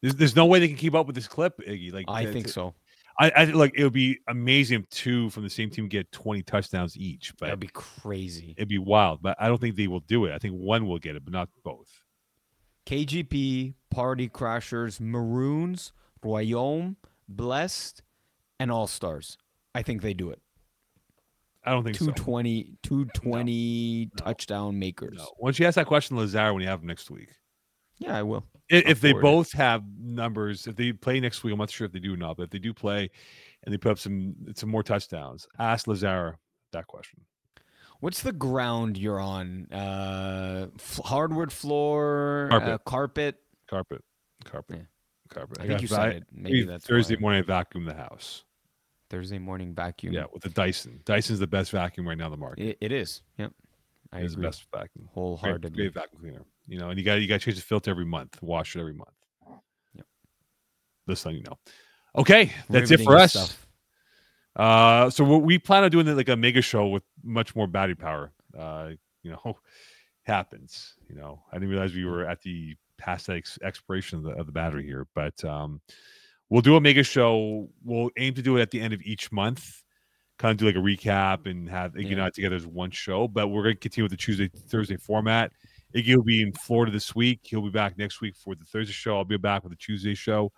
There's, there's no way they can keep up with this clip, Iggy. Like I think so. I, I like it would be amazing if two from the same team get 20 touchdowns each, but That'd be crazy. it'd be wild. But I don't think they will do it. I think one will get it, but not both. KGP, Party Crashers, Maroons, Royaume, Blessed, and All Stars. I think they do it. I don't think so. 220, 220 No. touchdown makers. No. Once you ask that question, Lazar, when you have him next week, Yeah, I will. I- if they forward it. both have numbers, if they play next week, I'm not sure if they do or not, but if they do play and they put up some some more touchdowns, ask Lazara that question. What's the ground you're on? Uh, f- hardwood floor, Carpet. Uh, carpet. Carpet, carpet. Carpet. I think you got- said it. Maybe that's Thursday why. morning. I vacuum the house. Thursday morning vacuum. Yeah, with the Dyson. Dyson's the best vacuum right now in the market. It, it is. Yep. I It's the best vacuum. Great, Wholeheartedly. great vacuum cleaner. You know, and you got you got to change the filter every month. Wash it every month. Yep. Just letting you know. Okay, that's it for us. stuff. Uh, so we we plan on doing like a mega show with much more battery power. Uh, you know, [laughs] happens. You know, I didn't realize we were at the past ex- expiration of the, of the battery here, but um, we'll do a mega show. We'll aim to do it at the end of each month. Kind of do like a recap and have Iggy and I together as one show. But we're going to continue with the Tuesday Thursday format. Iggy will be in Florida this week. He'll be back next week for the Thursday show. I'll be back with the Tuesday show.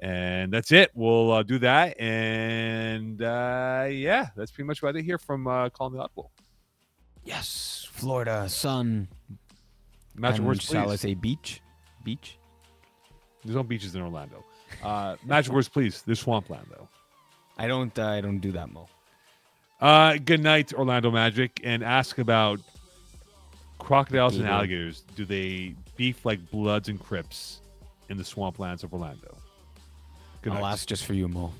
And that's it. We'll uh, do that. And uh, yeah, that's pretty much what I hear from uh, Calling the Audible. Yes. Florida sun. Magic and words, shall I please. say beach? Beach. There's no beaches in Orlando. Uh, [laughs] magic words, please. There's swampland though. I don't. Uh, I don't do that, Moe. Uh, good night, Orlando Magic, and ask about crocodiles and alligators. Do they beef like Bloods and Crips in the swamplands of Orlando? Good I'll night. ask just for you, Moe.